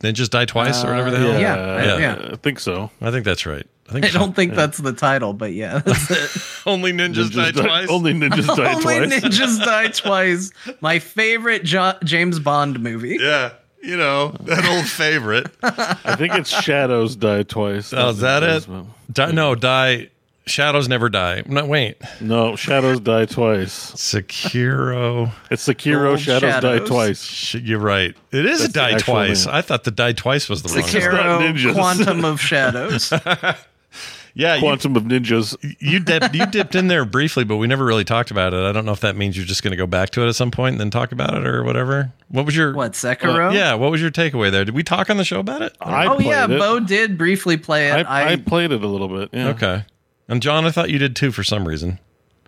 Speaker 1: Then just die twice or whatever the hell.
Speaker 5: Uh, yeah,
Speaker 1: yeah.
Speaker 5: yeah.
Speaker 4: I think so.
Speaker 1: I think that's right. I think
Speaker 5: I don't think that's the title, but yeah, that's (laughs) it.
Speaker 1: only ninjas, die, twice.
Speaker 4: Only ninjas die (laughs)
Speaker 5: Only
Speaker 4: twice.
Speaker 5: Ninjas Die Twice. My favorite jo- James Bond movie.
Speaker 1: yeah, you know that old favorite. (laughs)
Speaker 4: I think it's Shadows die twice.
Speaker 1: Oh, is that it?
Speaker 4: That's-
Speaker 1: Die, no, die. Shadows never die. No, wait.
Speaker 4: No, Shadows die twice.
Speaker 1: Sekiro.
Speaker 4: It's Sekiro.
Speaker 5: Old
Speaker 4: Shadows, die twice.
Speaker 1: Sh- You're right. It is
Speaker 4: That's
Speaker 1: die twice.
Speaker 4: name.
Speaker 1: I thought the die twice was the wrong. one.
Speaker 5: Sekiro. Quantum of (laughs) Shadows. (laughs)
Speaker 1: Yeah, you,
Speaker 4: Quantum of Ninjas.
Speaker 1: you dipped you dipped in there briefly, but we never really talked about it. I don't know if that means you're just going to go back to it at some point and then talk about it or whatever. What was your
Speaker 5: What, Sekiro?
Speaker 1: yeah, what was your takeaway there? Did we talk on the show about it?
Speaker 4: I
Speaker 5: oh yeah,
Speaker 4: it.
Speaker 5: Beau did briefly play it. I,
Speaker 4: I,
Speaker 5: I,
Speaker 4: played it a little bit. Yeah.
Speaker 1: Okay. And Jon, I thought you did too for some reason.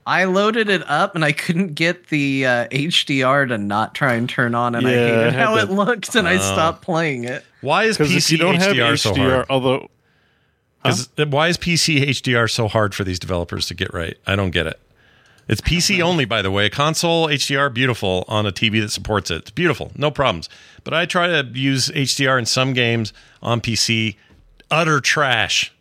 Speaker 5: I loaded it up and I couldn't get the uh, HDR to not try and turn on, and I
Speaker 4: Yeah, I
Speaker 5: hated
Speaker 4: had
Speaker 5: how
Speaker 4: to-
Speaker 5: it looked, and I stopped playing it.
Speaker 1: Why is PC
Speaker 4: if you don't have
Speaker 1: HDR,
Speaker 4: HDR,
Speaker 1: so hard?
Speaker 4: although
Speaker 1: 'Cause- Why is PC HDR so hard for these developers to get right? I don't get it. It's PC only, by the way. Console HDR, beautiful on a TV that supports it. It's beautiful, no problems. But I try to use HDR in some games on PC. Utter trash.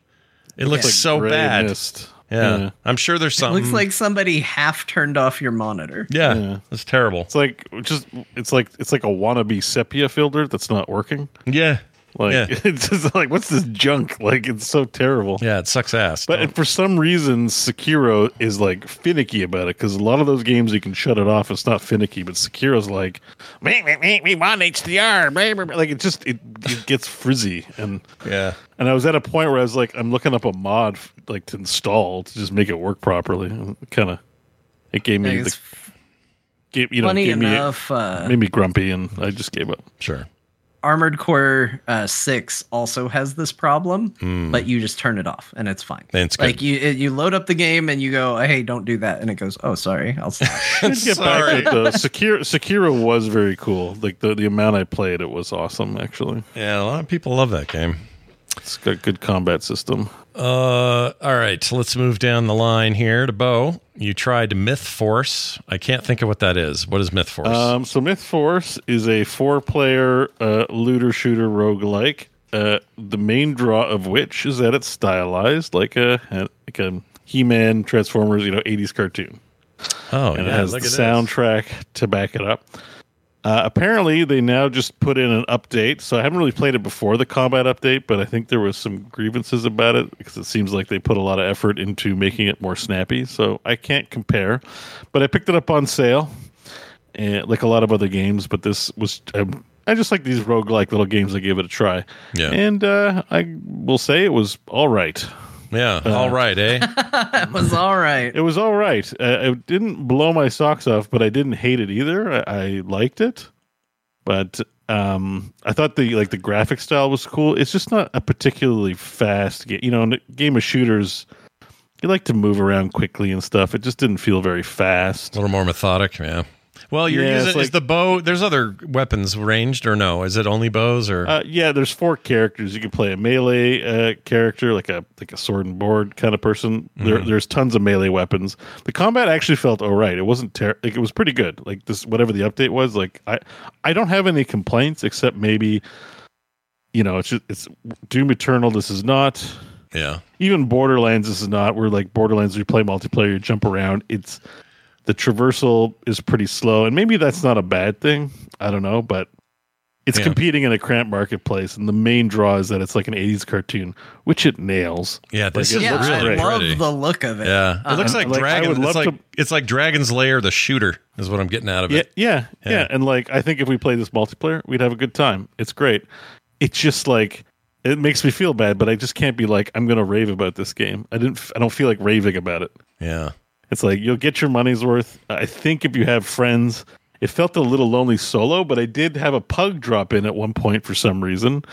Speaker 1: It looks
Speaker 4: like
Speaker 1: so
Speaker 4: gray
Speaker 1: bad.
Speaker 4: mist.
Speaker 1: Yeah.
Speaker 4: Yeah.
Speaker 1: I'm sure there's
Speaker 5: It
Speaker 1: something.
Speaker 5: looks like somebody half turned off your monitor.
Speaker 1: yeah,
Speaker 4: Yeah.
Speaker 1: it's terrible.
Speaker 4: It's like just it's like it's like a wannabe sepia filter that's not working.
Speaker 1: Yeah,
Speaker 4: Like
Speaker 1: Yeah. (laughs)
Speaker 4: it's just like what's this junk? Like it's so terrible.
Speaker 1: yeah, it sucks ass.
Speaker 4: But and for some reason, Sekiro is like finicky about it because a lot of those games you can shut it off. It's not finicky, but Sekiro's like, me, me, me, me want HDR, blah, blah, blah." like it just it, it gets frizzy and
Speaker 1: yeah,
Speaker 4: and I was at a point where I was like, I'm looking up a mod like to install to just make it work properly. Kind of, it gave me
Speaker 5: It's
Speaker 4: the gave, you know
Speaker 5: funny
Speaker 4: gave me
Speaker 5: enough, uh,
Speaker 4: made me grumpy, and I just gave up.
Speaker 1: sure.
Speaker 5: Armored Core uh, Six also has this problem,
Speaker 1: Hmm.
Speaker 5: but you just turn it off and it's fine.
Speaker 1: It's good.
Speaker 5: like you it- you load up the game and you go, "Hey, don't do that," and it goes, "Oh, sorry, I'll stop." (laughs)
Speaker 4: Let's get
Speaker 1: Sorry.
Speaker 4: back to the Sekiro. Sekiro was very cool. Like the the amount I played, it was awesome. Actually,
Speaker 1: Yeah, a lot of people love that game.
Speaker 4: It's got good combat system.
Speaker 1: Uh, all right, so let's move down the line here to Beau. You tried MythForce. I can't think of what that is. What is MythForce?
Speaker 4: Um, so MythForce is a four player uh, looter shooter roguelike. Uh, the main draw of which is that it's stylized like a like a He Man Transformers, you know, eighties cartoon.
Speaker 1: oh,
Speaker 4: and
Speaker 1: yeah,
Speaker 4: it has the
Speaker 1: look at this.
Speaker 4: soundtrack to back it up. Uh, apparently, they now just put in an update. So I haven't really played it before the combat update, but I think there was some grievances about it because it seems like they put a lot of effort into making it more snappy. So I can't compare, but I picked it up on sale, and like a lot of other games. But this was um, I just like these roguelike little games. I gave it a try,
Speaker 1: Yeah.
Speaker 4: and uh, I will say it was all right.
Speaker 1: Yeah, all right, eh? (laughs)
Speaker 5: that was all right.
Speaker 4: It was all right. Uh, it didn't blow my socks off, but I didn't hate it either. I, I liked it, but um, I thought the like the graphic style was cool. It's just not a particularly fast game. You know, in a game of shooters, you like to move around quickly and stuff. It just didn't feel very fast.
Speaker 1: A little more methodic, yeah. Well, you're
Speaker 4: Yeah, it's
Speaker 1: using is the bow. There's other weapons ranged or no? Is it only bows or?
Speaker 4: Uh, yeah, there's four characters. You can play a melee uh, character, like a like a sword and board kind of person. There, there's tons of melee weapons. The combat actually felt all right. It wasn't ter- like it was pretty good. Like this, whatever the update was. Like I, I don't have any complaints except maybe, you know, it's just, it's Doom Eternal. This is not
Speaker 1: yeah,
Speaker 4: even Borderlands. This is not. Where like Borderlands, you play multiplayer, you jump around. It's the traversal is pretty slow, and maybe that's not a bad thing. I don't know, but it's
Speaker 1: Yeah.
Speaker 4: competing in a cramped marketplace, and the main draw is that it's like an '80s cartoon, which it nails.
Speaker 1: yeah. This
Speaker 4: Like,
Speaker 1: is
Speaker 4: it
Speaker 5: yeah,
Speaker 4: looks
Speaker 5: I love
Speaker 1: pretty.
Speaker 5: the look of it.
Speaker 1: Yeah, it looks
Speaker 5: Uh,
Speaker 1: like
Speaker 4: like,
Speaker 1: Dragon. It's like
Speaker 4: to-
Speaker 1: it's like Dragon's Lair, the shooter, is what I'm getting out of it.
Speaker 4: yeah, yeah,
Speaker 1: Yeah.
Speaker 4: And like, I think if we play this multiplayer, we'd have a good time. It's great. It's just like it makes me feel bad, but I just can't be like I'm going to rave about this game. I didn't. f- I don't feel like raving about it.
Speaker 1: Yeah,
Speaker 4: It's like you'll get your money's worth. I think if you have friends, it felt a little lonely solo, but I did have a pug drop in at one point for some reason,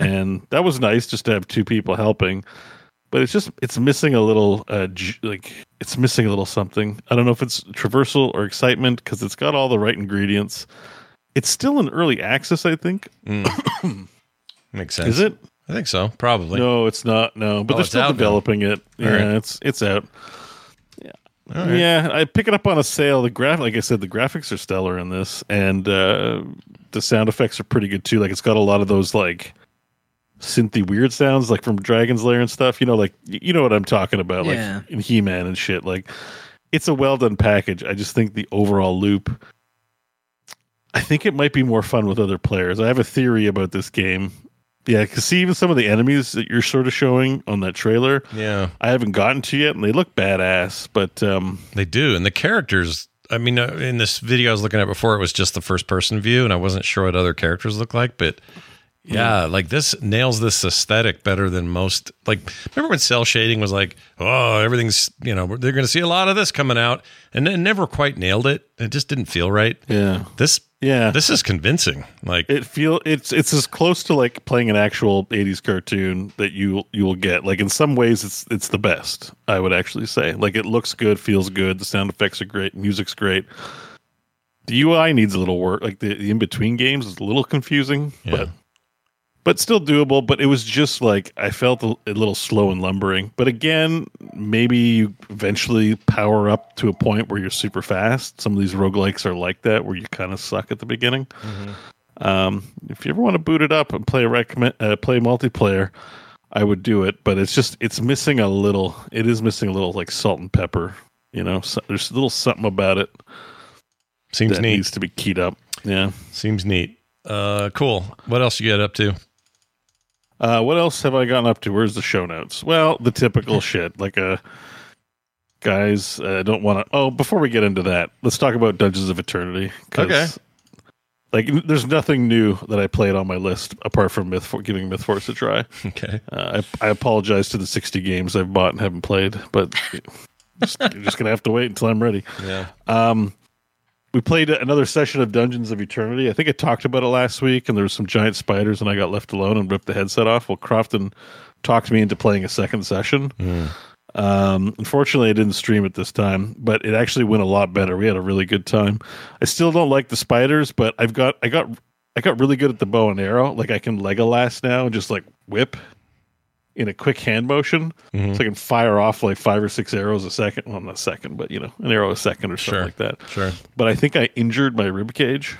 Speaker 4: and that was nice just to have two people helping. But it's just it's missing a little uh, like it's missing a little something. I don't know if it's traversal or excitement because it's got all the right ingredients. It's still in early access, I think. (coughs)
Speaker 1: makes sense.
Speaker 4: Is it?
Speaker 1: I think so. Probably.
Speaker 4: No, it's not. No, but
Speaker 1: Oh,
Speaker 4: they're still
Speaker 1: out now.
Speaker 4: developing it. Yeah,
Speaker 1: right.
Speaker 4: it's it's out.
Speaker 1: Right.
Speaker 4: Yeah, I pick it up on a sale. The graph, like I said, the graphics are stellar in this, and uh, the sound effects are pretty good too. Like it's got a lot of those like synthy weird sounds, like from Dragon's Lair and stuff. You know, like you know what I'm talking about, like
Speaker 5: Yeah.
Speaker 4: in He Man and shit. Like it's a well done package. I just think the overall loop. I think it might be more fun with other players. I have a theory about this game. Yeah, because see, even some of the enemies that you're sort of showing on that trailer,
Speaker 1: Yeah,
Speaker 4: I haven't gotten to yet, and they look badass. But um,
Speaker 1: they do, and the characters. I mean, uh, in this video I was looking at before, it was just the first person view, and I wasn't sure what other characters look like, but. Yeah, like this nails this aesthetic better than most. Like, remember when cell shading was like, oh, everything's, you know, they're going to see a lot of this coming out, and it never quite nailed it. It just didn't feel right.
Speaker 4: yeah,
Speaker 1: This,
Speaker 4: yeah,
Speaker 1: this is convincing. Like,
Speaker 4: it feel it's it's as close to like playing an actual 80s cartoon that you you will get like in some ways it's it's the best i would actually say like it looks good feels good the sound effects are great music's great the ui needs a little work like the, the in-between games is a little confusing
Speaker 1: Yeah.
Speaker 4: but but still doable but it was just like i felt a, a little slow and lumbering but again maybe you eventually power up to a point where you're super fast some of these roguelikes are like that where you kind of suck at the beginning um, if you ever want to boot it up and play a recommend uh, play multiplayer, I would do it. But it's just it's missing a little. It is missing a little like salt and pepper. You know, so, there's a little something about it
Speaker 1: Seems
Speaker 4: that
Speaker 1: neat.
Speaker 4: needs to be keyed up. Yeah.
Speaker 1: Seems neat. Uh, cool. What else you get up to?
Speaker 4: Uh, what else have I gotten up to? Where's the show notes? Well, the typical (laughs) shit. Like uh guys, I don't want to. Oh, before we get into that, let's talk about Dungeons of Eternity.
Speaker 1: Okay.
Speaker 4: Like, there's nothing new that I played on my list apart from Myth for giving MythForce a try. (laughs)
Speaker 1: Okay.
Speaker 4: Uh, I, I apologize to the 60 games I've bought and haven't played, but (laughs) just, you're just gonna have to wait until I'm ready.
Speaker 1: Yeah.
Speaker 4: Um, we played another session of Dungeons of Eternity. I think I talked about it last week, and there was some giant spiders, and I got left alone and ripped the headset off. Well, Crofton talked me into playing a second session. Um, unfortunately, I didn't stream it this time, but it actually went a lot better. We had a really good time. I still don't like the spiders, but I've got I got I got really good at the bow and arrow. Like I can Legolas now and just like whip in a quick hand motion,
Speaker 1: Mhm.
Speaker 4: so I can fire off like five or six arrows a second. Well, not a second, but you know, an arrow a second or something
Speaker 1: Sure.
Speaker 4: like that.
Speaker 1: Sure.
Speaker 4: But I think I injured my rib cage.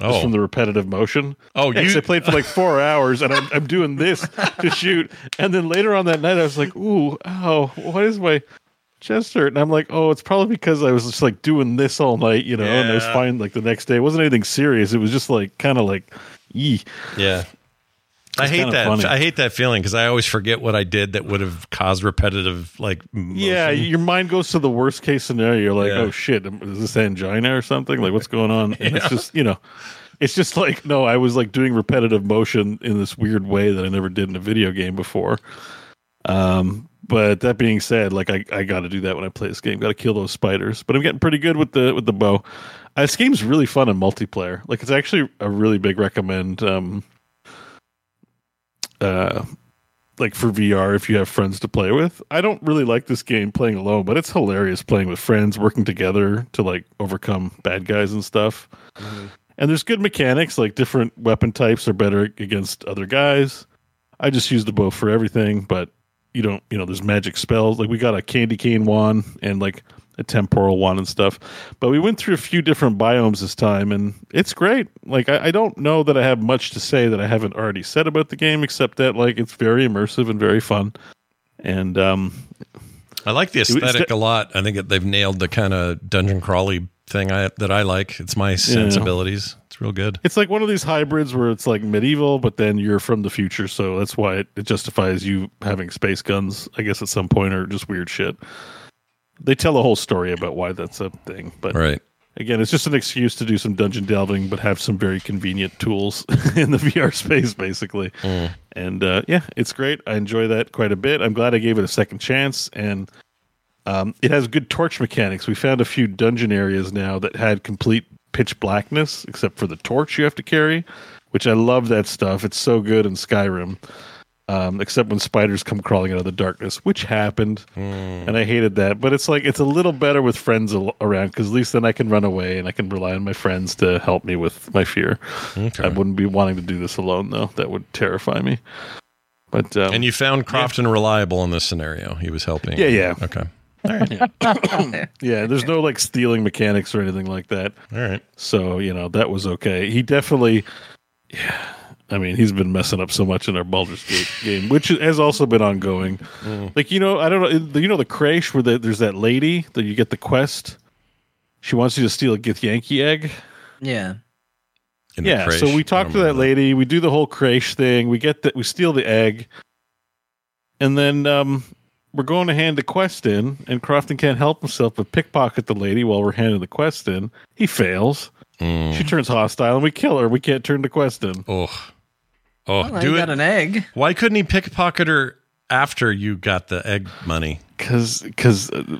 Speaker 4: Just
Speaker 1: Oh.
Speaker 4: from the repetitive motion.
Speaker 1: Oh, you-
Speaker 4: I played for like four (laughs) hours and I'm, I'm doing this to shoot. And then later on that night, I was like, ooh, ow, what is my chest hurt? And I'm like, oh, it's probably because I was just like doing this all night, you know, Yeah. and I was fine like the next day. It wasn't anything serious. It was just like kind of like, yee.
Speaker 1: Yeah. I hate that.
Speaker 4: funny.
Speaker 1: I hate that feeling because I always forget what I did that would have caused repetitive like.
Speaker 4: Yeah, your mind goes to the worst case scenario. You're like,
Speaker 1: Yeah.
Speaker 4: oh shit, is this angina or something? Like, what's going on? And it's just, you know, it's just like, no, I was like doing repetitive motion in this weird way that I never did in a video game before. Um, but that being said, like I, I got to do that when I play this game. Got to kill those spiders. But I'm getting pretty good with the with the bow. Uh, this game's really fun in multiplayer. Like it's actually a really big recommend. Um, uh, like for VR if you have friends to play with. I don't really like this game playing alone, but it's hilarious playing with friends, working together to like overcome bad guys and stuff. And there's good mechanics, like different weapon types are better against other guys. I just use the bow for everything, but you don't, you know, there's magic spells. Like we got a candy cane wand and like a temporal one and stuff. But we went through a few different biomes this time, and it's great. Like I, I don't know that I have much to say that I haven't already said about the game, except that like it's very immersive and very fun. And um,
Speaker 1: I like the aesthetic a lot. I think they've nailed the kind of dungeon crawly thing I, that I like. It's my sensibilities. It's real good.
Speaker 4: It's like one of these hybrids where it's like medieval, but then you're from the future, so that's why it, it justifies you having space guns, I guess, at some point, or just weird shit. They tell a whole story about why that's a thing, but
Speaker 1: Right.
Speaker 4: again, it's just an excuse to do some dungeon delving, but have some very convenient tools (laughs) in the VR space, basically. And uh, yeah, it's great. I enjoy that quite a bit. I'm glad I gave it a second chance, and um, it has good torch mechanics. We found a few dungeon areas now that had complete pitch blackness, except for the torch you have to carry, which I love that stuff. It's so good in Skyrim. Um, except when spiders come crawling out of the darkness, which happened, and I hated that. But it's like it's a little better with friends al- around because at least then I can run away and I can rely on my friends to help me with my fear.
Speaker 1: Okay.
Speaker 4: I wouldn't be wanting to do this alone though; that would terrify me. But um,
Speaker 1: And you found Crofton reliable in this scenario. He was helping.
Speaker 4: Yeah, yeah.
Speaker 1: Okay. (coughs)
Speaker 4: yeah, there's no like stealing mechanics or anything like that.
Speaker 1: All right.
Speaker 4: So, you know, that was okay. He definitely yeah. I mean, he's been messing up so much in our Baldur's Gate game, which has also been ongoing. Like, you know, I don't know, you know the creche where the, there's that lady that you get the quest. She wants you to steal a Githyanki egg.
Speaker 5: Yeah.
Speaker 1: In
Speaker 4: yeah,
Speaker 1: creche.
Speaker 4: so we talk to that lady. We do the whole creche thing. We get that. We steal the egg, and then um, we're going to hand the quest in. And Crofton can't help himself but pickpocket the lady while we're handing the quest in. He fails.
Speaker 1: Mm.
Speaker 4: She turns hostile, and we kill her. We can't turn the quest in.
Speaker 1: Oh, oh,
Speaker 5: Well,
Speaker 1: do
Speaker 5: you
Speaker 1: it.
Speaker 5: got an egg.
Speaker 1: Why couldn't he pickpocket her after you got the egg money?
Speaker 4: because because uh,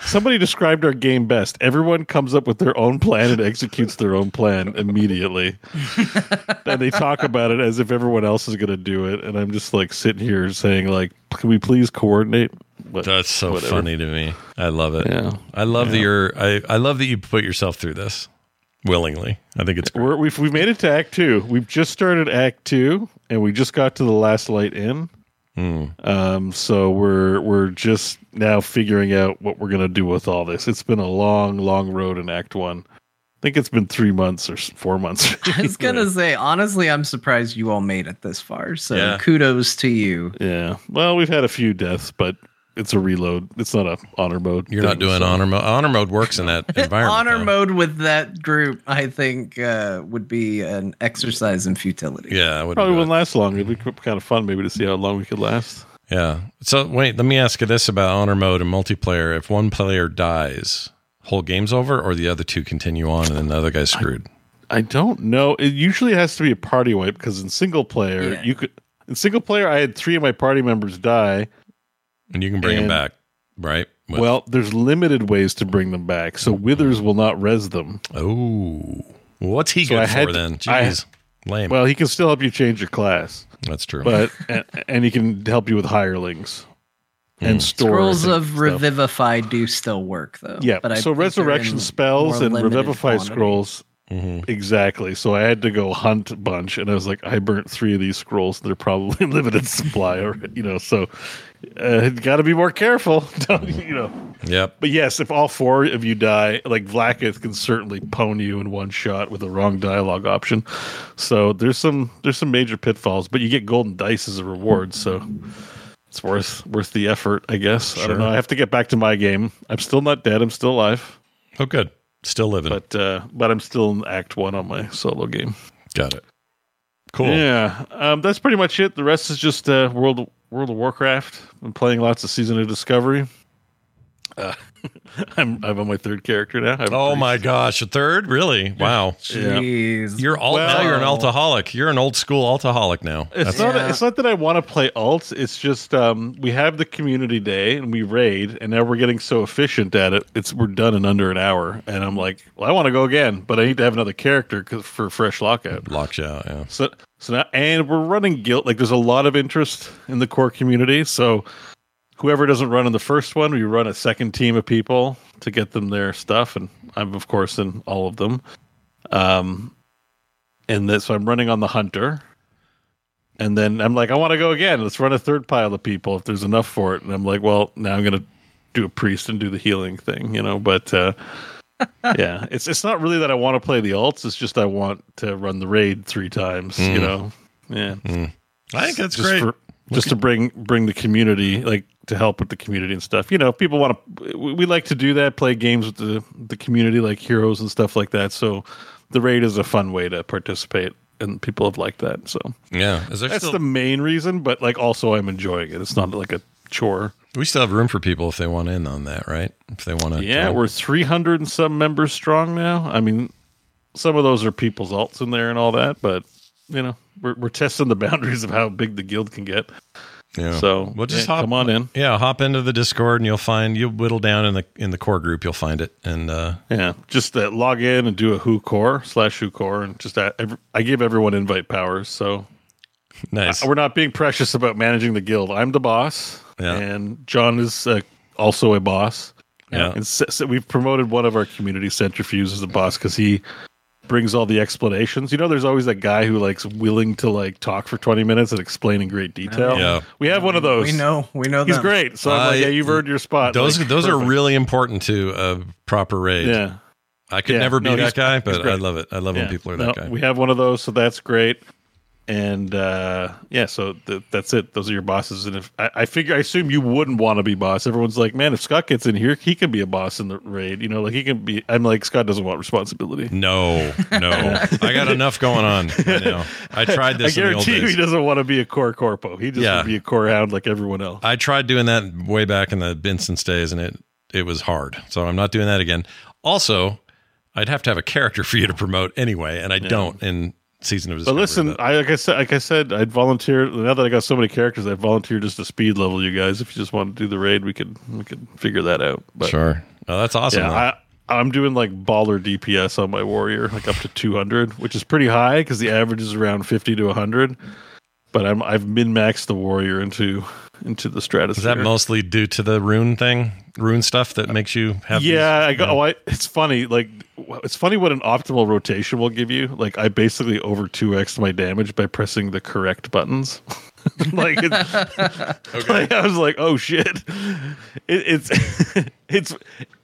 Speaker 4: somebody described our game best. Everyone comes up with their own plan and executes their own plan immediately, (laughs) and they talk about it as if everyone else is going to do it. And I'm just like sitting here saying, like, can we please coordinate? But
Speaker 1: That's so
Speaker 4: whatever.
Speaker 1: funny to me. I love it.
Speaker 4: Yeah.
Speaker 1: I love that you're. I, I love that you put yourself through this willingly. I think it's great.
Speaker 4: We're, we've we've made it to Act Two. We've just started Act Two, and we just got to the Last Light Inn.
Speaker 1: Hmm.
Speaker 4: Um, so we're we're just now figuring out what we're gonna do with all this. It's been a long, long road in Act One, I think it's been three months or four months. (laughs)
Speaker 5: I was gonna say, honestly, I'm surprised you all made it this far. So
Speaker 4: Yeah.
Speaker 5: kudos to you.
Speaker 4: yeah. Well, we've had a few deaths, but it's a reload. It's not a honor mode.
Speaker 1: You're not doing
Speaker 4: so-
Speaker 1: honor mode. Honor mode works in that (laughs) environment.
Speaker 5: Honor
Speaker 1: though.
Speaker 5: mode with that group, I think, uh, would be an exercise in futility.
Speaker 1: Yeah, I would.
Speaker 4: Probably wouldn't last long. It'd be kind of fun maybe to see how long we could last.
Speaker 1: Yeah. So wait, let me ask you this about honor mode and multiplayer. If one player dies, whole game's over, or the other two continue on, and then the other guy's screwed.
Speaker 4: I don't know. It usually has to be a party wipe because in single player,
Speaker 5: Yeah.
Speaker 4: you could. In single player, I had three of my party members die.
Speaker 1: And you can bring them back, right? With-
Speaker 4: well, there's limited ways to bring them back. So Withers will not res them.
Speaker 1: oh, what's he
Speaker 4: So
Speaker 1: good
Speaker 4: I
Speaker 1: for
Speaker 4: to-
Speaker 1: then?
Speaker 4: I-
Speaker 1: Jeez, lame.
Speaker 4: Well, he can still help you change your class,
Speaker 1: That's true.
Speaker 4: but (laughs) and, and he can help you with hirelings and hmm. store
Speaker 5: Scrolls of
Speaker 4: and stuff.
Speaker 5: Revivify do still work though.
Speaker 4: Yeah,
Speaker 5: but I
Speaker 4: so resurrection spells and revivify
Speaker 5: quantity.
Speaker 4: scrolls.
Speaker 1: Mhm.
Speaker 4: Exactly. So I had to go hunt a bunch, and I was like, I burnt three of these scrolls. They're probably (laughs) limited supply, or you know, so uh, got to be more careful. (laughs) Don't- you know.
Speaker 1: Yep.
Speaker 4: But yes, if all four of you die, like Vlaakith can certainly pwn you in one shot with the wrong dialogue option. So there's some there's some major pitfalls, but you get golden dice as a reward, so it's worth worth the effort, I guess. I
Speaker 1: Sure.
Speaker 4: don't know. I have to get back to my game. I'm still not dead. I'm still alive,
Speaker 1: Oh, good. Still living.
Speaker 4: but uh, but I'm still in Act One on my solo game.
Speaker 1: Got it. Cool.
Speaker 4: Yeah, um, that's pretty much it. The rest is just uh, World World of Warcraft. I'm playing lots of Season of Discovery. Uh, (laughs) I'm I'm on my third character now. I'm
Speaker 1: Oh my gosh, a third? Really? Wow.
Speaker 4: Yeah.
Speaker 5: Jeez.
Speaker 1: You're alt now. You're an
Speaker 5: Well-
Speaker 1: altaholic. You're an old school altaholic now.
Speaker 4: It's
Speaker 1: That's-
Speaker 4: not.
Speaker 5: Yeah.
Speaker 4: It's not that I want to play alt. It's just um, we have the community day and we raid, and now we're getting so efficient at it. It's we're done in under an hour, and I'm like, well, I want to go again, but I need to have another character 'cause- for fresh lockout.
Speaker 1: locks out. Yeah.
Speaker 4: So so now, and we're running guild. Like there's a lot of interest in the core community. So whoever doesn't run in the first one, we run a second team of people to get them their stuff, and I'm of course in all of them. Um, and that, so I'm running on the hunter. And then I'm like, I want to go again. Let's run a third pile of people if there's enough for it. And I'm like, well, now I'm gonna do a priest and do the healing thing, you know. But uh, (laughs) yeah, it's it's not really that I want to play the alts. It's just I want to run the raid three times, you
Speaker 1: Mm.
Speaker 4: know. Yeah,
Speaker 1: I think that's
Speaker 4: just
Speaker 1: great.
Speaker 4: for just to bring bring the community like to help with the community and stuff. You know, people want to. We, we like to do that, play games with the the community, like heroes and stuff like that. So the raid is a fun way to participate, and people have liked that. So
Speaker 1: yeah.
Speaker 4: That's
Speaker 1: still,
Speaker 4: the main reason. But like, also, I'm enjoying it. It's not like a chore.
Speaker 1: we still have room for people if they want in on that, right? If they want to.
Speaker 4: Yeah, we're 300 and some members strong now. I mean, some of those are people's alts in there and all that, but you know, we're we're testing the (laughs) boundaries of how big the guild can get.
Speaker 1: Yeah.
Speaker 4: So
Speaker 1: we'll just
Speaker 4: yeah,
Speaker 1: hop
Speaker 4: come on in.
Speaker 1: Yeah, hop into the Discord and you'll find you'll whittle down in the in the core group. You'll find it, and uh,
Speaker 4: Yeah, just uh, log in and do a who core slash who core, and just uh, every, I give everyone invite powers. So
Speaker 1: nice.
Speaker 4: uh, we're not being precious about managing the guild. I'm the boss,
Speaker 1: Yeah.
Speaker 4: and Jon is uh, also a boss.
Speaker 1: Yeah.
Speaker 4: and so, so we've promoted one of our community centrifuges as a boss because he brings all the explanations. You know, there's always that guy who likes willing to like talk for 20 minutes and explain in great detail.
Speaker 1: Yeah.
Speaker 4: we have one of those.
Speaker 5: We know. We know
Speaker 4: He's
Speaker 5: them.
Speaker 4: great. So I'm like,
Speaker 1: Uh,
Speaker 4: yeah, you've earned your spot.
Speaker 1: those
Speaker 4: Like,
Speaker 1: those are really important to a proper raid.
Speaker 4: Yeah.
Speaker 1: I could
Speaker 4: Yeah,
Speaker 1: never be
Speaker 4: no,
Speaker 1: that guy, but I love it. I love when people are
Speaker 4: No,
Speaker 1: that guy.
Speaker 4: We have one of those, so that's great. And uh, yeah, so th- that's it. Those are your bosses. And if I, I figure, I assume you wouldn't want to be boss. Everyone's like, man, if Scott gets in here, he can be a boss in the raid. You know, like he can be. I'm like, Scott doesn't want responsibility.
Speaker 1: No, no, I got enough going on. right now. I tried (laughs)
Speaker 4: I
Speaker 1: this in the old
Speaker 4: guarantee you, he doesn't want to be a core corpo. He just
Speaker 1: Yeah.
Speaker 4: wants to be a core hound like everyone else.
Speaker 1: I tried doing that way back in the instance days, and it it was hard. So I'm not doing that again. Also, I'd have to have a character for you to promote anyway, and I don't in season of
Speaker 4: But
Speaker 1: Discovery.
Speaker 4: listen, I like I said, like I said, I'd volunteer. Now that I got so many characters, I'd volunteer just to speed level you guys. If you just want to do the raid, we could we could figure that out. But
Speaker 1: sure. Oh, that's awesome.
Speaker 4: Yeah. I, I'm doing like baller DPS on my warrior, like up to 200, which is pretty high because the average is around 50 to 100. But I'm I've min maxed the warrior into into the stratosphere.
Speaker 1: Is that mostly due to the rune thing, rune stuff that makes you have?
Speaker 4: yeah, I
Speaker 1: these-
Speaker 4: go. Oh, I, it's funny. Like it's funny what an optimal rotation will give you. Like I basically over two x my damage by pressing the correct buttons. (laughs) like, it's, (laughs) like I was like, oh shit, it, it's (laughs) it's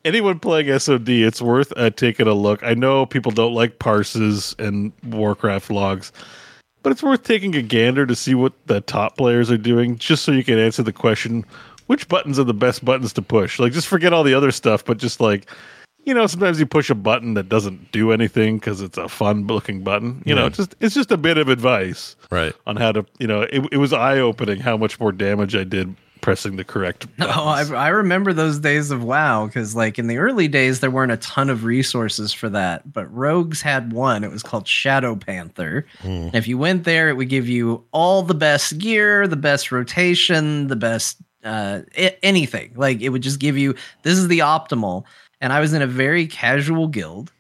Speaker 4: anyone playing SOD. It's worth uh, taking a look. I know people don't like parses and Warcraft logs, but it's worth taking a gander to see what the top players are doing, just so you can answer the question: which buttons are the best buttons to push? Like, just forget all the other stuff, but just like. You know, sometimes you push a button that doesn't do anything because it's a fun-looking button. You know,
Speaker 1: Yeah.
Speaker 4: it's just it's just a bit of advice
Speaker 1: Right.
Speaker 4: on how to. You know, it, it was eye-opening how much more damage I did pressing the correct. (laughs)
Speaker 5: No, I, I remember those days of WoW because, like, in the early days, there weren't a ton of resources for that. But Rogues had one. It was called Shadow Panther. And if you went there, it would give you all the best gear, the best rotation, the best uh, a- anything. Like, it would just give you this is the optimal. And I was in a very casual guild,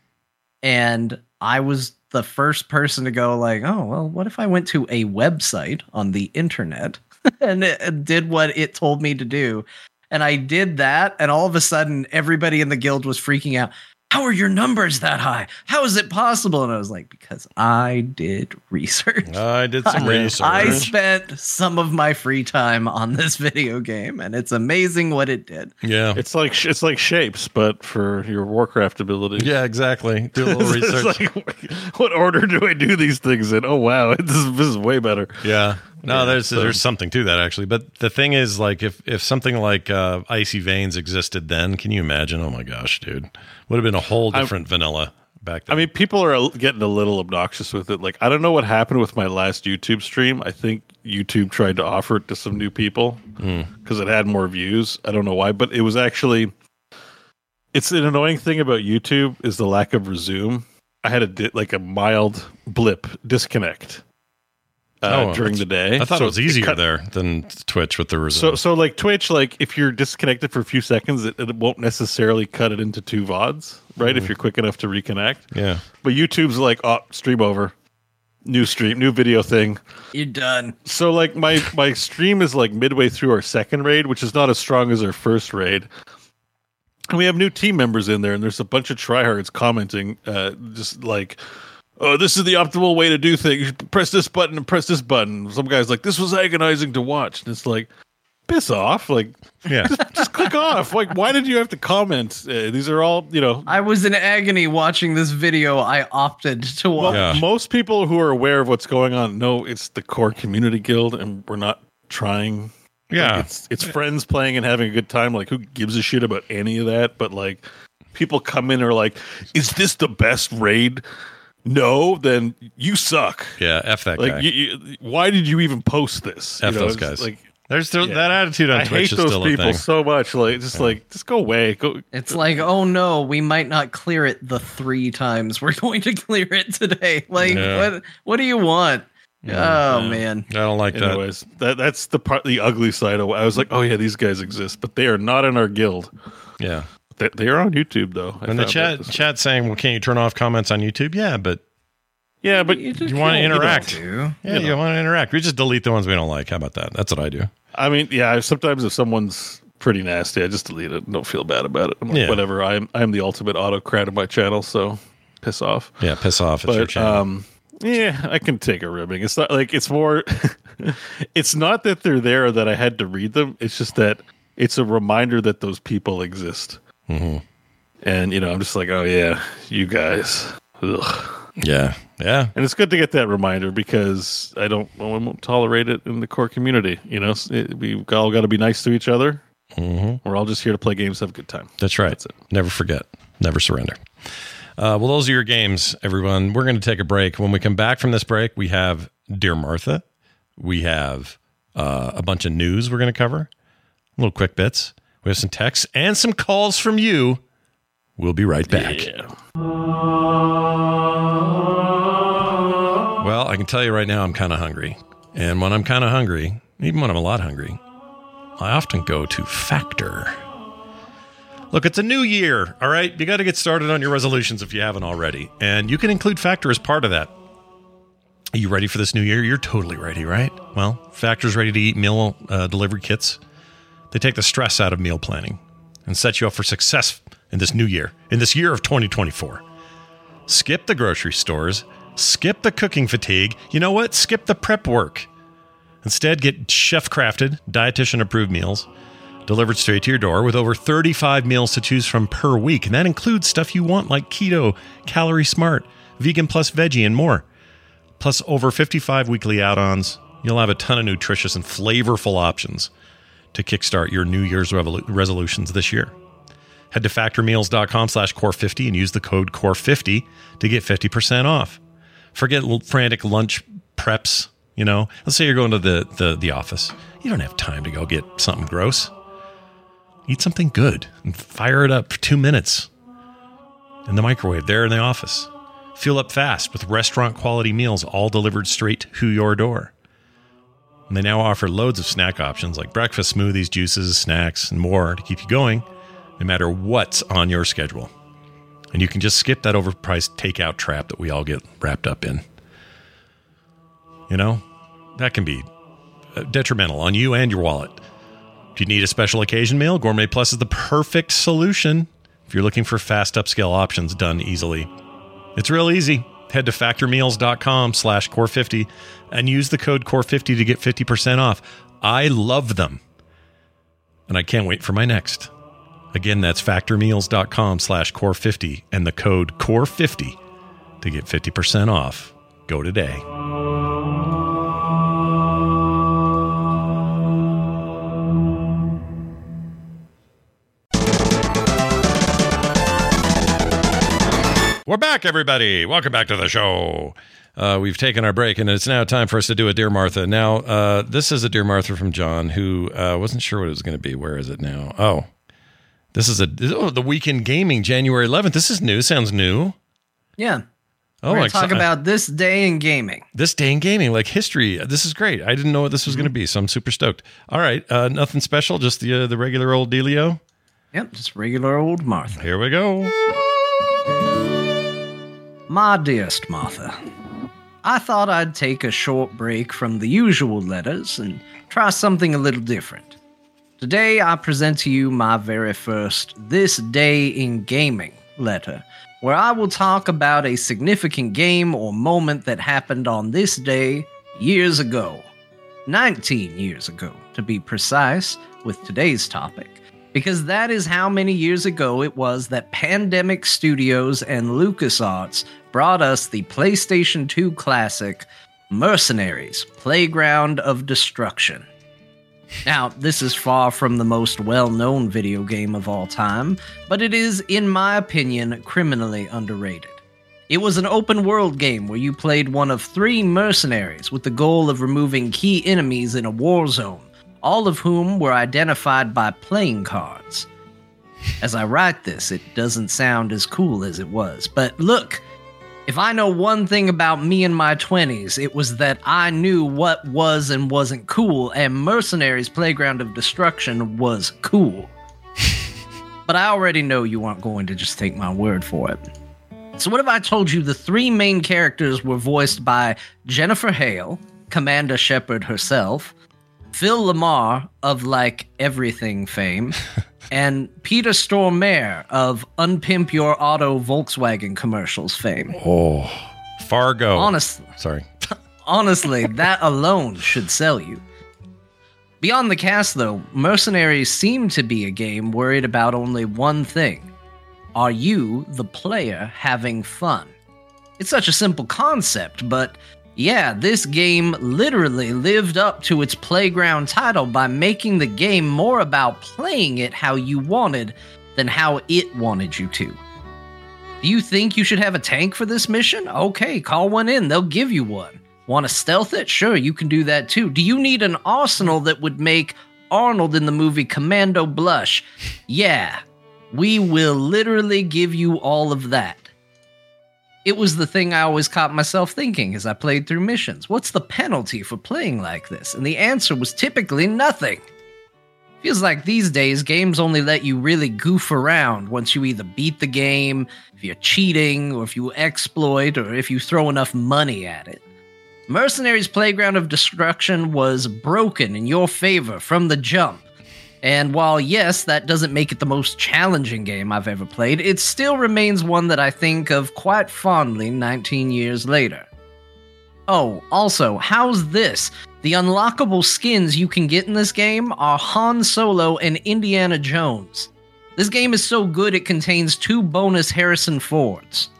Speaker 5: and I was the first person to go like, oh well, what if I went to a website on the internet (laughs) and it, it did what it told me to do? And I did that, and all of a sudden, everybody in the guild was freaking out. How are your numbers that high? How is it possible? And I was like, because I did research.
Speaker 1: I did some (laughs) research.
Speaker 5: I spent some of my free time on this (laughs) video game, and it's amazing what it did.
Speaker 1: yeah.
Speaker 4: It's like it's like Shapez, but for your Warcraft ability.
Speaker 1: Yeah, exactly. Do a little
Speaker 4: It's
Speaker 1: research.
Speaker 4: like, what order do I do these things in? Oh wow, this is, this is way better.
Speaker 1: Yeah. No,
Speaker 4: Yeah,
Speaker 1: there's
Speaker 4: so-
Speaker 1: there's something to that actually. But the thing is, like, if if something like uh, Icy Veins existed then, can you imagine? Oh my gosh, dude, would have been a whole different vanilla back then.
Speaker 4: I mean, people are getting a little obnoxious with it. Like, I don't know what happened with my last YouTube stream. I think YouTube tried to offer it to some new people because it had more views. I don't know why, but it was actually. It's an annoying thing about YouTube is the lack of resume. I had a di- like a mild blip disconnect uh,
Speaker 1: Oh,
Speaker 4: during the day.
Speaker 1: I thought
Speaker 4: So
Speaker 1: it was easier
Speaker 4: cut-
Speaker 1: there than Twitch with the
Speaker 4: So,
Speaker 1: result.
Speaker 4: so like Twitch, like if you're disconnected for a few seconds, it, it won't necessarily cut it into two vods, right? If you're quick enough to reconnect.
Speaker 1: yeah.
Speaker 4: But YouTube's like, oh, stream over, new stream, new video thing.
Speaker 5: You're done.
Speaker 4: So like my my stream is like midway through our second raid, which is not as strong as our first raid. And we have new team members in there, and there's a bunch of tryhards commenting, uh, just like, "Oh, this is the optimal way to do things. Press this button and press this button." Some guys like, "This was agonizing to watch," and it's like, piss off, like,
Speaker 1: Yeah. (laughs)
Speaker 4: just click off. Like, why did you have to comment? Uh, these are all, you know,
Speaker 5: I was in agony watching this video. I opted to watch.
Speaker 1: Yeah.
Speaker 4: most people who are aware of what's going on know it's the core community guild, and we're not trying.
Speaker 1: Yeah.
Speaker 4: Like, it's it's friends playing and having a good time. Like, who gives a shit about any of that? But like, people come in and are like, "Is this the best raid?" No, then you suck.
Speaker 1: Yeah. F that guy.
Speaker 4: Like, you, you, why did you even post this? You
Speaker 1: F
Speaker 4: know,
Speaker 1: those guys.
Speaker 4: Like,
Speaker 1: There's still,
Speaker 4: Yeah.
Speaker 1: that attitude on
Speaker 4: I
Speaker 1: Twitch
Speaker 4: hate
Speaker 1: is
Speaker 4: those
Speaker 1: still
Speaker 4: people so much. Like, just like, just go away. Go.
Speaker 5: It's like, oh no, we might not clear it the three times we're (laughs) going to clear it today. Like,
Speaker 1: Yeah.
Speaker 5: what? What do you want? oh man,
Speaker 1: I don't like that.
Speaker 4: Anyways, that that's the part, the ugly side of. I was like, oh yeah, these guys exist, but they are not in our guild.
Speaker 1: Yeah.
Speaker 4: They, they are on YouTube though. I
Speaker 1: And the chat chat saying, "Well, can't you turn off comments on YouTube?" Yeah, but
Speaker 4: yeah, but
Speaker 5: just
Speaker 1: you want to interact.
Speaker 5: do.
Speaker 1: Yeah, you, want to interact. We just delete the ones we don't like. How about that? That's what I do.
Speaker 4: I mean, yeah. Sometimes if someone's pretty nasty, I just delete it. Don't feel bad about it. I'm like,
Speaker 1: Yeah.
Speaker 4: whatever. I'm I'm the ultimate autocrat of my channel, so piss off.
Speaker 1: Yeah, piss off. It's your
Speaker 4: But
Speaker 1: channel.
Speaker 4: um, yeah, I can take a ribbing. It's not like it's more. (laughs) it's not that they're there or that I had to read them. It's just that it's a reminder that those people exist.
Speaker 1: Mm-hmm.
Speaker 4: And you know, I'm just like, oh yeah, you guys. Ugh.
Speaker 1: yeah, yeah.
Speaker 4: And it's good to get that reminder because I don't, I won't tolerate it in the core community. You know, it, we all got to be nice to each other.
Speaker 1: Mm-hmm.
Speaker 4: We're all just here to play games, have a good time.
Speaker 1: That's right.
Speaker 4: That's it.
Speaker 1: Never forget. Never surrender. Uh, well, those are your games, everyone. We're going to take a break. When we come back from this break, we have Dear Martha. We have uh, a bunch of news we're going to cover, little quick bits. We have some texts and some calls from you. We'll be right back.
Speaker 4: Yeah.
Speaker 1: Well, I can tell you right now, I'm kind of hungry. And when I'm kind of hungry, even when I'm a lot hungry, I often go to Factor. Look, it's a new year, all right? You got to get started on your resolutions if you haven't already. And you can include Factor as part of that. Are you ready for this new year? You're totally ready, right? Well, Factor's ready to eat meal uh, delivery kits. They take the stress out of meal planning and set you up for success in this new year, in this year of 2024. Skip the grocery stores, skip the cooking fatigue. You know what? Skip the prep work. Instead, get chef crafted, dietitian approved meals delivered straight to your door with over 35 meals to choose from per week. And that includes stuff you want like keto, calorie smart, vegan plus veggie, and more. Plus, over 55 weekly add ons. You'll have a ton of nutritious and flavorful options to kickstart your New Year's revolu- resolutions this year. Head to factormeals.com slash core50 and use the code core50 to get 50% off. Forget frantic lunch preps, you know. Let's say you're going to the, the, the office. You don't have time to go get something gross. Eat something good and fire it up for two minutes in the microwave there in the office. Fuel up fast with restaurant quality meals all delivered straight to your door. And they now offer loads of snack options like breakfast smoothies, juices, snacks, and more to keep you going no matter what's on your schedule. And you can just skip that overpriced takeout trap that we all get wrapped up in. You know, that can be uh, detrimental on you and your wallet. If you need a special occasion meal, Gourmet Plus is the perfect solution if you're looking for fast upscale options done easily. It's real easy. Head to factormeals.com slash core50 and use the code core50 to get 50% off. I love them. And I can't wait for my next. Again, that's factormeals.com slash core50 and the code core50 to get 50% off. Go today. Back, everybody. Welcome back to the show. Uh, we've taken our break, and it's now time for us to do a Dear Martha. Now, uh, this is a Dear Martha from Jon, who uh, wasn't sure what it was going to be. Where is it now? Oh, this is a oh, the weekend gaming, January 11th. This is new. Sounds new.
Speaker 5: Yeah.
Speaker 1: Oh,
Speaker 5: We're gonna talk about this day in gaming.
Speaker 1: This day in gaming, like history. This is great. I didn't know what this was going to be, so I'm super stoked. All right, uh, nothing special, just the uh, the regular old dealio.
Speaker 5: Yep, just regular old Martha.
Speaker 1: Here we go.
Speaker 5: My dearest Martha, I thought I'd take a short break from the usual letters and try something a little different. Today, I present to you my very first This Day in Gaming letter, where I will talk about a significant game or moment that happened on this day years ago. 19 years ago, to be precise, with today's topic, because that is how many years ago it was that Pandemic Studios and LucasArts brought us the PlayStation 2 classic Mercenaries Playground of Destruction. Now, this is far from the most well known video game of all time, but it is, in my opinion, criminally underrated. It was an open world game where you played one of three mercenaries with the goal of removing key enemies in a war zone, all of whom were identified by playing cards. As I write this, it doesn't sound as cool as it was, but look, if I know one thing about me in my 20s, it was that I knew what was and wasn't cool, and Mercenaries Playground of Destruction was cool. (laughs) but I already know you aren't going to just take my word for it. So, what if I told you the three main characters were voiced by Jennifer Hale, Commander Shepard herself, Phil LaMarr of like everything fame, (laughs) and Peter Stormare of Unpimp Your Auto Volkswagen commercials fame.
Speaker 1: Oh, Fargo.
Speaker 5: Honestly,
Speaker 1: Sorry. (laughs)
Speaker 5: honestly, that alone should sell you. Beyond the cast, though, Mercenaries seem to be a game worried about only one thing Are you, the player, having fun? It's such a simple concept, but yeah, this game literally lived up to its playground title by making the game more about playing it how you wanted than how it wanted you to. Do you think you should have a tank for this mission? Okay, call one in, they'll give you one. Want to stealth it? Sure, you can do that too. Do you need an arsenal that would make Arnold in the movie Commando blush? Yeah, we will literally give you all of that. It was the thing I always caught myself thinking as I played through missions. What's the penalty for playing like this? And the answer was typically nothing. Feels like these days games only let you really goof around once you either beat the game, if you're cheating, or if you exploit, or if you throw enough money at it. Mercenaries Playground of Destruction was broken in your favor from the jump. And while, yes, that doesn't make it the most challenging game I've ever played, it still remains one that I think of quite fondly 19 years later. Oh, also, how's this? The unlockable skins you can get in this game are Han Solo and Indiana Jones. This game is so good it contains two bonus Harrison Fords.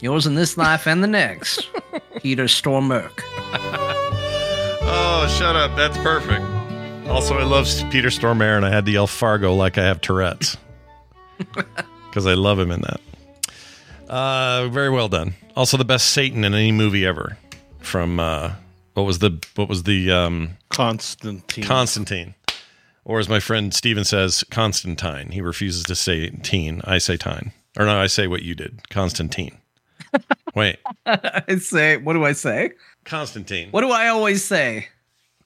Speaker 5: Yours in this life and the next. (laughs) Peter Stormare.
Speaker 1: Oh, shut up. That's perfect. Also, I love Peter Stormare, and I had the El Fargo like I have Tourette's (laughs) because I love him in that. Uh, very well done. Also, the best Satan in any movie ever. From uh, what was the what was the um,
Speaker 4: Constantine.
Speaker 1: Constantine, or as my friend Steven says, Constantine. He refuses to say teen. I say tine, or no, I say what you did, Constantine. (laughs) Wait,
Speaker 5: I say, what do I say?
Speaker 1: Constantine.
Speaker 5: What do I always say?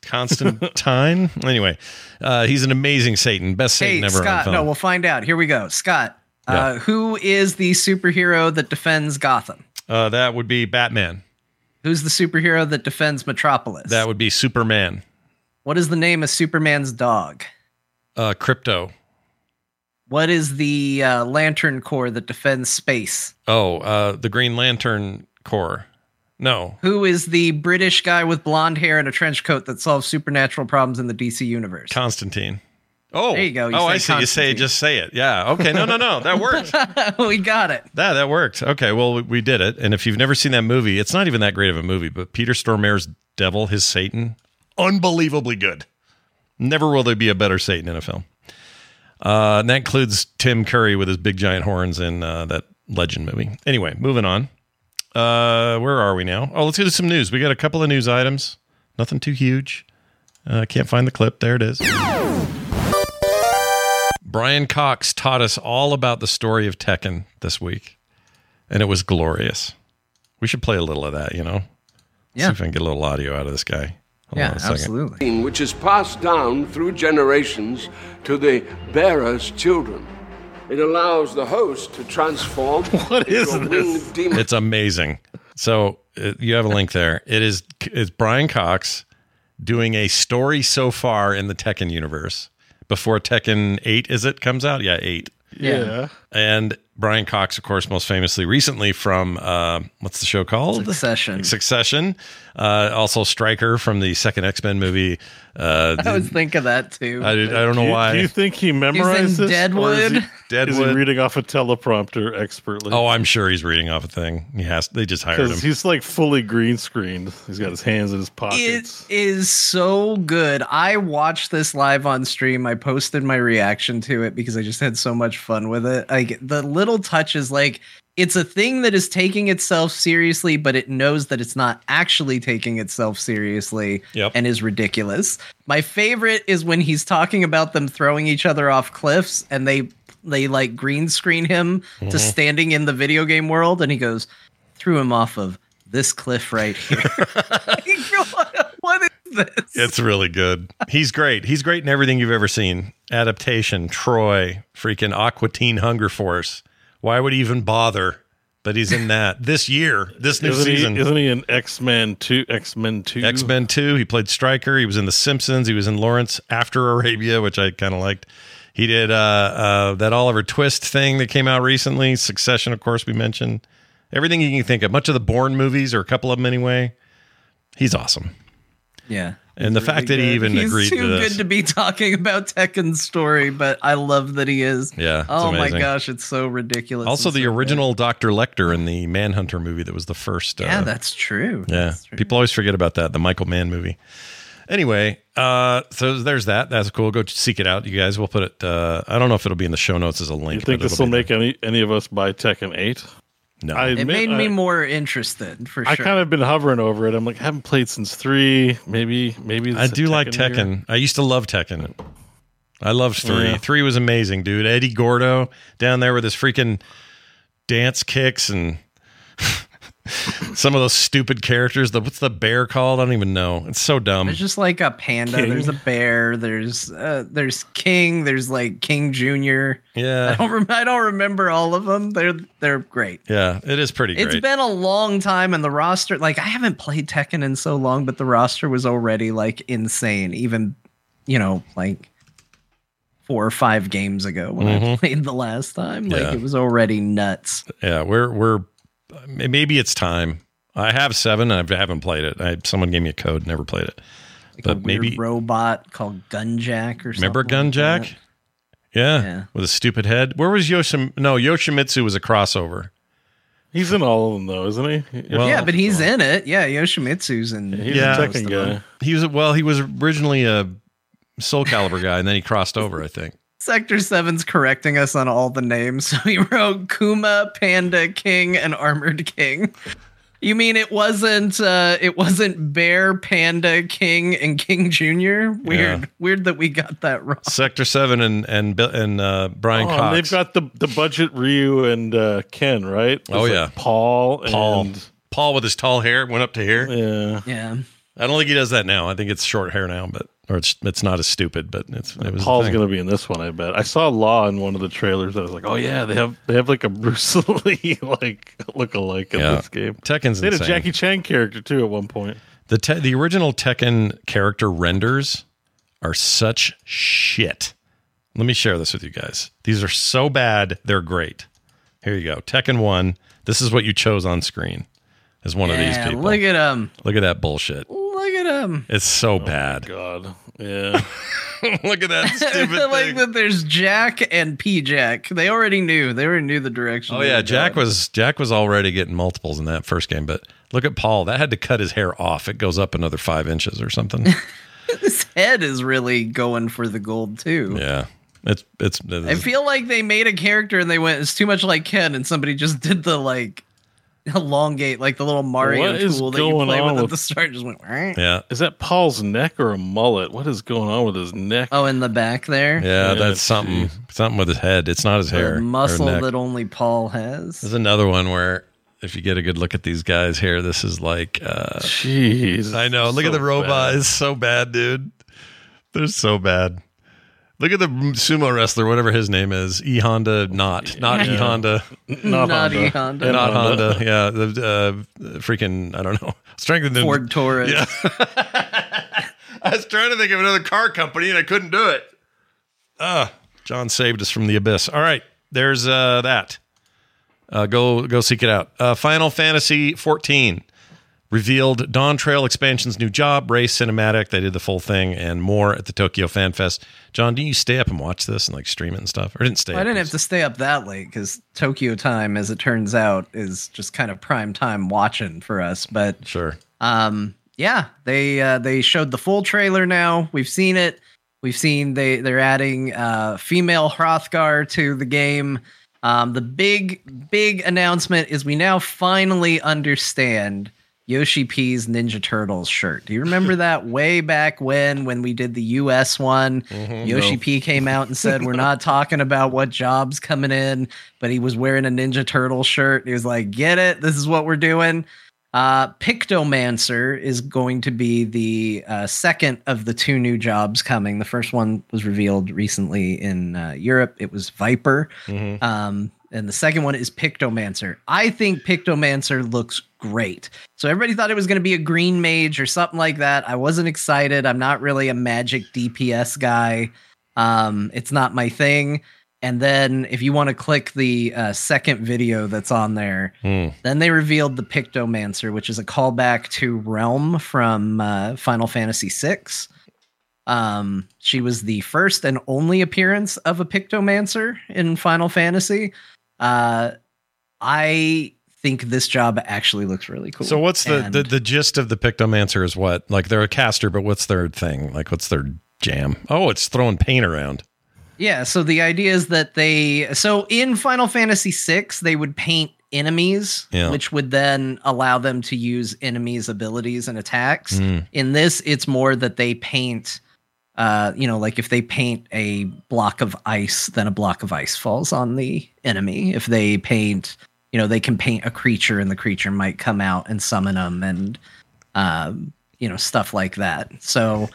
Speaker 1: Constantine. (laughs) anyway, uh, he's an amazing Satan, best Satan
Speaker 5: hey,
Speaker 1: ever
Speaker 5: Scott, no, we'll find out. Here we go. Scott, uh, who is the superhero that defends Gotham?
Speaker 1: uh, that would be Batman.
Speaker 5: Who's the superhero that defends Metropolis?
Speaker 1: That would be Superman.
Speaker 5: what is the name of Superman's dog?
Speaker 1: Uh, Krypto.
Speaker 5: What is the uh, Lantern Corps that defends space?
Speaker 1: Oh, uh, the Green Lantern Corps. No,
Speaker 5: Who is the British guy with blonde hair and a trench coat that solves supernatural problems in the DC universe?
Speaker 1: Constantine. Oh,
Speaker 5: There you go. You
Speaker 1: oh, I see. You say just say it. Yeah. Okay. No, no, no. That (laughs) worked.
Speaker 5: we got it.
Speaker 1: That that worked. Okay, well we, we did it. And if you've never seen that movie, it's not even that great of a movie. But Peter Stormare's Devil, his Satan, unbelievably good. Never will there be a better Satan in a film. Uh, and that includes Tim Curry with his big giant horns in uh, that Legend movie. Anyway, moving on. Uh, where are we now? Oh, let's get to some news. We got a couple of news items. Nothing too huge. I uh, can't find the clip. There it is. Brian Cox taught us all about the story of Tekken this week, and it was glorious. We should play a little of that, you know?
Speaker 5: Yeah.
Speaker 1: See if I can get a little audio out of this guy. Hold
Speaker 5: yeah,
Speaker 1: on a
Speaker 5: absolutely.
Speaker 7: which is passed down through generations to the bearer's children. It allows the host to transform (laughs)
Speaker 4: What
Speaker 7: into
Speaker 4: is
Speaker 7: a
Speaker 4: this?
Speaker 7: demon.
Speaker 1: It's amazing. So uh, you have a link there. It is it's Brian Cox doing a story so far in the Tekken universe before Tekken 8 is it comes out? Yeah, 8.
Speaker 4: Yeah.
Speaker 1: And Brian Cox, of course, most famously recently from uh, what's the show called?
Speaker 5: Succession.
Speaker 1: Succession. Uh, also, Stryker from the second X Men movie. Uh, (laughs)
Speaker 5: I was thinking that too.
Speaker 1: I, did- I don't know
Speaker 4: Do you,
Speaker 1: why.
Speaker 4: do you think he memorized this? or is
Speaker 5: Deadwood.
Speaker 4: he- Is he reading off a teleprompter expertly?
Speaker 1: oh, I'm sure he's reading off a thing. He has. They just hired him.
Speaker 4: he's like fully green screened. He's got his hands in his pockets.
Speaker 5: It is so good. I watched this live on stream. I posted my reaction to it because I just had so much fun with it. Like the little touches, like it's a thing that is taking itself seriously, but it knows that it's not actually taking itself seriously
Speaker 1: Yep.
Speaker 5: and is ridiculous. My favorite is when he's talking about them throwing each other off cliffs and they they like green screen him
Speaker 1: Mm-hmm.
Speaker 5: to standing in the video game world and he goes threw him off of this cliff right here. (laughs) (laughs) (laughs) what, is (laughs) this?
Speaker 1: It's really good. He's great. He's great in everything you've ever seen. Adaptation, Troy, freaking Aqua Teen Hunger Force. Why would he even bother? But he's in that (laughs) this year, this new
Speaker 4: isn't
Speaker 1: season.
Speaker 4: he? Isn't he in X Men Two? X Men Two.
Speaker 1: X Men 2. He played Stryker. He was in The Simpsons. He was in Lawrence After Arabia, which I kind of liked. He did uh, uh, that Oliver Twist thing that came out recently. Succession, of course, we mentioned. Everything you can think of. Much of the Bourne movies, or a couple of them anyway. He's awesome.
Speaker 5: Yeah.
Speaker 1: And the fact that he even
Speaker 5: He's
Speaker 1: agreed
Speaker 5: too
Speaker 1: to this.
Speaker 5: good to be talking about Tekken's story, but I love that he is.
Speaker 1: Yeah, it's
Speaker 5: Oh my gosh, it's so ridiculous.
Speaker 1: also, the
Speaker 5: so good.
Speaker 1: original Dr. Lecter in the Manhunter movie that was the first.
Speaker 5: Yeah,
Speaker 1: uh,
Speaker 5: that's true.
Speaker 1: Yeah,
Speaker 5: That's true.
Speaker 1: people always forget about that. The Michael Mann movie. Anyway, uh, so there's that. That's cool. Go seek it out, you guys. We'll put it. Uh, I don't know if it'll be in the show notes as a link.
Speaker 4: You think this
Speaker 1: it'll
Speaker 4: will
Speaker 1: be
Speaker 4: make any any of us buy Tekken Eight?
Speaker 1: There. no?
Speaker 4: I
Speaker 5: It
Speaker 4: admit,
Speaker 5: made me
Speaker 4: I,
Speaker 5: more interested for
Speaker 4: I
Speaker 5: sure.
Speaker 4: I kind of been hovering over it. I'm like, I haven't played since three. Maybe, maybe.
Speaker 1: I
Speaker 4: it's a
Speaker 1: do like
Speaker 4: year.
Speaker 1: Tekken. I used to love Tekken. I loved three.
Speaker 4: Yeah.
Speaker 1: Three was amazing, dude. Eddie Gordo down there with his freaking dance kicks and some of those stupid characters. The what's the bear called? I don't even know. It's so dumb.
Speaker 5: There's just like a panda.
Speaker 4: King.
Speaker 5: There's a bear. There's uh, there's King. There's like King Junior.
Speaker 1: Yeah.
Speaker 5: I don't rem- I don't remember all of them. They're they're great.
Speaker 1: yeah. It is pretty
Speaker 5: It's been a long time, and the roster like I haven't played Tekken in so long, but the roster was already like insane. Even you know like four or five games ago when I
Speaker 1: Mhm.
Speaker 5: played the last time, like
Speaker 1: Yeah.
Speaker 5: it was already nuts.
Speaker 1: yeah, we're we're Uh, maybe it's time. I have seven. and I haven't played it. I, someone gave me a code. Never played it.
Speaker 5: Like a
Speaker 1: but
Speaker 5: weird
Speaker 1: maybe
Speaker 5: robot called Gunjack or something.
Speaker 1: remember
Speaker 5: like
Speaker 1: Gunjack?
Speaker 5: that.
Speaker 1: yeah,
Speaker 5: Yeah.
Speaker 1: with a stupid head. Where was Yoshim? No, Yoshimitsu was a crossover.
Speaker 4: He's in all of them though, isn't he?
Speaker 5: yeah, but he's in it. Yeah, Yoshimitsu's in.
Speaker 4: He's
Speaker 1: Yeah.
Speaker 4: a
Speaker 5: most
Speaker 4: Tekken
Speaker 5: of them.
Speaker 4: guy.
Speaker 1: He was well. He was originally a Soulcalibur guy, and then he crossed over. I think.
Speaker 5: Sector 7's correcting us on all the names. (laughs) So he wrote Kuma, Panda, King, and Armored King. You mean it wasn't uh it wasn't Bear, Panda, King, and King Jr.? Weird.
Speaker 1: Yeah.
Speaker 5: Weird that we got that wrong.
Speaker 1: Sector Seven and and and uh, Brian
Speaker 4: Oh, and
Speaker 1: Cox.
Speaker 4: they've got the the budget Ryu and uh, Ken, right?
Speaker 1: Oh, yeah.
Speaker 4: like Paul.
Speaker 1: Paul.
Speaker 4: And,
Speaker 1: Paul with his tall hair went up to here.
Speaker 4: yeah.
Speaker 5: Yeah.
Speaker 1: I don't think he does that now. I think it's short hair now, but or it's it's not as stupid, but it's it was
Speaker 4: Paul's gonna be in this one, I bet. I saw Law in one of the trailers. I was like, oh yeah, they have they have like a (laughs) Bruce Lee like look alike in
Speaker 1: Yeah.
Speaker 4: this game.
Speaker 1: Tekken's
Speaker 4: They had a. Jackie Chan character too at one point.
Speaker 1: The te- the original Tekken character renders are such shit. Let me share this with you guys. These are so bad, they're great. Here you go. Tekken 1. This is what you chose on screen as one of these people.
Speaker 5: Look at him.
Speaker 1: Look at that bullshit.
Speaker 5: Look at him.
Speaker 1: It's so oh bad.
Speaker 4: God. (laughs) Yeah.
Speaker 1: Look at that (laughs)
Speaker 5: I
Speaker 1: stupid
Speaker 5: like
Speaker 1: thing.
Speaker 5: that there's Jack and P Jack. They already knew. They already knew the direction.
Speaker 1: Oh yeah, Jack
Speaker 5: going.
Speaker 1: was Jack was already getting multiples in that first game, but look at Paul. That had to cut his hair off. It goes up another five inches or something. (laughs)
Speaker 5: His head is really going for the gold too.
Speaker 1: yeah, it's it's.
Speaker 5: I feel like they made a character and they went, it's too much like Ken, and somebody just did the like (laughs) elongate, like the little Mario
Speaker 4: What is
Speaker 5: tool that you play
Speaker 4: on
Speaker 5: with at the start. Just went, "Right."
Speaker 1: yeah,
Speaker 4: Is that Paul's neck or a mullet? What is going on with his neck?
Speaker 5: oh, in the back there,
Speaker 1: yeah.
Speaker 4: Yeah,
Speaker 1: That's something. Something with his head. It's not his hair.
Speaker 5: the
Speaker 1: or
Speaker 5: muscle that only Paul has.
Speaker 1: There's another one where if you get a good look at these guys here, this is like. uh
Speaker 4: Jeez.
Speaker 1: I know. Look at the robot.
Speaker 4: bad.
Speaker 1: It's so bad, dude. They're so bad. Look at the sumo wrestler, whatever his name is. E Honda, not not E Honda.
Speaker 4: Not
Speaker 5: Naughty
Speaker 4: Honda.
Speaker 5: Honda.
Speaker 4: And
Speaker 1: not
Speaker 4: Honda.
Speaker 1: Honda. Yeah, the uh, freaking I don't know. Strength and
Speaker 5: Ford Taurus.
Speaker 1: Yeah. (laughs) I was trying to think of another car company and I couldn't do it. Ah, Jon saved us from the abyss. All right, there's uh, that. Uh, go go seek it out. Uh, Final Fantasy 14 revealed Dawntrail expansion's new job, race cinematic. They did the full thing and more at the Tokyo Fan Fest. Jon, do you stay up and watch this and like stream it and stuff, or didn't stay?
Speaker 5: I
Speaker 1: up?
Speaker 5: didn't have to stay up that late because Tokyo time, as it turns out, is just kind of prime time watching for us. But
Speaker 1: Sure.
Speaker 5: um, yeah, they uh, they showed the full trailer. Now we've seen it. We've seen they they're adding uh, female Hrothgar to the game. Um, the big big announcement is we now finally understand Yoshi P's Ninja Turtles shirt. Do you remember (laughs) that way back when when we did the US one? Yoshi P came out and said we're not (laughs) talking about what jobs coming in, but he was wearing a Ninja Turtle shirt. He was like, "Get it? This is what we're doing." Uh, Pictomancer is going to be the uh, second of the two new jobs coming. The first one was revealed recently in uh, Europe. It was Viper. Um, and the second one is Pictomancer. I think Pictomancer looks great. So everybody thought it was going to be a green mage or something like that. I wasn't excited. I'm not really a magic DPS guy. Um, it's not my thing. And then if you want to click the uh, second video that's on there,
Speaker 1: Hmm.
Speaker 5: then they revealed the Pictomancer, which is a callback to Relm from uh, Final Fantasy VI. Um, she was the first and only appearance of a Pictomancer in Final Fantasy. Uh, I think this job actually looks really cool.
Speaker 1: So what's the,
Speaker 5: And-
Speaker 1: the the gist of the Pictomancer is what? Like they're a caster, but what's their thing? Like what's their jam? Oh, it's throwing paint around.
Speaker 5: Yeah, so the idea is that they so in Final Fantasy VI they would paint enemies,
Speaker 1: Yeah.
Speaker 5: which would then allow them to use enemies' abilities and attacks.
Speaker 1: Mm.
Speaker 5: In this, it's more that they paint uh, you know, like if they paint a block of ice, then a block of ice falls on the enemy. If they paint, you know, they can paint a creature and the creature might come out and summon them and um, you know, stuff like that. So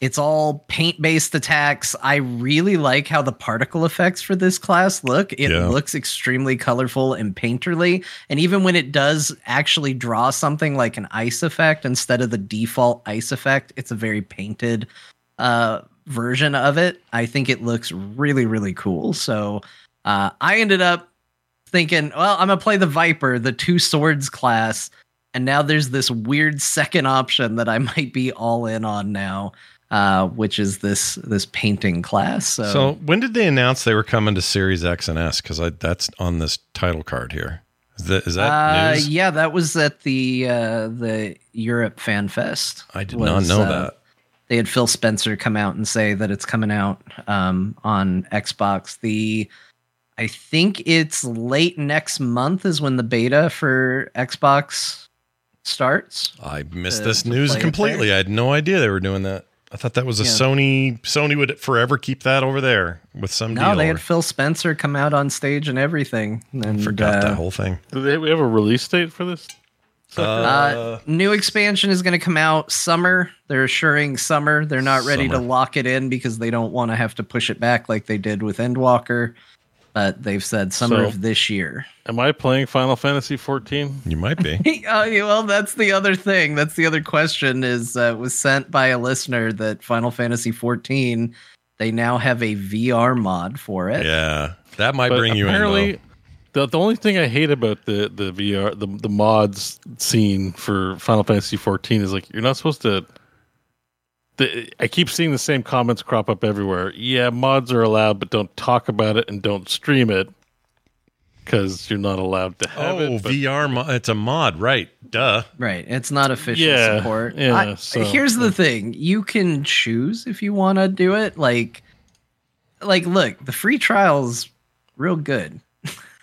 Speaker 5: it's all paint based attacks. I really like how the particle effects for this class look. It
Speaker 1: Yeah.
Speaker 5: looks extremely colorful and painterly. And even when it does actually draw something like an ice effect instead of the default ice effect, it's a very painted uh, version of it. I think it looks really, really cool. So uh, I ended up thinking, well, I'm gonna play the Viper, the two swords class, And now there's this weird second option that I (laughs) might be all in on now, uh, which is this this painting class. So,
Speaker 1: So when did they announce they were coming to Series X and S? Because that's on this title card here. Is that is that
Speaker 5: uh,
Speaker 1: news?
Speaker 5: yeah, that was at the uh, the Europe Fan Fest.
Speaker 1: I did not know that.
Speaker 5: They had Phil Spencer come out and say that it's coming out um, on Xbox. The I think it's late next month is when the beta for Xbox starts.
Speaker 1: I missed
Speaker 5: to-
Speaker 1: this
Speaker 5: to
Speaker 1: news completely. I had no idea they were doing that. I thought that was a
Speaker 5: Yeah.
Speaker 1: Sony. Sony would forever keep that over there with some
Speaker 5: No,
Speaker 1: deal.
Speaker 5: they
Speaker 1: or-
Speaker 5: had Phil Spencer come out on stage and everything. And,
Speaker 1: forgot
Speaker 5: uh,
Speaker 1: that whole thing.
Speaker 4: Do we have a release date for this?
Speaker 5: Uh, new expansion is going to come out summer. They're assuring summer. They're not ready to lock it in because they don't want to have to push it back like they did with Endwalker. But they've said summer
Speaker 4: So-
Speaker 5: of this year.
Speaker 4: Am I playing Final Fantasy 14?
Speaker 1: You might be. (laughs)
Speaker 5: oh, yeah, well, that's the other thing. That's the other question. Is uh, was sent by a listener that Final Fantasy 14 they now have a VR mod for it.
Speaker 1: yeah, that might
Speaker 4: But
Speaker 1: bring you in.
Speaker 4: apparently,
Speaker 1: though.
Speaker 4: The the only thing I hate about the the VR the the mods scene for Final Fantasy 14 is like you're not supposed to. The, I keep seeing the same comments crop up everywhere. Yeah, mods are allowed, but don't talk about it and don't stream it because you're not allowed to have
Speaker 1: Oh,
Speaker 4: it. but-
Speaker 1: VR. Mo- it's a mod, right? Duh.
Speaker 5: Right. It's not official
Speaker 4: Yeah,
Speaker 5: support.
Speaker 4: yeah,
Speaker 5: I-
Speaker 4: so-
Speaker 5: here's the thing. You can choose if you want to do it. Like, like, look, the free trial's real good.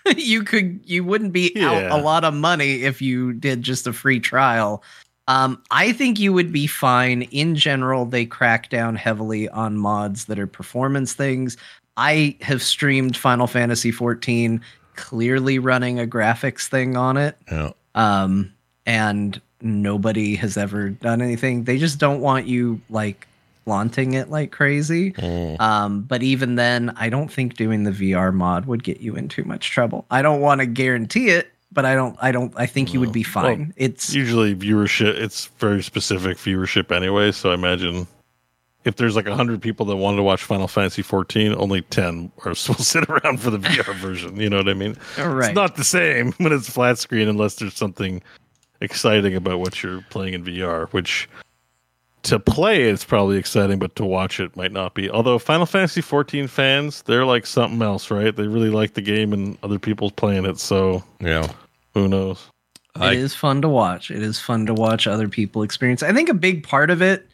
Speaker 5: (laughs) you could, you wouldn't be
Speaker 4: Yeah.
Speaker 5: out a lot of money if you did just a free trial. Um, I think you would be fine. In general, they crack down heavily on mods that are performance things. I have streamed Final Fantasy 14, clearly running a graphics thing on it
Speaker 1: Yeah.
Speaker 5: um, and nobody has ever done anything. They just don't want you like flaunting it like crazy. Um, but even then, I don't think doing the VR mod would get you in too much trouble. I don't want to guarantee it, but I don't. I don't. I think you would be fine.
Speaker 4: Well,
Speaker 5: it's
Speaker 4: usually viewership. It's very specific viewership anyway. So I imagine if there's like hundred people that wanted to watch Final Fantasy 14, only ten are (laughs) will sit around for the VR (laughs) version. You know what I mean?
Speaker 5: Right.
Speaker 4: It's not the same (laughs) when it's flat screen unless there's something exciting about what you're playing in VR, which. To play, it's probably exciting, but to watch it might not be. Although Final Fantasy 14 fans, they're like something else, right? They really like the game and other people's playing it. So
Speaker 1: Yeah.
Speaker 4: who knows?
Speaker 1: I-
Speaker 5: it is fun to watch. It is fun to watch other people experience. I think a big part of it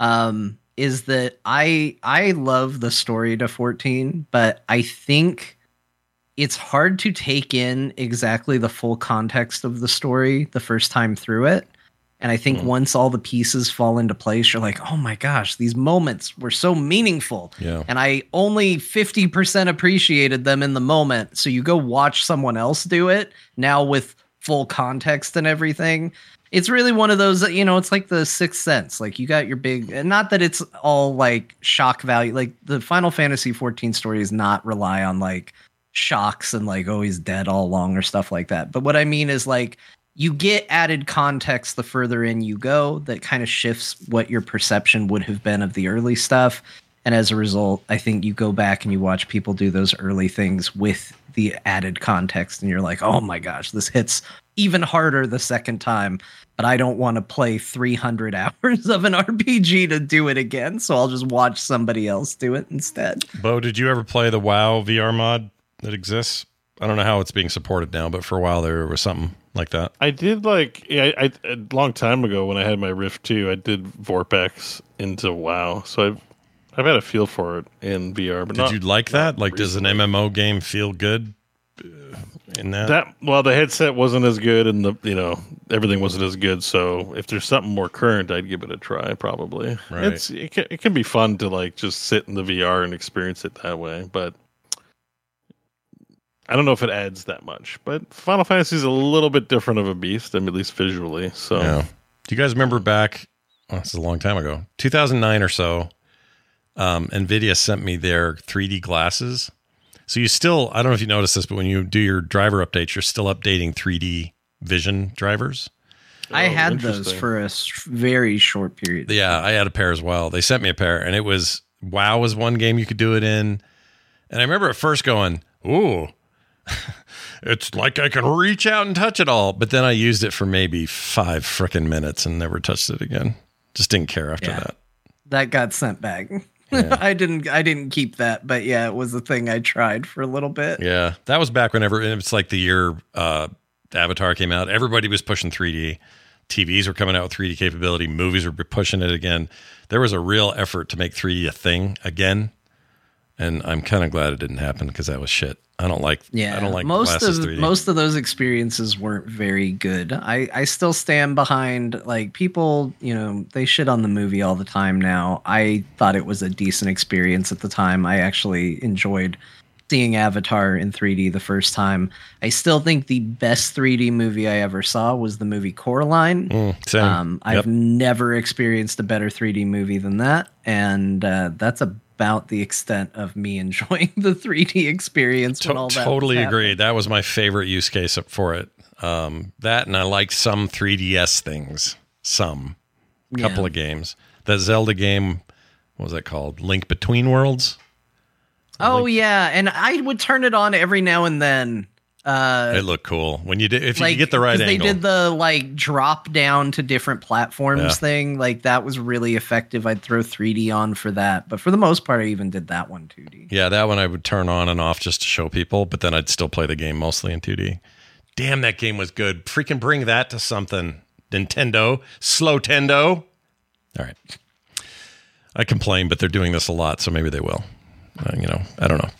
Speaker 5: um, is that I I love the story to 14, but I think it's hard to take in exactly the full context of the story the first time through it. And I think hmm. once all the pieces fall into place, you're like, oh my gosh, these moments were so meaningful.
Speaker 1: Yeah.
Speaker 5: And I only 50% appreciated them in the moment. So you go watch someone else do it now with full context and everything. It's really one of those, you know, it's like the sixth sense. Like you got your big, and not that it's all like shock value. Like the Final Fantasy 14 story is not rely on like shocks and like, oh, he's dead all along or stuff like that. But what I mean is like, you get added context the further in you go that kind of shifts what your perception would have been of the early stuff. And as a result, I think you go back and you watch people do those early things with the added context, and you're like, oh my gosh, this hits even harder the second time. But I don't want to play 300 (laughs) hours of an RPG to do it again. So I'll just watch somebody else do it instead.
Speaker 1: Beau, did you ever play the WoW VR mod that exists? I don't know how it's being supported now, but for a while there was something like that.
Speaker 4: I did like yeah, I, I a long time ago when I had my Rift 2, I did VorpX into WoW. So I've I've had a feel for it in VR. But
Speaker 1: Did
Speaker 4: not,
Speaker 1: you like that? Like, does an MMO game feel good uh, in that?
Speaker 4: that? Well, the headset wasn't as good, and the you know everything wasn't as good. So if there's something more current, I'd give it a try. Probably.
Speaker 1: Right.
Speaker 4: It's it can, it can be fun to like just sit in the VR and experience it that way, but. I don't know if it adds that much, but Final Fantasy is a little bit different of a beast, I mean, at least visually. So
Speaker 1: Yeah. Do you guys remember back? Oh, this is a long time ago, 2009 or so. Um, Nvidia sent me their 3D glasses. So you still, I don't know if you noticed this, but when you do your driver updates, you're still updating 3D vision drivers.
Speaker 5: I
Speaker 4: Oh,
Speaker 5: had those for a very short period.
Speaker 1: Yeah, I had a pair as well. They sent me a pair, and it was WoW was one game you could do it in. And I remember at first going, "Ooh," (laughs) it's like I can reach out and touch it all. But then I used it for maybe five freaking minutes and never touched it again. Just didn't care after
Speaker 5: Yeah.
Speaker 1: that.
Speaker 5: That got sent back. (laughs) I didn't I didn't keep that, but yeah, it was a thing I tried for a little bit.
Speaker 1: Yeah, that was back whenever it's like the year uh, Avatar came out. Everybody was pushing 3D. TVs were coming out with 3D capability. Movies were pushing it again. There was a real effort to make 3D a thing again, and I'm kind of glad it didn't happen because that was shit. I don't like.
Speaker 5: Yeah,
Speaker 1: I don't like
Speaker 5: most of
Speaker 1: 3D.
Speaker 5: most of those experiences weren't very good. I I still stand behind like people. You know, they shit on the movie all the time now. I thought it was a decent experience at the time. I actually enjoyed seeing Avatar in 3D the first time. I still think the best 3D movie I ever saw was the movie Coraline.
Speaker 1: Mm.
Speaker 5: Um,
Speaker 1: Yep.
Speaker 5: I've never experienced a better 3D movie than that, and uh, that's about the extent of me enjoying the 3D experience.
Speaker 1: To-
Speaker 5: all that
Speaker 1: totally agree. That was my favorite use case for it. Um, that and I liked some 3DS things. Some couple
Speaker 5: Yeah.
Speaker 1: of games. That Zelda game. What was that called? Link Between Worlds.
Speaker 5: Oh yeah, and I would turn it on every now and then. Uh,
Speaker 1: it looked cool when you did. If you
Speaker 5: like
Speaker 1: could get the right angle.
Speaker 5: They did the like drop down to different platforms
Speaker 1: Yeah.
Speaker 5: thing. Like that was really effective. I'd throw 3D on for that, but for the most part, I even did that one 2D.
Speaker 1: Yeah, that one I would turn on and off just to show people, but then I'd still play the game mostly in 2D. Damn, that game was good. Freaking bring that to something. Nintendo, slow Tendo. All right. I complain, but they're doing this a lot, so maybe they will. Uh, you know, I don't know.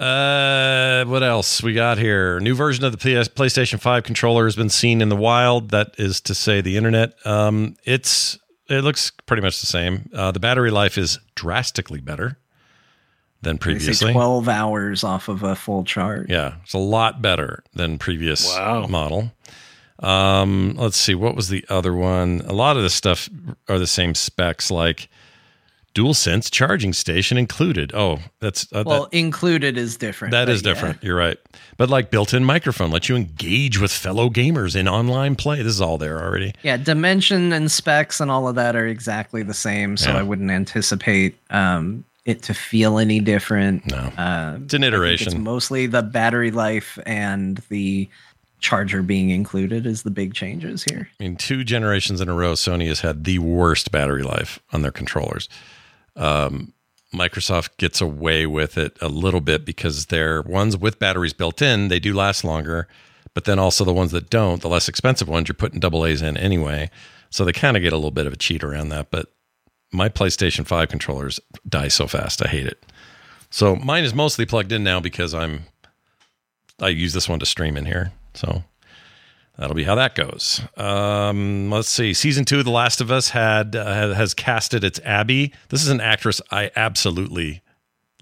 Speaker 1: Uh, what else we got here? New version of the PS, PlayStation 5 controller has been seen in the wild. That is to say, the internet. Um, it's it looks pretty much the same. Uh, the battery life is drastically better than
Speaker 5: They say
Speaker 1: previously.
Speaker 5: 12 hours off of a full charge.
Speaker 1: Yeah, it's a lot better than previous
Speaker 4: Wow.
Speaker 1: model. Um, let's see, what was the other one? A lot of this stuff are the same specs, like DualSense charging station included. Oh, that's uh,
Speaker 5: Well,
Speaker 1: that,
Speaker 5: included is different.
Speaker 1: That is
Speaker 5: yeah.
Speaker 1: different. You're right, but like built-in microphone lets you engage with fellow gamers in online play. This is all there already.
Speaker 5: Yeah, dimension and specs and all of that are exactly the same, so
Speaker 1: Yeah.
Speaker 5: I wouldn't anticipate um, it to feel any different.
Speaker 1: No,
Speaker 5: uh,
Speaker 1: it's an iteration.
Speaker 5: It's mostly the battery life and the charger being included is the big changes here.
Speaker 1: I mean, two generations in a row, Sony has had the worst battery life on their controllers. Um, Microsoft gets away with it a little bit because their ones with batteries built in, they do last longer. But then also the ones that don't, the less expensive ones, you're putting double A's in anyway. So they kind of get a little bit of a cheat around that. But my PlayStation 5 controllers die so fast. I hate it. So mine is mostly plugged in now because I'm I use this one to stream in here. So that'll be how that goes. Um, let's see. Season two of The Last of Us had uh, has casted its Abby. This is an actress I absolutely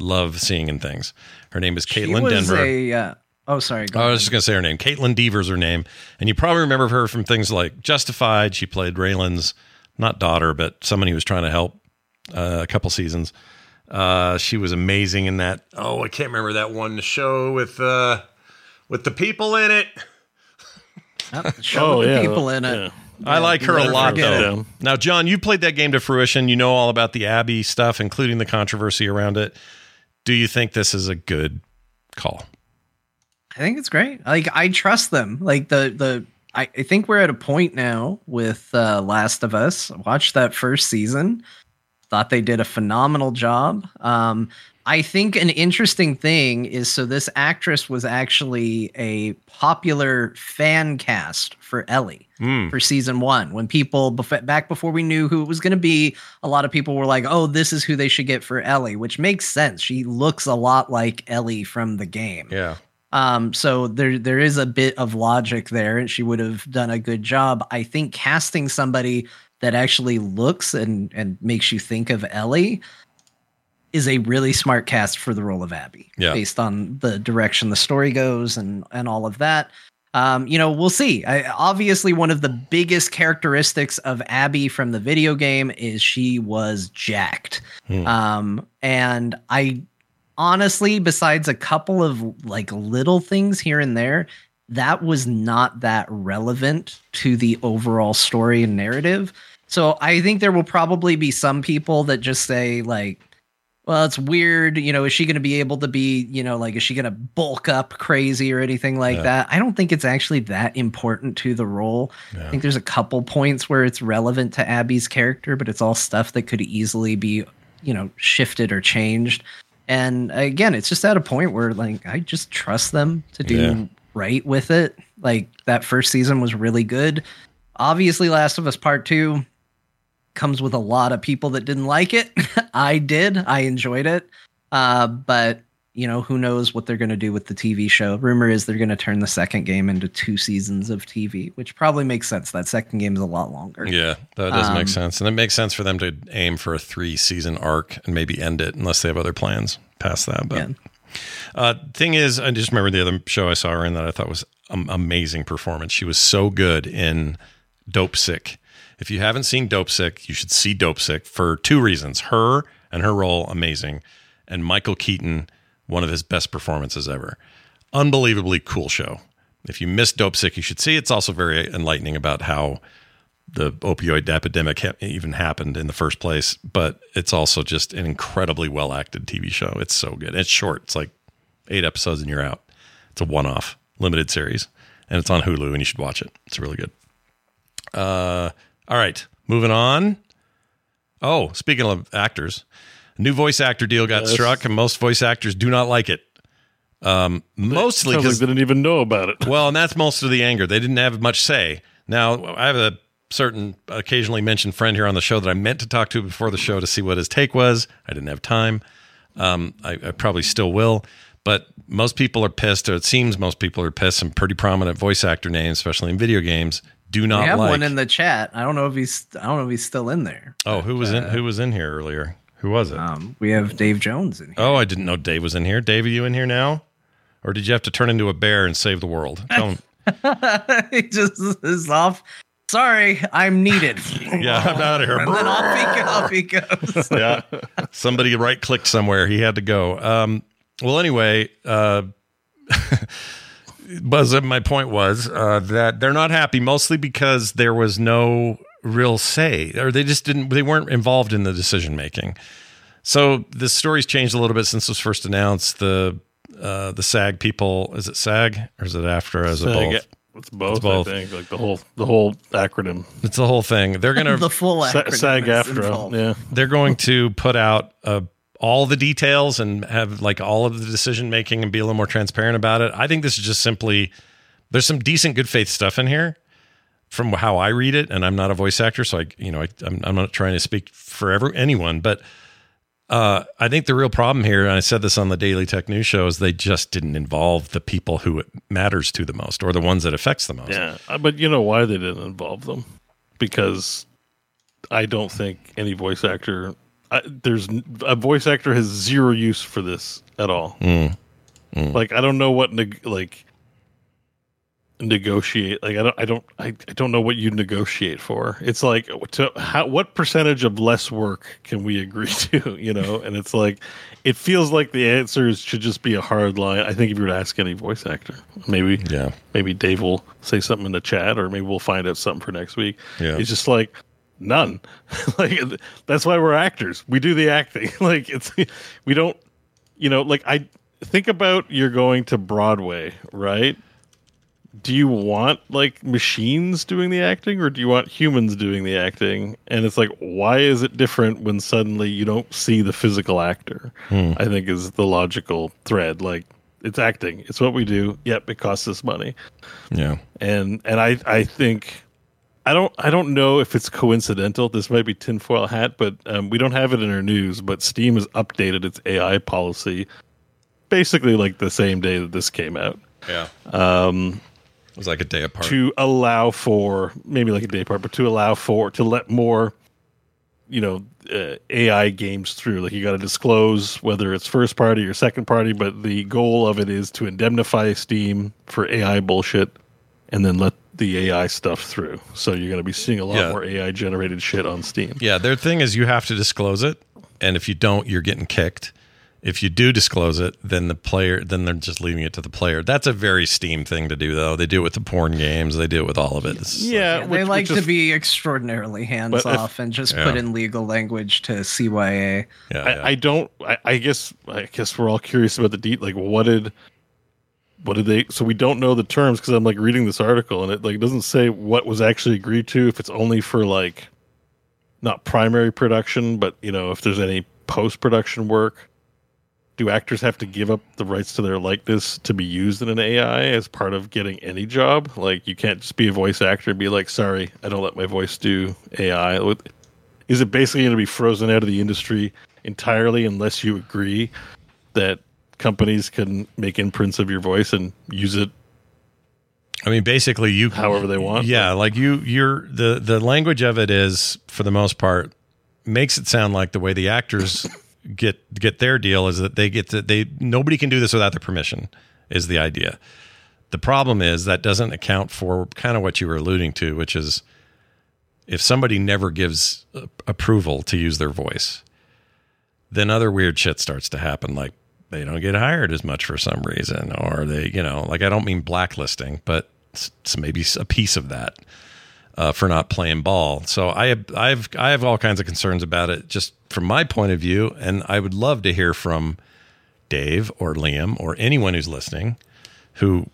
Speaker 1: love seeing in things. Her name is Kaitlyn
Speaker 5: was
Speaker 1: Denver.
Speaker 5: a, uh, oh, sorry.
Speaker 1: I was just going to say her name. Kaitlyn Dever's her name. And you probably remember her from things like Justified. She played Raylan's, not daughter, but someone he was trying to help uh, a couple seasons. Uh, she was amazing in that. Oh, I can't remember that one show with uh, with the people in it. (laughs)
Speaker 5: Show
Speaker 4: Oh,
Speaker 5: the
Speaker 4: yeah,
Speaker 5: people in it.
Speaker 4: yeah.
Speaker 1: I like her a lot,
Speaker 5: forget
Speaker 1: though.
Speaker 4: it.
Speaker 1: Now, Jon, you played that game to fruition. You know all about the Abby stuff, including the controversy around it. Do you think this is a good call?
Speaker 5: I think it's great. Like I trust them. Like the the I, I think we're at a point now with uh, Last of Us. I watched that first season. Thought they did a phenomenal job. Um, I think an interesting thing is so this actress was actually a popular fan cast for Ellie
Speaker 1: Hmm.
Speaker 5: for season one. When people back before we knew who it was going to be, a lot of people were like, "Oh, this is who they should get for Ellie," which makes sense. She looks a lot like Ellie from the game.
Speaker 1: Yeah.
Speaker 5: Um, so there there is a bit of logic there, and she would have done a good job. I think casting somebody that actually looks and and makes you think of Ellie is a really smart cast for the role of Abby.
Speaker 1: Yeah.
Speaker 5: Based on the direction the story goes and and all of that. Um, you know, we'll see. I, obviously, one of the biggest characteristics of Abby from the video game is she was jacked.
Speaker 1: Hmm.
Speaker 5: Um, and I honestly, besides a couple of like little things here and there, that was not that relevant to the overall story and narrative. So I think there will probably be some people that just say, like, well, it's weird. You know, is she going to be able to be, you know, like, is she going to bulk up crazy or anything like that? I don't think it's actually that important to the role. I think there's a couple points where it's relevant to Abby's character, but it's all stuff that could easily be, you know, shifted or changed. And again, it's just at a point where, like, I just trust them to do
Speaker 1: Yeah.
Speaker 5: right with it. Like, that first season was really good. Obviously, Last of Us Part 2 comes with a lot of people that didn't like it. (laughs) I did. I enjoyed it. Uh, but you know, who knows what they're going to do with the TV show? Rumor is they're going to turn the second game into two seasons of TV, which probably makes sense. That second game is a lot longer.
Speaker 1: Yeah, that does
Speaker 5: Um,
Speaker 1: make sense. And it makes sense for them to aim for a three season arc and maybe end it unless they have other plans past that. But uh, thing is, I just remember the other show I saw her in that I thought was an amazing performance. She was so good in Dopesick. If you haven't seen Dopesick, you should see Dopesick for two reasons. Her and her role, amazing. And Michael Keaton, one of his best performances ever. Unbelievably cool show. If you missed Dopesick, you should see. It. It's also very enlightening about how the opioid epidemic ha- even happened in the first place. But it's also just an incredibly well acted TV show. It's so good. It's short. It's like eight episodes and you're out. It's a one off limited series, and it's on Hulu, and you should watch it. It's really good. Uh, all right, moving on. Oh, speaking of actors, a new voice actor deal got
Speaker 4: Yes.
Speaker 1: struck, and most voice actors do not like it. Um, mostly because
Speaker 4: they didn't even know about it.
Speaker 1: well, and that's most of the anger. They didn't have much say. Now, I have a certain occasionally mentioned friend here on the show that I meant to talk to before the show to see what his take was. I didn't have time. Um, I, I probably still will. But most people are pissed, or it seems most people are pissed. Some pretty prominent voice actor names, especially in video games, do
Speaker 5: We
Speaker 1: not
Speaker 5: have
Speaker 1: like.
Speaker 5: one in the chat. I don't know if he's. I don't know if he's still in there.
Speaker 1: oh, who was in? Who was in here earlier? Who was it?
Speaker 5: Um, we have Dave Jones in here.
Speaker 1: Oh, I didn't know Dave was in here. Dave, are you in here now? Or did you have to turn into a bear and save the world? (laughs) Tell him. (laughs)
Speaker 5: he just is off. Sorry, I'm needed. (laughs)
Speaker 1: Yeah, I'm out of here.
Speaker 5: And then off he, off he goes.
Speaker 1: yeah. Somebody right clicked somewhere. He had to go. Um, well, anyway, uh, Buzz, my point was uh, that they're not happy mostly because there was no real say, or they just didn't, they weren't involved in the decision making. So the story's changed a little bit since it was first announced. The uh, the SAG people, is it SAG or is it AFTRA? Is it both?
Speaker 4: It's both,
Speaker 1: It's both.
Speaker 4: I think. Like the whole the whole acronym.
Speaker 1: It's the whole thing. They're gonna (laughs)
Speaker 5: the full acronym
Speaker 4: SAG
Speaker 5: is
Speaker 4: AFTRA.
Speaker 5: involved.
Speaker 4: Yeah.
Speaker 1: they're going to put out uh, all the details and have like all of the decision making and be a little more transparent about it. I think this is just simply there's some decent good faith stuff in here from how I read it, and I'm not a voice actor, so I you know I, I'm I'm not trying to speak for ever anyone, but uh, I think the real problem here, and I said this on the Daily Tech News show, is they just didn't involve the people who it matters to the most or the ones that affects the most.
Speaker 4: Yeah, Uh, but you know why they didn't involve them? Because I don't think any voice actor. I, there's a voice actor has zero use for this at all.
Speaker 1: Mm.
Speaker 4: Like I don't know what neg- like negotiate. Like I don't. I don't. I, I don't know what you negotiate for. It's like to how what percentage of less work can we agree (laughs) to? You know, and it's like it feels like the answers should just be a hard line. I think if you were to ask any voice actor, maybe
Speaker 1: Yeah.
Speaker 4: maybe Dave will say something in the chat, or maybe we'll find out something for next week.
Speaker 1: Yeah.
Speaker 4: It's just like none. (laughs) like that's why we're actors. We do the acting. (laughs) like it's we don't. You know, like I think about you're going to Broadway, right? Do you want like machines doing the acting, or do you want humans doing the acting? And it's like, why is it different when suddenly you don't see the physical actor?
Speaker 1: Hmm.
Speaker 4: I think is the logical thread. Like it's acting. It's what we do. Yep, it costs us money
Speaker 1: Yeah.
Speaker 4: and and I I think I don't I don't know if it's coincidental. This might be tinfoil hat, but um, we don't have it in our news. But Steam has updated its AI policy, basically like the same day that this came out,
Speaker 1: Yeah.
Speaker 4: um,
Speaker 1: It was like a day apart.
Speaker 4: to allow for maybe like a day apart, but to allow for to let more, you know, uh, AI games through. Like you got to disclose whether it's first party or second party, but the goal of it is to indemnify Steam for AI bullshit, and then let the AI stuff through. So you're going to be seeing a lot
Speaker 1: Yeah.
Speaker 4: more AI generated shit on Steam.
Speaker 1: Yeah, their thing is you have to disclose it, and if you don't, you're getting kicked. If you do disclose it, then the player, then they're just leaving it to the player. That's a very Steam thing to do, though. They do it with the porn games. They do it with all of it. It's-
Speaker 4: Yeah,
Speaker 5: they like to be extraordinarily hands
Speaker 4: But if-
Speaker 5: off and just
Speaker 1: Yeah.
Speaker 5: put in legal language to CYA.
Speaker 1: yeah,
Speaker 4: I,
Speaker 1: yeah.
Speaker 4: I don't. I, I guess. I guess we're all curious about the deep. Like, what did, what did they? So we don't know the terms because I'm like reading this article and it like doesn't say what was actually agreed to. If it's only for like, not primary production, but you know, if there's any post production work, do actors have to give up the rights to their likeness to be used in an AI as part of getting any job? Like, you can't just be a voice actor and be like, "Sorry, I don't let my voice do AI." Is it basically going to be frozen out of the industry entirely unless you agree that companies can make imprints of your voice and use it
Speaker 1: I mean, basically, you
Speaker 4: however they want?
Speaker 1: Yeah, like you, you're the the language of it is for the most part makes it sound like the way the actors (laughs) get get their deal is that they get to they nobody can do this without their permission is the idea. The problem is that doesn't account for kind of what you were alluding to, which is if somebody never gives approval to use their voice, then other weird shit starts to happen. Like they don't get hired as much for some reason, or they, you know, like I don't mean blacklisting, but it's, it's maybe a piece of that uh, for not playing ball. So I I have, I have all kinds of concerns about it, just from my point of view, and I would love to hear from Dave or Liam or anyone who's listening who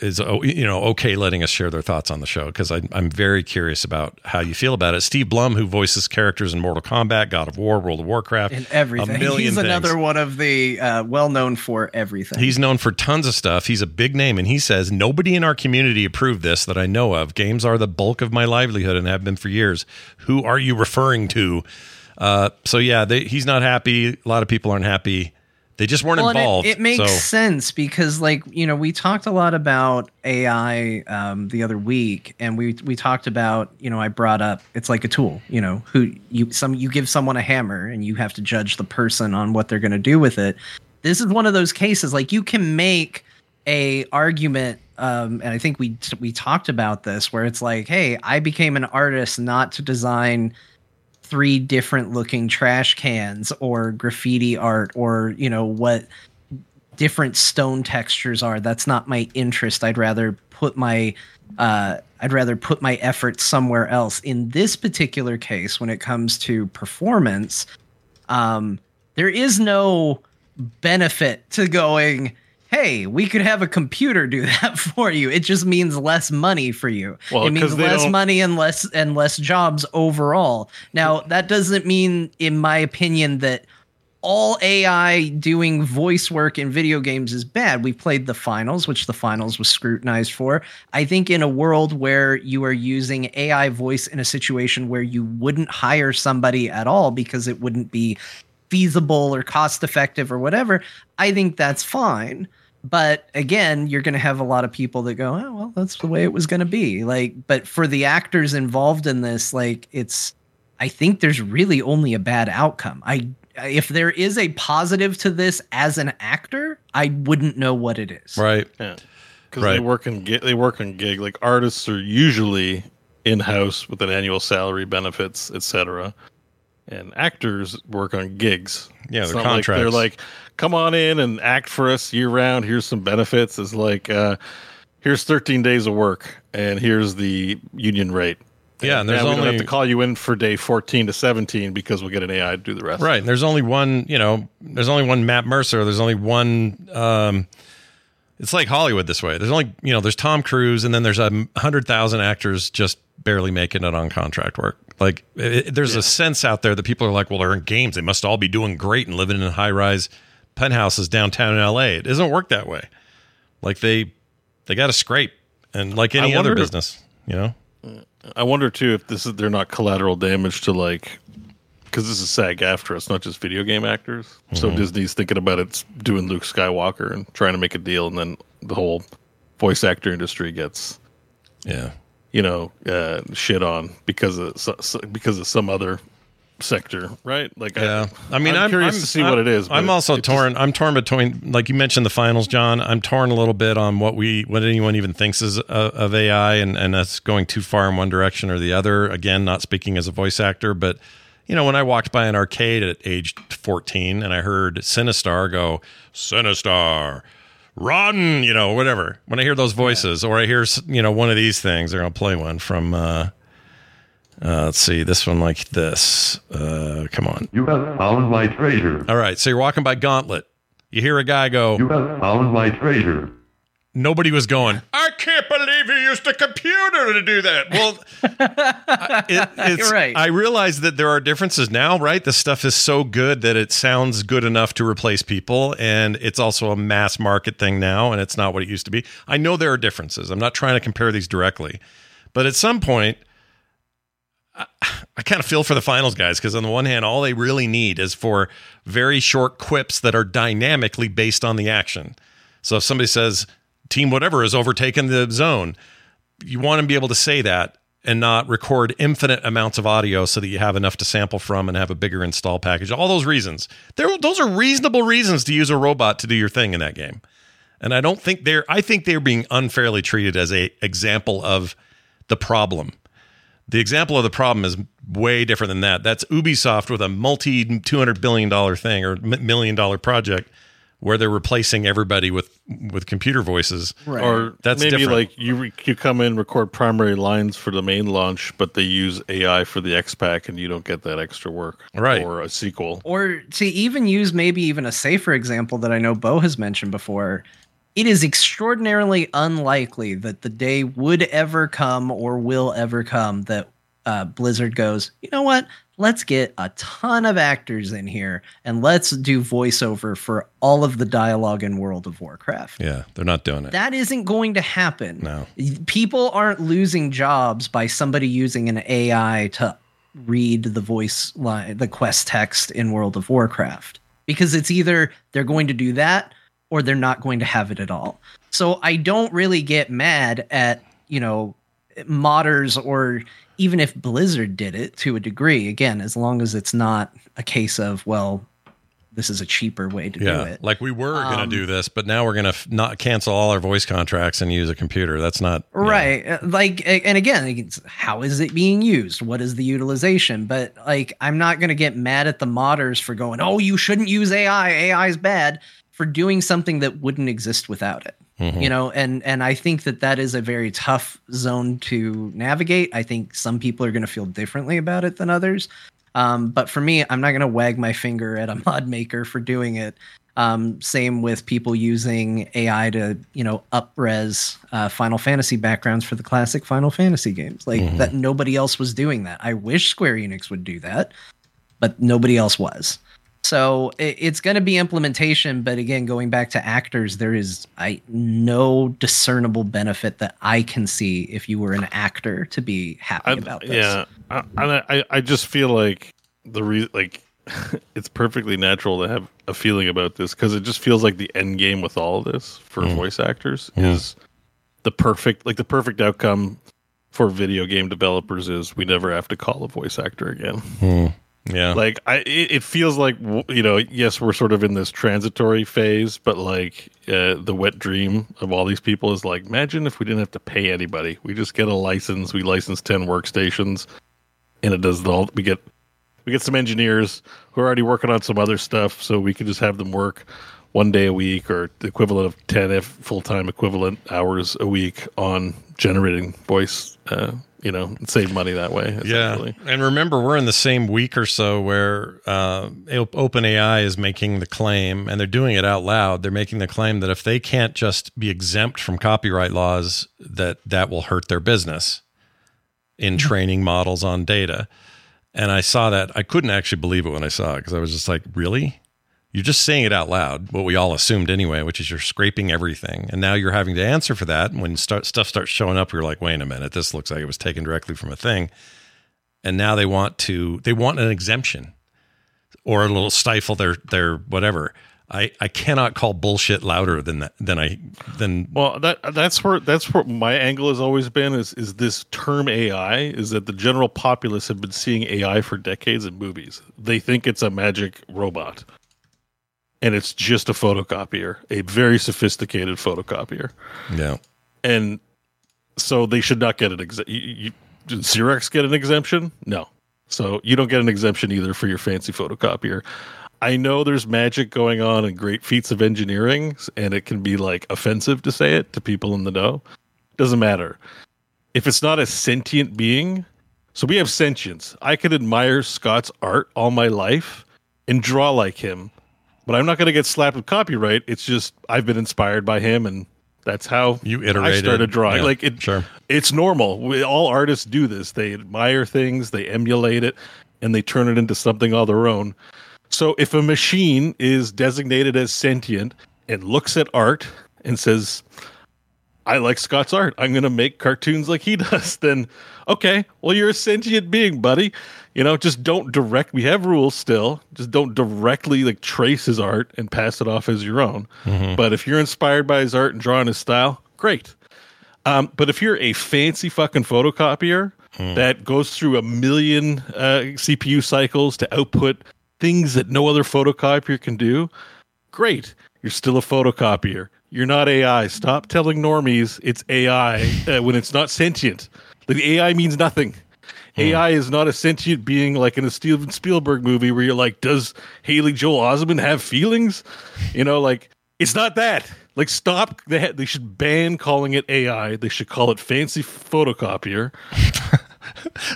Speaker 1: is oh, you know okay letting us share their thoughts on the show because I'm very curious about how you feel about it. Steve Blum, who voices characters in Mortal Kombat, God of War, World of Warcraft,
Speaker 5: In everything.
Speaker 1: a million
Speaker 5: He's
Speaker 1: things.
Speaker 5: another one of the uh, well known for everything.
Speaker 1: He's known for tons of stuff. He's a big name, and he says nobody in our community approved this that I know of. Games are the bulk of my livelihood and have been for years. Who are you referring to? Uh, so yeah, they, he's not happy. A lot of people aren't happy. They just weren't
Speaker 5: Well,
Speaker 1: involved.
Speaker 5: It, it makes
Speaker 1: so.
Speaker 5: sense because, like, you know, we talked a lot about AI um, the other week, and we we talked about, you know, I brought up it's like a tool. You know, who you some you give someone a hammer, and you have to judge the person on what they're going to do with it. This is one of those cases. Like, you can make a argument. Um, and I think we we talked about this where it's like, hey, I became an artist not to design three different looking trash cans or graffiti art or you know what different stone textures are. That's not my interest. I'd rather put my uh, i'd rather put my effort somewhere else. In this particular case when it comes to performance um, there is no benefit to going hey we could have a computer do (laughs) that for you it just means less money for you
Speaker 4: Well,
Speaker 5: it means less
Speaker 4: don't-
Speaker 5: money and less and less jobs overall now that doesn't mean in my opinion that all AI doing voice work in video games is bad. We played the finals, which the finals was scrutinized for. I think in a world where you are using AI voice in a situation where you wouldn't hire somebody at all because it wouldn't be feasible or cost effective or whatever, I think that's fine. But again, you're going to have a lot of people that go, "Oh, well, that's the way it was going to be." Like, but for the actors involved in this, like it's I think there's really only a bad outcome. I if there is a positive to this as an actor, I wouldn't know what it is.
Speaker 1: Right.
Speaker 4: Yeah. Because they work in gi- they work on gig. Like artists are usually in house with an annual salary, benefits, etc. And actors work on gigs.
Speaker 1: Yeah,
Speaker 4: It's
Speaker 1: they're
Speaker 4: not like they're like, come on in and act for us year round. Here's some benefits. It's like, uh, here's 13 days of work, and here's the union rate.
Speaker 1: Yeah, and there's
Speaker 4: we don't have to call you in for day 14 to 17 because we'll get an AI to do the rest.
Speaker 1: Right. And there's only one, you know, there's only one Matt Mercer. There's only one. Um, it's like Hollywood this way. There's only, you know, there's Tom Cruise, and then there's a hundred thousand actors just barely making it on contract work. Like, it, there's a sense out there that people are like, well, they're in games. They must all be doing great and living in high rise penthouses downtown in L.A. It doesn't work that way. Like they, they got to scrape, and like any other business, you know.
Speaker 4: I wonder too if this is they're not collateral damage to like because this is SAG-AFTRA it's not just video game actors. So
Speaker 1: Mhm.
Speaker 4: Disney's thinking about it's doing Luke Skywalker and trying to make a deal, and then the whole voice actor industry gets
Speaker 1: yeah
Speaker 4: you know uh, shit on because of so, so- because of some other sector, right? Like
Speaker 1: Yeah, I mean, I'm,
Speaker 4: curious
Speaker 1: I'm-
Speaker 4: to see
Speaker 1: I'm-
Speaker 4: what it is.
Speaker 1: I'm also
Speaker 4: it just-
Speaker 1: torn. I'm torn between, like you mentioned, the finals, Jon. I'm torn a little bit on what we, what anyone even thinks is uh, of AI, and and us going too far in one direction or the other. Again, not speaking as a voice actor, but you know, when I walked by an arcade at age 14 and I heard Sinistar go, Sinistar, run, you know, whatever. When I hear those voices or I hear, you know, one of these things, they're going to play one from, uh, uh, let's see, this one like this. Uh, come on.
Speaker 8: You have found my treasure.
Speaker 1: All right. So you're walking by Gauntlet. You hear a guy go,
Speaker 8: You have found my treasure.
Speaker 1: nobody was going, I can't believe you used a computer to do that. Well, I- (laughs) it, (laughs) it's,
Speaker 5: You're right.
Speaker 1: I realize that there are differences now, right? The stuff is so good that it sounds good enough to replace people. And it's also a mass market thing now, and it's not what it used to be. I know there are differences. I'm not trying to compare these directly. But at some point, I, kind of feel for the finals guys because on the one hand, all they really need is for very short quips that are dynamically based on the action. So if somebody says team whatever has overtaken the zone, you want to be able to say that and not record infinite amounts of audio so that you have enough to sample from and have a bigger install package. All those reasons. There those are reasonable reasons to use a robot to do your thing in that game. And I don't think they're I think they're being unfairly treated as a example of the problem. The example of the problem is way different than that. That's Ubisoft with a multi $200 billion thing or m- million dollar project where they're replacing everybody with with computer voices. right.
Speaker 4: Or
Speaker 1: That's
Speaker 4: maybe
Speaker 1: different.
Speaker 4: like you re- you come in record primary lines for the main launch, but they use AI for the X pack, and you don't get that extra work,
Speaker 1: Right.
Speaker 4: Or a sequel.
Speaker 5: Or to even use maybe even a safer example that I know Beau has mentioned before, it is extraordinarily unlikely that the day would ever come or will ever come that uh, Blizzard goes, you know what? Let's get a ton of actors in here and let's do voiceover for all of the dialogue in World of Warcraft.
Speaker 1: Yeah, they're not doing it.
Speaker 5: That isn't going to happen.
Speaker 1: No.
Speaker 5: People aren't losing jobs by somebody using an AI to read the voice line, the quest text in World of Warcraft. Because it's either they're going to do that or they're not going to have it at all. So I don't really get mad at, you know, modders or even if Blizzard did it to a degree, again, as long as it's not a case of, well, this is a cheaper way to do
Speaker 1: Yeah,
Speaker 5: it.
Speaker 1: like we were going to
Speaker 5: Um,
Speaker 1: do this, but now we're going to f- not cancel all our voice contracts and use a computer. That's not
Speaker 5: right Uh, like and again how is it being used what is the utilization but like i'm not going to get mad at the modders for going oh you shouldn't use ai ai is bad for doing something that wouldn't exist without it
Speaker 1: Mhm.
Speaker 5: you know? And and i think that that is a very tough zone to navigate. I think some people are going to feel differently about it than others. Um, but for me i'm not going to wag my finger at a (laughs) mod maker for doing it. Um, same with people using ai to you know upres uh, final fantasy backgrounds for the classic final fantasy games. Like
Speaker 1: Mhm.
Speaker 5: that nobody else was doing that. I wish square enix would do that but nobody else was so it, it's going to be implementation, but again, going back to actors, there is I no discernible benefit that I can see if you were an actor to be happy
Speaker 4: I-
Speaker 5: about this.
Speaker 4: Yeah, I, I, I- I just feel like the re- like (laughs) it's perfectly natural to have a feeling about this because it just feels like the end game with all of this for
Speaker 1: Mm.
Speaker 4: voice actors
Speaker 1: Yeah.
Speaker 4: is the perfect like the perfect outcome for video game developers is we never have to call a voice actor again.
Speaker 1: Hmm. Yeah.
Speaker 4: Like I, it, feels like you know, yes, we're sort of in this transitory phase, but like uh, the wet dream of all these people is like, imagine if we didn't have to pay anybody. We just get a license. We license ten workstations, and it does the all. We get we get some engineers who are already working on some other stuff, so we can just have them work one day a week or the equivalent of ten if full time equivalent hours a week on generating voice. Uh, you know, save money that way.
Speaker 1: Yeah, and remember, we're in the same week or so where uh, Op- OpenAI is making the claim, and they're doing it out loud. They're making the claim that if they can't just be exempt from copyright laws, that that will hurt their business in training models on data. And I saw that. I couldn't actually believe it when I saw it because I was just like, really? You're just saying it out loud, what we all assumed anyway, which is you're scraping everything. And now you're having to answer for that. And when start, stuff starts showing up, you're like, wait a minute, this looks like it was taken directly from a thing. And now they want to, they want an exemption or a little stifle their, their whatever. I, I cannot call bullshit louder than that, than I, than,
Speaker 4: Well, that that's where that's where my angle has always been is is this term AI is that the general populace have been seeing AI for decades in movies. They think it's a magic robot. And it's just a photocopier, a very sophisticated photocopier.
Speaker 1: yeah.
Speaker 4: And so they should not get an exemption. You, you, did Xerox get an exemption? No. So you don't get an exemption either for your fancy photocopier. I know there's magic going on and great feats of engineering, and it can be like offensive to say it to people in the know. Doesn't matter. If it's not a sentient being, so we have sentience. I could admire Scott's art all my life and draw like him, but I'm not going to get slapped with copyright. It's just I've been inspired by him, and that's how
Speaker 1: You
Speaker 4: I
Speaker 1: iterated.
Speaker 4: started drawing.
Speaker 1: Yeah,
Speaker 4: like it,
Speaker 1: sure.
Speaker 4: it's normal. We, all artists do this. They admire things, they emulate it, and they turn it into something all their own. So if a machine is designated as sentient and looks at art and says, I like Scott's art. I'm going to make cartoons like he (laughs) does. Then, okay, well, you're a sentient being, buddy. You know, just don't direct. We have rules still. Just don't directly like trace his art and pass it off as your own.
Speaker 1: Mhm.
Speaker 4: But if you're inspired by his art and drawing his style, great. Um, but if you're a fancy fucking photocopier that goes through a million uh, CPU cycles to output things that no other photocopier can do, great. You're still a photocopier. You're not AI. Stop telling normies it's AI uh, when it's not sentient. The AI means nothing. AI is not a sentient being like in a Steven Spielberg movie where you're like, does Haley Joel Osment have feelings? You know, like it's not that. Like, stop. They ha- they should ban calling it AI. They should call it fancy photocopier. (laughs)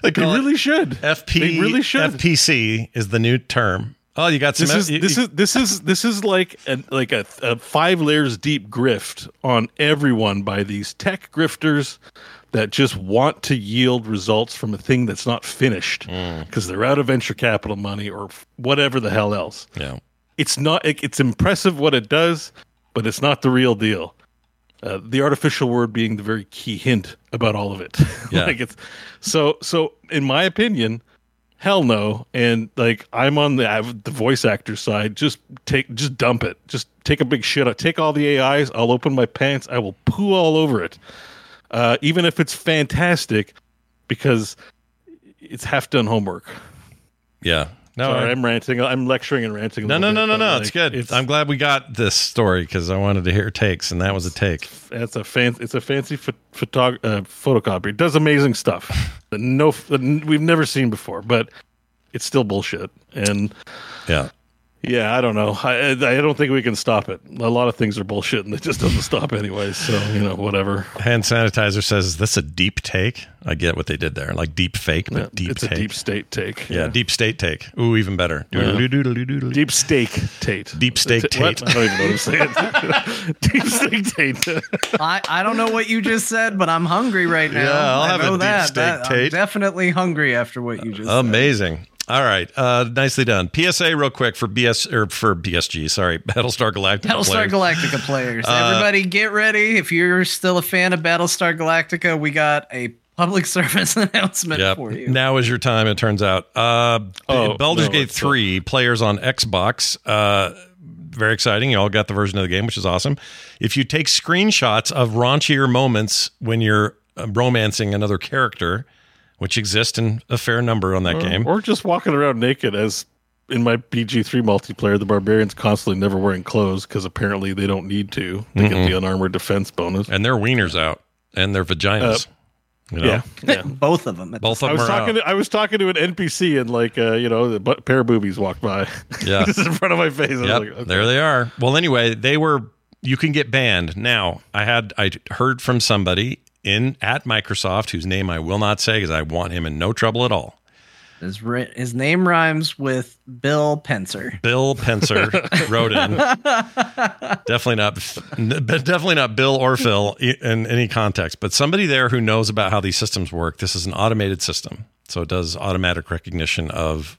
Speaker 1: They
Speaker 4: They really should.
Speaker 1: FP
Speaker 4: They really should.
Speaker 1: FPC is the new term. Oh, you got some.
Speaker 4: This is
Speaker 1: you-
Speaker 4: this
Speaker 1: you-
Speaker 4: is this is this is like a, like a, a five layers deep grift on everyone by these tech grifters that just want to yield results from a thing that's not finished
Speaker 1: Hmm.
Speaker 4: because they're out of venture capital money or whatever the hell else.
Speaker 1: Yeah.
Speaker 4: It's not. It, it's impressive what it does, but it's not the real deal. Uh, the artificial word being the very key hint about all of it. (laughs)
Speaker 1: Yeah.
Speaker 4: like it's so so. In my opinion, hell no. And like I'm on the the voice actor side. Just take just dump it. Just take a big shit. i Take all the AIs. I'll open my pants. I will poo all over it. Uh, even if it's fantastic, because it's half done homework.
Speaker 1: yeah. No,
Speaker 4: Sorry, I'm ranting. I'm lecturing and ranting.
Speaker 1: no, no, no, no, no. It's good. I'm glad we got this story because I wanted to hear takes, and that was a take.
Speaker 4: It's a fan. It's a fancy pho- photog- uh, photocopier. It does amazing stuff that no that we've never seen before, but it's still bullshit. And
Speaker 1: Yeah.
Speaker 4: Yeah, I don't know. I I don't think we can stop it. A lot of things are bullshit, and it just doesn't stop anyway. So you know, whatever.
Speaker 1: Hand sanitizer says, "Is this a deep take?" I get what they did there, like deep fake, but
Speaker 4: Yeah,
Speaker 1: deep
Speaker 4: it's
Speaker 1: take.
Speaker 4: a deep state take.
Speaker 1: yeah, deep state take. Ooh, even better.
Speaker 4: Yeah. Deep steak Tate.
Speaker 1: Deep steak (laughs)
Speaker 4: What?
Speaker 1: Tate.
Speaker 4: I don't even know what I'm saying. (laughs) deep steak Tate.
Speaker 5: I, I don't know what you just said, but I'm hungry right now.
Speaker 1: Yeah, I'll
Speaker 5: I
Speaker 1: have a deep
Speaker 5: that.
Speaker 1: steak,
Speaker 5: That- I'm
Speaker 1: Tate.
Speaker 5: definitely hungry after what you just said.
Speaker 1: Amazing. All right, uh, nicely done. PSA, real quick for BS or for BSG. Sorry, (laughs) Battlestar Galactica.
Speaker 5: Battlestar
Speaker 1: players.
Speaker 5: Galactica players.
Speaker 1: Uh,
Speaker 5: Everybody get ready. If you're still a fan of Battlestar Galactica, we got a public (laughs) service announcement
Speaker 1: Yep.
Speaker 5: for you.
Speaker 1: Now is your time. It turns out. Uh,
Speaker 4: Oh,
Speaker 1: Baldur's
Speaker 4: no,
Speaker 1: Gate
Speaker 4: it's, uh,
Speaker 1: three players on Xbox. Uh, very exciting. You all got the version of the game, which is awesome. If you take screenshots of raunchier moments when you're uh, romancing another character, which exist in a fair number on that
Speaker 4: or,
Speaker 1: game,
Speaker 4: or just walking around naked as in my BG3 multiplayer, the barbarians constantly never wearing clothes because apparently they don't need to. They get
Speaker 1: Mhm.
Speaker 4: the unarmored defense bonus.
Speaker 1: and their wieners out and their vaginas. you know?
Speaker 4: Yeah, (laughs) yeah.
Speaker 5: Both of them.
Speaker 1: Both
Speaker 5: the
Speaker 1: of
Speaker 4: I
Speaker 1: them
Speaker 4: was
Speaker 1: are
Speaker 4: talking.
Speaker 1: out.
Speaker 4: To, I was talking to an NPC and like uh, you know, the pair of boobies walked by.
Speaker 1: Yeah. (laughs)
Speaker 4: just in front of my face. I
Speaker 1: Yep,
Speaker 4: like, okay.
Speaker 1: there they are. Well, anyway, they were. You can get banned now. I had I heard from somebody in at Microsoft whose name I will not say because I want him in no trouble at all.
Speaker 5: His, ri- his name rhymes with Bill Pencer.
Speaker 1: Bill Pencer (laughs) wrote in. definitely not, definitely not Bill or Phil in any context, but somebody there who knows about how these systems work. This is an automated system, so it does automatic recognition of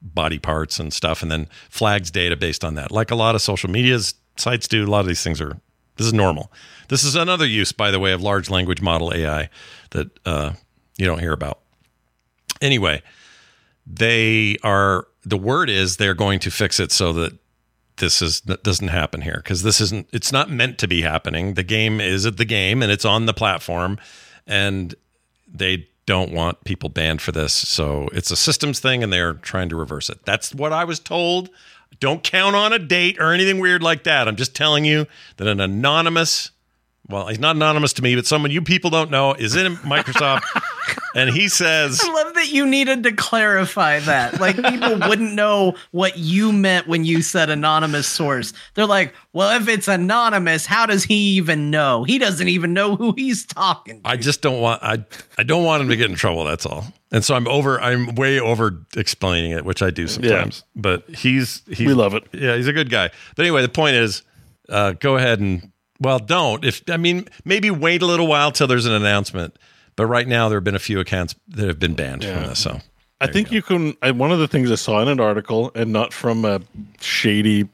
Speaker 1: body parts and stuff, and then flags data based on that. Like a lot of social media sites do, a lot of these things are. This is normal. This is another use, by the way, of large language model AI that uh, you don't hear about. Anyway, they are the word is they're going to fix it so that this is doesn't happen here because this isn't it's not meant to be happening. The game is at the game and it's on the platform and they don't want people banned for this. So it's a systems thing and they're trying to reverse it. That's what i was told. Don't count on a date or anything weird like that. I'm just telling you that an anonymous Well, he's not anonymous to me, but someone you people don't know is in Microsoft, (laughs) and he says,
Speaker 5: I love that you needed to clarify that. Like people wouldn't know what you meant when you said anonymous source. They're like, well, if it's anonymous, how does he even know? He doesn't even know who he's talking. To.
Speaker 1: I just don't want I I don't want him to get in trouble. That's all. And so I'm over. I'm way over explaining it, which I do sometimes. But he's he's
Speaker 4: We love it.
Speaker 1: Yeah, he's a good guy. But anyway, the point is, uh, go ahead and well, don't. If I mean, maybe wait a little while till there's an announcement. But right now, there have been a few accounts that have been banned from this. So
Speaker 4: I think you can. I, one of the things I saw in an article, and not from a shady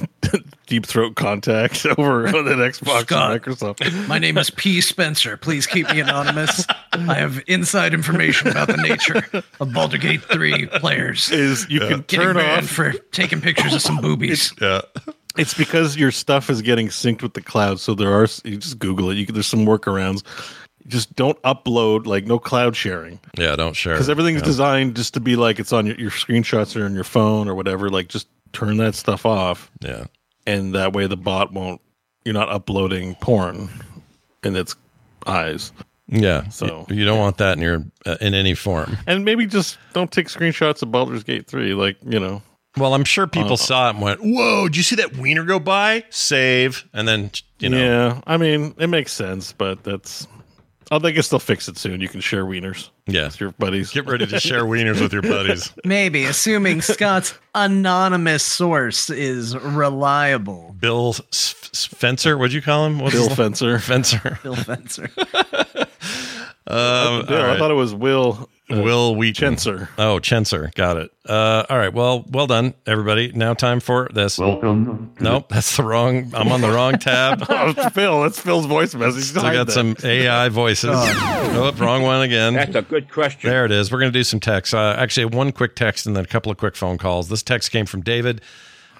Speaker 4: (laughs) deep throat contact (laughs) over on an Xbox
Speaker 5: Scott.
Speaker 4: and Microsoft.
Speaker 5: My name is P. Spencer. Please keep me anonymous. I have inside information about the nature of Baldur's Gate 3 players.
Speaker 4: Is you can
Speaker 5: Getting
Speaker 4: turn
Speaker 5: banned
Speaker 4: off.
Speaker 5: for taking pictures of some boobies.
Speaker 1: yeah,
Speaker 4: It's because your stuff is getting synced with the cloud. So there are. You just Google it. You can, there's some workarounds. Just don't upload like no cloud sharing
Speaker 1: yeah, don't share
Speaker 4: because everything's
Speaker 1: yeah.
Speaker 4: designed just to be like it's on your, your screenshots or on your phone or whatever. Like just turn that stuff off.
Speaker 1: Yeah,
Speaker 4: and that way the bot won't. You're not uploading porn in its eyes.
Speaker 1: yeah.
Speaker 4: So,
Speaker 1: you, don't want that in your uh, in any form.
Speaker 4: And maybe just don't take screenshots of Baldur's Gate 3. Like, you know,
Speaker 1: Well, I'm sure people
Speaker 4: Uh,
Speaker 1: saw it and went, "Whoa! Did you see that wiener go by? Save!" And then you know,
Speaker 4: yeah, I mean, it makes sense, but that's. I guess they'll fix it soon. You can share wieners.
Speaker 1: Yeah.
Speaker 4: with your buddies.
Speaker 1: get ready to share (laughs) wieners with your buddies.
Speaker 5: Maybe, assuming Scott's anonymous source is reliable.
Speaker 1: Bill S- S- Fencer, what'd you call him? What's
Speaker 4: Bill
Speaker 1: his-
Speaker 4: Fencer.
Speaker 1: Fencer.
Speaker 5: Bill Fencer. (laughs)
Speaker 1: Um,
Speaker 4: Yeah,
Speaker 1: all
Speaker 4: I thought it was Will. Uh,
Speaker 1: Will Wheaton.
Speaker 4: Chenser.
Speaker 1: Oh, Chenser. Got it. Uh, all right. Well, well done, everybody. Now time for this.
Speaker 8: Welcome.
Speaker 1: Nope, that's the wrong. I'm on the wrong tab. (laughs)
Speaker 4: Oh, it's Phil. That's Phil's voice message.
Speaker 1: Still got
Speaker 4: that.
Speaker 1: some AI voices. Oh, wrong one again.
Speaker 7: That's a good question.
Speaker 1: There it is. We're going to do some text. Uh, actually, one quick text and then a couple of quick phone calls. This text came from David.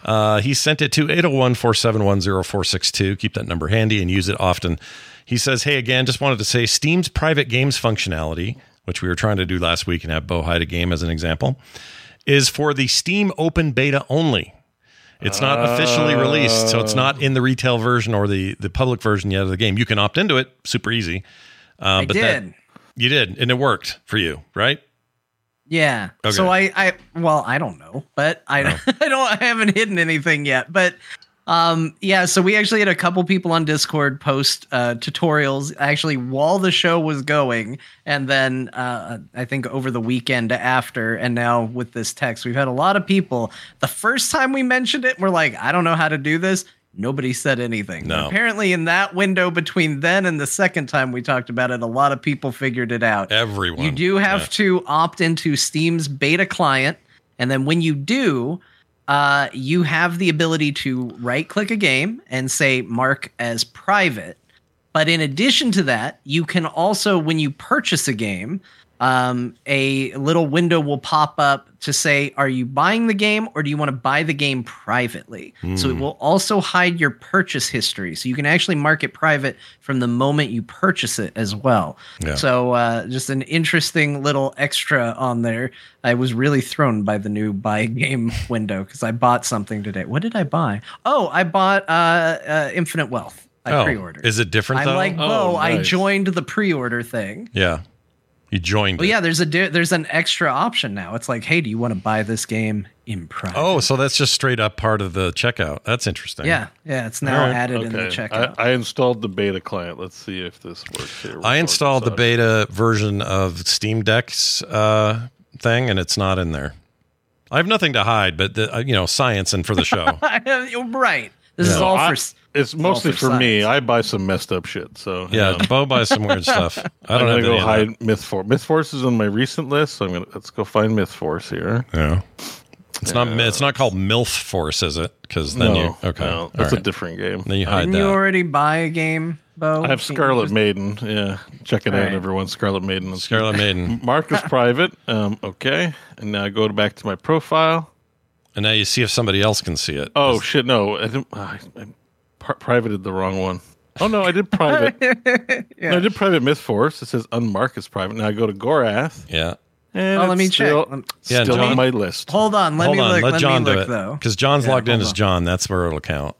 Speaker 1: Uh, he sent it to 801 471 0462. Keep that number handy and use it often. He says, Hey, again, just wanted to say Steam's private games functionality, which we were trying to do last week and have Beau hide a game as an example, is for the Steam open beta only. It's not officially released, so it's not in the retail version or the, the public version yet of the game. You can opt into it, super easy. Uh,
Speaker 5: I
Speaker 1: but that-
Speaker 5: did.
Speaker 1: you did, and it worked for you, right?
Speaker 5: Yeah.
Speaker 1: Okay.
Speaker 5: So I, I, well, I don't know, but I,
Speaker 1: Oh. (laughs)
Speaker 5: I don't, I haven't hidden anything yet. But, um, yeah. So we actually had a couple people on Discord post uh, tutorials actually while the show was going, and then uh, I think over the weekend after, and now with this text, we've had a lot of people. The first time we mentioned it, we're like, I don't know how to do this. Nobody said anything.
Speaker 1: No.
Speaker 5: Apparently, in that window between then and the second time we talked about it, a lot of people figured it out.
Speaker 1: Everyone.
Speaker 5: You do have
Speaker 1: Yeah.
Speaker 5: to opt into Steam's beta client, and then when you do, uh, you have the ability to right click a game and say mark as private. But in addition to that, you can also, when you purchase a game, um, a little window will pop up to say, Are you buying the game or do you want to buy the game privately? So it
Speaker 1: Hmm.
Speaker 5: will also hide your purchase history. So you can actually mark it private from the moment you purchase it as well.
Speaker 1: Yeah.
Speaker 5: So uh, just an interesting little extra on there. I was really thrown by the new buy game (laughs) window because I bought something today. What did I buy? Oh, I bought uh, uh, Infinite Wealth. I
Speaker 1: Oh,
Speaker 5: pre-ordered.
Speaker 1: is it different,
Speaker 5: I'm
Speaker 1: though?
Speaker 5: like Beau.
Speaker 4: Oh,
Speaker 5: I joined the pre-order thing.
Speaker 1: Yeah. You joined.
Speaker 5: Well,
Speaker 1: it.
Speaker 5: yeah, there's a there's an extra option now. It's like, hey, do you want to buy this game in private?
Speaker 1: Oh, so that's just straight up part of the checkout. That's interesting.
Speaker 5: yeah, yeah. It's now
Speaker 1: All right,
Speaker 5: added in the checkout.
Speaker 4: I, I installed the beta client. Let's see if this works here.
Speaker 1: I installed the beta version of Steam Deck's uh, thing, and it's not in there. I have nothing to hide, but the, uh, you know, science and for the show. (laughs)
Speaker 5: Right. This is all
Speaker 4: I-
Speaker 5: for. s-
Speaker 4: It's
Speaker 5: all
Speaker 4: mostly
Speaker 5: for
Speaker 4: for, me. I buy some messed up shit. So
Speaker 1: yeah,
Speaker 4: on.
Speaker 1: Beau buys some weird (laughs) stuff. I don't
Speaker 4: gonna go hide
Speaker 1: that.
Speaker 4: MythForce. Myth Force is on my recent list, so I'm gonna let's go find MythForce here.
Speaker 1: Yeah. It's not. It's not called MILF Force, is it? Because then
Speaker 4: no,
Speaker 1: you okay.
Speaker 4: no,
Speaker 1: all
Speaker 4: that's a different game.
Speaker 1: Then you hide
Speaker 5: Didn't
Speaker 1: that.
Speaker 5: you already buy a game, Beau?
Speaker 4: I have Scarlet
Speaker 5: just-
Speaker 4: Maiden. Yeah, check it
Speaker 5: All
Speaker 4: out,
Speaker 5: right.
Speaker 4: everyone. Scarlet Maiden.
Speaker 1: Scarlet Maiden. (laughs)
Speaker 4: Mark is private. Um, okay, and now I go back to my profile.
Speaker 1: And now you see if somebody else can see it.
Speaker 4: Oh shit! No, I didn't. I, I pri- privated the wrong one. Oh no, I did private. (laughs) no, I did private MythForce. It says unmarked is private. Now I go to Gorath.
Speaker 1: Yeah.
Speaker 4: And
Speaker 5: Oh, let me check.
Speaker 4: still,
Speaker 5: Lem-
Speaker 1: Yeah,
Speaker 4: still
Speaker 1: Jon-
Speaker 4: on my list.
Speaker 5: Hold on. Let
Speaker 1: hold
Speaker 5: me
Speaker 1: on.
Speaker 5: look.
Speaker 1: let,
Speaker 5: Let,
Speaker 1: Jon
Speaker 5: me
Speaker 1: do
Speaker 5: look
Speaker 1: it
Speaker 5: though.
Speaker 1: because Jon's
Speaker 5: Yeah,
Speaker 1: logged in
Speaker 5: hold
Speaker 1: as. Jon. That's where it'll count.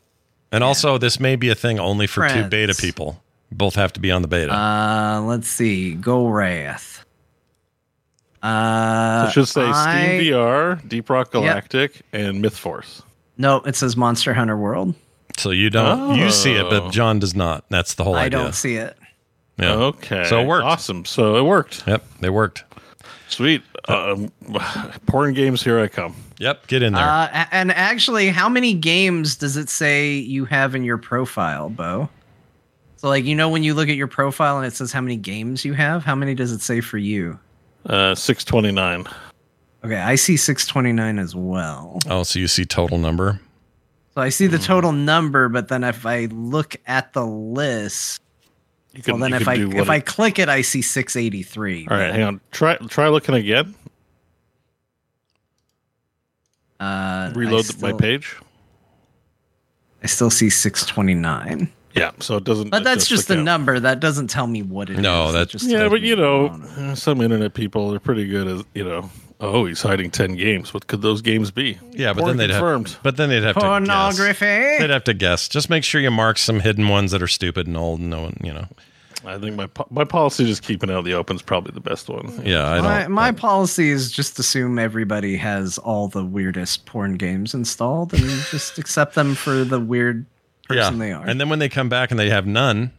Speaker 1: And also, this may be a thing only for two beta people. Both have to be on the beta.
Speaker 5: Uh, let's see. Go Wrath. Uh,
Speaker 4: it should say
Speaker 5: I-
Speaker 4: Steam VR, Deep Rock Galactic, and MythForce.
Speaker 5: No, it says Monster Hunter World.
Speaker 1: so you don't you see it,
Speaker 4: Oh.
Speaker 1: but Jon does not. That's the whole
Speaker 5: I
Speaker 1: idea.
Speaker 5: don't see it.
Speaker 1: Yeah.
Speaker 4: Okay.
Speaker 1: So it worked.
Speaker 4: Awesome. So it worked.
Speaker 1: Yep, they worked.
Speaker 4: Sweet. Um, (sighs) porn games, here I come.
Speaker 1: Yep, get in there.
Speaker 5: Uh, and actually, how many games does it say you have in your profile, Beau? So, like, you know, when you look at your profile and it says how many games you have, how many does it say for you?
Speaker 4: Uh, 629.
Speaker 5: Okay, I see 629 as well.
Speaker 1: oh, so you see total number.
Speaker 5: So I see
Speaker 4: Hmm.
Speaker 5: the total number, but then if I look at the list,
Speaker 4: You can,
Speaker 5: well, then
Speaker 4: you
Speaker 5: if
Speaker 4: can
Speaker 5: I
Speaker 4: do what
Speaker 5: if I click it, I see 683.
Speaker 4: All right, hang on. Try try looking again.
Speaker 5: Uh,
Speaker 4: Reload
Speaker 5: I
Speaker 4: the my page.
Speaker 5: I still see 629.
Speaker 4: Yeah, so it doesn't.
Speaker 5: But that's just
Speaker 4: the
Speaker 5: a number. That doesn't tell me what it is.
Speaker 1: No,
Speaker 5: It
Speaker 1: that-
Speaker 5: just
Speaker 4: Yeah,
Speaker 5: tells
Speaker 4: but you
Speaker 5: the
Speaker 4: know, uh, some internet people are pretty good at you know. Oh, he's hiding ten games. What could those games be?
Speaker 1: Yeah, but
Speaker 4: Porn
Speaker 1: then they'd
Speaker 4: confirmed.
Speaker 1: have. But then they'd have to guess. They'd have to guess. Just make sure you mark some hidden ones that are stupid and old. And no one, you know.
Speaker 4: I think my po- my policy just keeping out the open is probably the best one.
Speaker 1: Yeah, I don't.
Speaker 5: My, my policy is just assume everybody has all the weirdest porn games installed and (laughs) just accept them for the weird person they are.
Speaker 1: And then when they come back and they have none,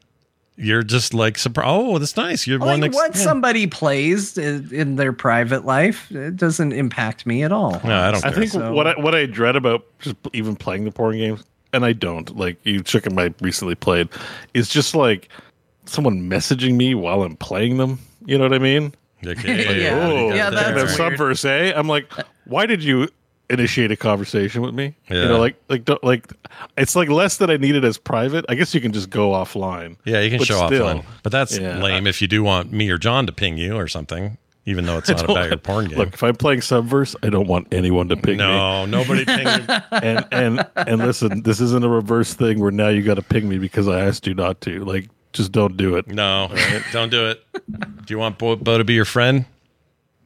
Speaker 1: you're just like surprised. Oh, that's nice. You're one. ex-
Speaker 5: what
Speaker 1: yeah.
Speaker 5: somebody plays in, in their private life, it doesn't impact me at all.
Speaker 1: No, I don't.
Speaker 4: I
Speaker 1: care.
Speaker 4: think
Speaker 5: So-
Speaker 4: what I, what I dread about just even playing the porn games, and I don't like you chicken I recently played, is just like someone messaging me while I'm playing them. You know what I mean?
Speaker 1: Like,
Speaker 5: Yeah.
Speaker 1: hey,
Speaker 5: Yeah,
Speaker 1: you (laughs) got
Speaker 5: that's
Speaker 1: there.
Speaker 4: Now,
Speaker 5: weird.
Speaker 4: Subverse, eh? I'm like, why did you initiate a conversation with me?
Speaker 1: Yeah.
Speaker 4: You know, like, like, don't, like, it's like less that I need it as private. I guess you can just go offline.
Speaker 1: Yeah, you can show
Speaker 4: still,
Speaker 1: offline, but that's
Speaker 4: yeah,
Speaker 1: lame. if you do want me or Jon to ping you or something, even though it's (laughs) not about your porn game.
Speaker 4: Look, if I'm playing Subverse, I don't want anyone to ping me.
Speaker 1: no, nobody ping you. (laughs)
Speaker 4: and and and listen, this isn't a reverse thing where now you got to ping me because I asked you not to. Like, just don't do it.
Speaker 1: No, (laughs) don't do it. Do you want Beau, Beau to be your friend?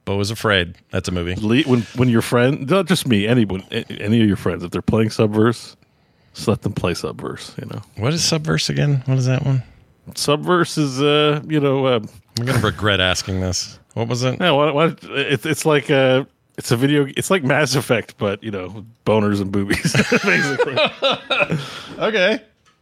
Speaker 1: Beau is afraid. That's a movie.
Speaker 4: Le- When when your friend, not just me, anyone, any of your friends, if they're playing Subverse, just let them play Subverse. You know,
Speaker 1: What is Subverse again? What is that one?
Speaker 4: Subverse is uh, you know, uh,
Speaker 1: I'm gonna regret asking this. What was it?
Speaker 4: yeah, what, what it's it's like uh it's a video, it's like Mass Effect, but you know, boners and boobies, (laughs) basically. (laughs)
Speaker 1: Okay.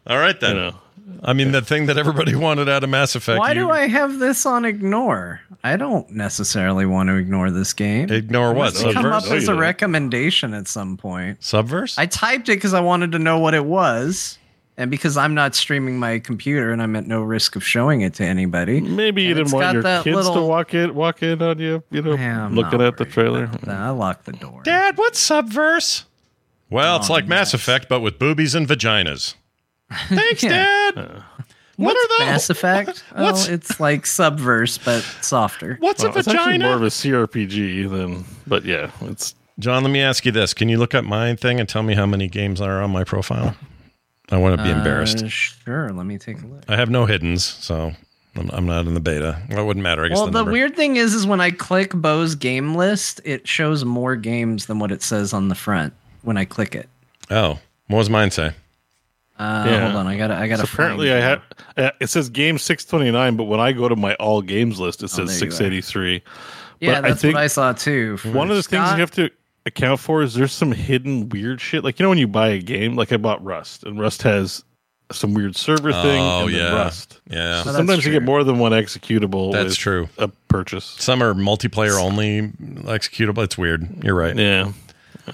Speaker 1: All right then.
Speaker 4: you know,
Speaker 1: I mean, the thing that everybody (laughs) wanted out of Mass Effect.
Speaker 5: Why
Speaker 1: you
Speaker 5: do I have this on ignore? I don't necessarily want to ignore this game.
Speaker 1: ignore what?
Speaker 5: It's come
Speaker 1: Subverse?
Speaker 5: up
Speaker 4: No,
Speaker 5: as a
Speaker 4: oh,
Speaker 5: recommendation at some point.
Speaker 1: Subverse?
Speaker 5: I typed it because I wanted to know what it was, and because I'm not streaming my computer and I'm at no risk of showing it to anybody.
Speaker 4: maybe you didn't want your
Speaker 5: that
Speaker 4: kids to walk in, walk in on you, you know,
Speaker 5: Yeah, I'm
Speaker 4: looking at the trailer.
Speaker 5: about. I locked the door.
Speaker 1: Dad, what's Subverse? Well, it's
Speaker 5: Oh,
Speaker 1: like Mass. Effect, but with boobies and vaginas. (laughs) Thanks,
Speaker 5: Yeah.
Speaker 1: Dad. what are those?
Speaker 5: Mass Effect? Oh,
Speaker 1: What's-
Speaker 5: it's like Subverse, but softer.
Speaker 1: What's
Speaker 4: Well,
Speaker 1: a
Speaker 4: it's actually
Speaker 1: vagina?
Speaker 4: more of a CRPG than, but yeah, it's
Speaker 1: Jon, let me ask you this. Can you look up my thing and tell me how many games are on my profile? I want to be embarrassed.
Speaker 5: Uh, sure, let me take a look.
Speaker 1: I have no hiddens, so I'm, I'm not in the beta. Well, it wouldn't matter. I guess
Speaker 5: Well,
Speaker 1: the,
Speaker 5: the, weird thing is, is when I click Beau's game list, it shows more games than what it says on the front when I click it.
Speaker 1: Oh, what does mine say?
Speaker 5: Uh,
Speaker 4: Yeah.
Speaker 5: Hold on, I gotta, I gotta.
Speaker 4: So apparently I
Speaker 5: it.
Speaker 4: had uh, it says game 629 but when I go to my all games list it
Speaker 5: Oh,
Speaker 4: says
Speaker 5: there you are.
Speaker 4: 683
Speaker 5: Yeah,
Speaker 4: but I
Speaker 5: that's
Speaker 4: think
Speaker 5: what I saw too.
Speaker 4: one of the things you have to account for is there's some hidden weird shit like you know when you buy a game like I bought Rust and Rust has some weird server thing
Speaker 1: Oh,
Speaker 4: and
Speaker 1: yeah.
Speaker 4: Rust
Speaker 1: Yeah.
Speaker 4: So
Speaker 5: that's
Speaker 4: sometimes you get more than one executable
Speaker 1: That's
Speaker 4: with
Speaker 1: true.
Speaker 4: a purchase
Speaker 1: Some are multiplayer only executable. It's weird. You're right.
Speaker 4: yeah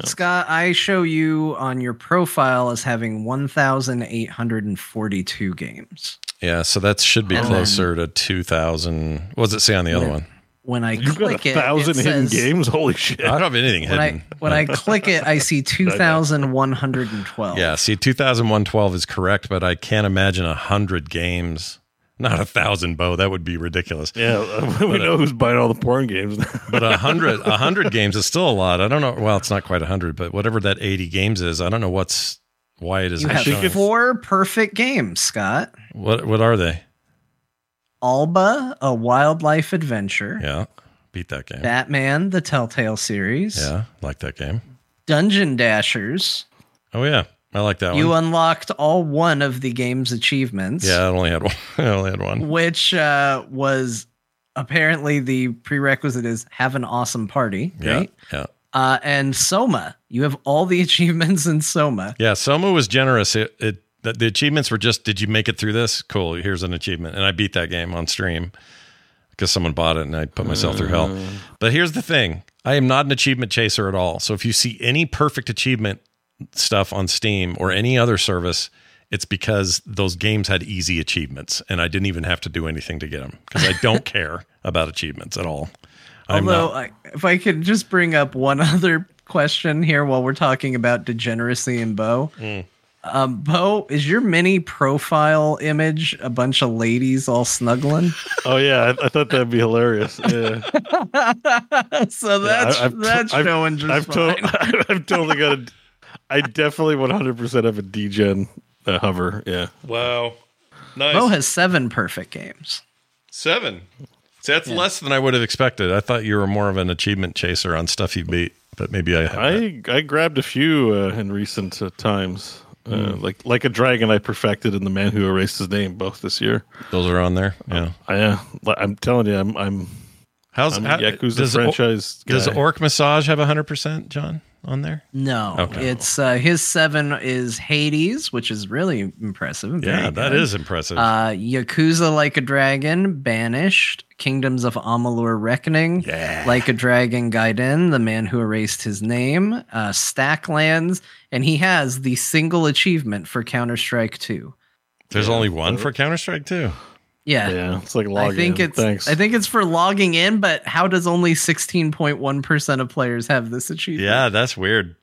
Speaker 5: Scott, I show you on your profile as having 1,842 games.
Speaker 1: Yeah, so that should be
Speaker 5: And
Speaker 1: closer to 2,000. What does it say on the other
Speaker 5: Yeah.
Speaker 1: one?
Speaker 5: When I
Speaker 4: you've got
Speaker 5: click
Speaker 4: a
Speaker 5: it,
Speaker 4: thousand
Speaker 5: it
Speaker 4: hidden
Speaker 5: says-
Speaker 4: games holy shit
Speaker 1: I don't have anything
Speaker 5: When I
Speaker 1: hidden.
Speaker 5: when I click it, I see (laughs) 2,112.
Speaker 1: yeah, see, 2012 is correct, but I can't imagine a hundred games. Not a thousand, Beau. That would be ridiculous.
Speaker 4: yeah (laughs) we know uh, who's buying all the porn games (laughs)
Speaker 1: But a hundred, a hundred games is still a lot. I don't know. Well, it's not quite a hundred, but whatever that 80 games is, I don't know what's why it is.
Speaker 5: You have
Speaker 1: showing.
Speaker 5: four perfect games, Scott.
Speaker 1: What what are they?
Speaker 5: Alba, a wildlife adventure.
Speaker 1: Yeah, beat that game.
Speaker 5: Batman, the Telltale series.
Speaker 1: Yeah, like that game.
Speaker 5: Dungeon Dashers.
Speaker 1: Oh yeah, I like that
Speaker 5: You
Speaker 1: one.
Speaker 5: unlocked all one of the game's achievements.
Speaker 1: yeah, I only had one. (laughs) I only had one.
Speaker 5: Which uh, was apparently the prerequisite is have an awesome party,
Speaker 1: Yeah,
Speaker 5: right?
Speaker 1: yeah.
Speaker 5: Uh, and Soma, you have all the (laughs) achievements in Soma.
Speaker 1: Yeah, Soma was generous. It, it the, the achievements were just, did you make it through this? Cool. Here's an achievement, and I beat that game on stream because someone bought it, and I put myself through hell. But here's the thing: I am not an achievement chaser at all. So if you see any perfect achievement stuff on Steam or any other service, it's because those games had easy achievements, and I didn't even have to do anything to get them because I don't (laughs) care about achievements at all. I'm
Speaker 5: Although,
Speaker 1: not-
Speaker 5: I, if I could just bring up one (laughs) other question here while we're talking about degeneracy and Beau.
Speaker 1: Mm.
Speaker 5: Um, Beau, is your mini profile image a bunch of ladies all snuggling?
Speaker 4: Oh yeah, I, I thought that'd be hilarious. Yeah. (laughs)
Speaker 5: so that's
Speaker 4: I- I've-
Speaker 5: that's
Speaker 4: I've-
Speaker 5: showing just
Speaker 4: I've,
Speaker 5: fine.
Speaker 4: to- I've totally got a. I definitely 100% have a DGen uh, hover. Yeah.
Speaker 1: wow, nice.
Speaker 5: Beau has seven perfect games.
Speaker 1: Seven. See, that's less than I would have expected. I thought you were more of an achievement chaser on stuff you beat, but maybe I. Have.
Speaker 4: I I grabbed a few uh, in recent uh, times. Uh,
Speaker 1: Mm.
Speaker 4: like like a dragon I perfected and the man who erased his name both this year.
Speaker 1: Those are on there. Yeah.
Speaker 4: I, uh, I'm telling you, I'm I'm
Speaker 1: How's
Speaker 4: I'm a
Speaker 1: how,
Speaker 4: Yakuza
Speaker 1: does
Speaker 4: franchise
Speaker 1: Does. Orc Massage have hundred percent, Jon, on there?
Speaker 5: No,
Speaker 1: Okay.
Speaker 5: it's uh, his seven is Hades, which is really impressive. and
Speaker 1: Yeah,
Speaker 5: very
Speaker 1: that
Speaker 5: good.
Speaker 1: is impressive.
Speaker 5: Uh, Yakuza Like a Dragon, Banished, Kingdoms of Amalur Reckoning,
Speaker 1: Yeah.
Speaker 5: Like a Dragon Gaiden, The Man Who Erased His Name, uh, Stacklands, and he has the single achievement for Counter Strike 2.
Speaker 1: There's only one for Counter Strike too.
Speaker 5: Yeah.
Speaker 4: yeah, it's like
Speaker 5: I
Speaker 4: log
Speaker 5: think
Speaker 4: in.
Speaker 5: it's
Speaker 4: Thanks.
Speaker 5: I think it's for logging in, but how does only 16.1% of players have this achievement?
Speaker 1: Yeah, that's weird.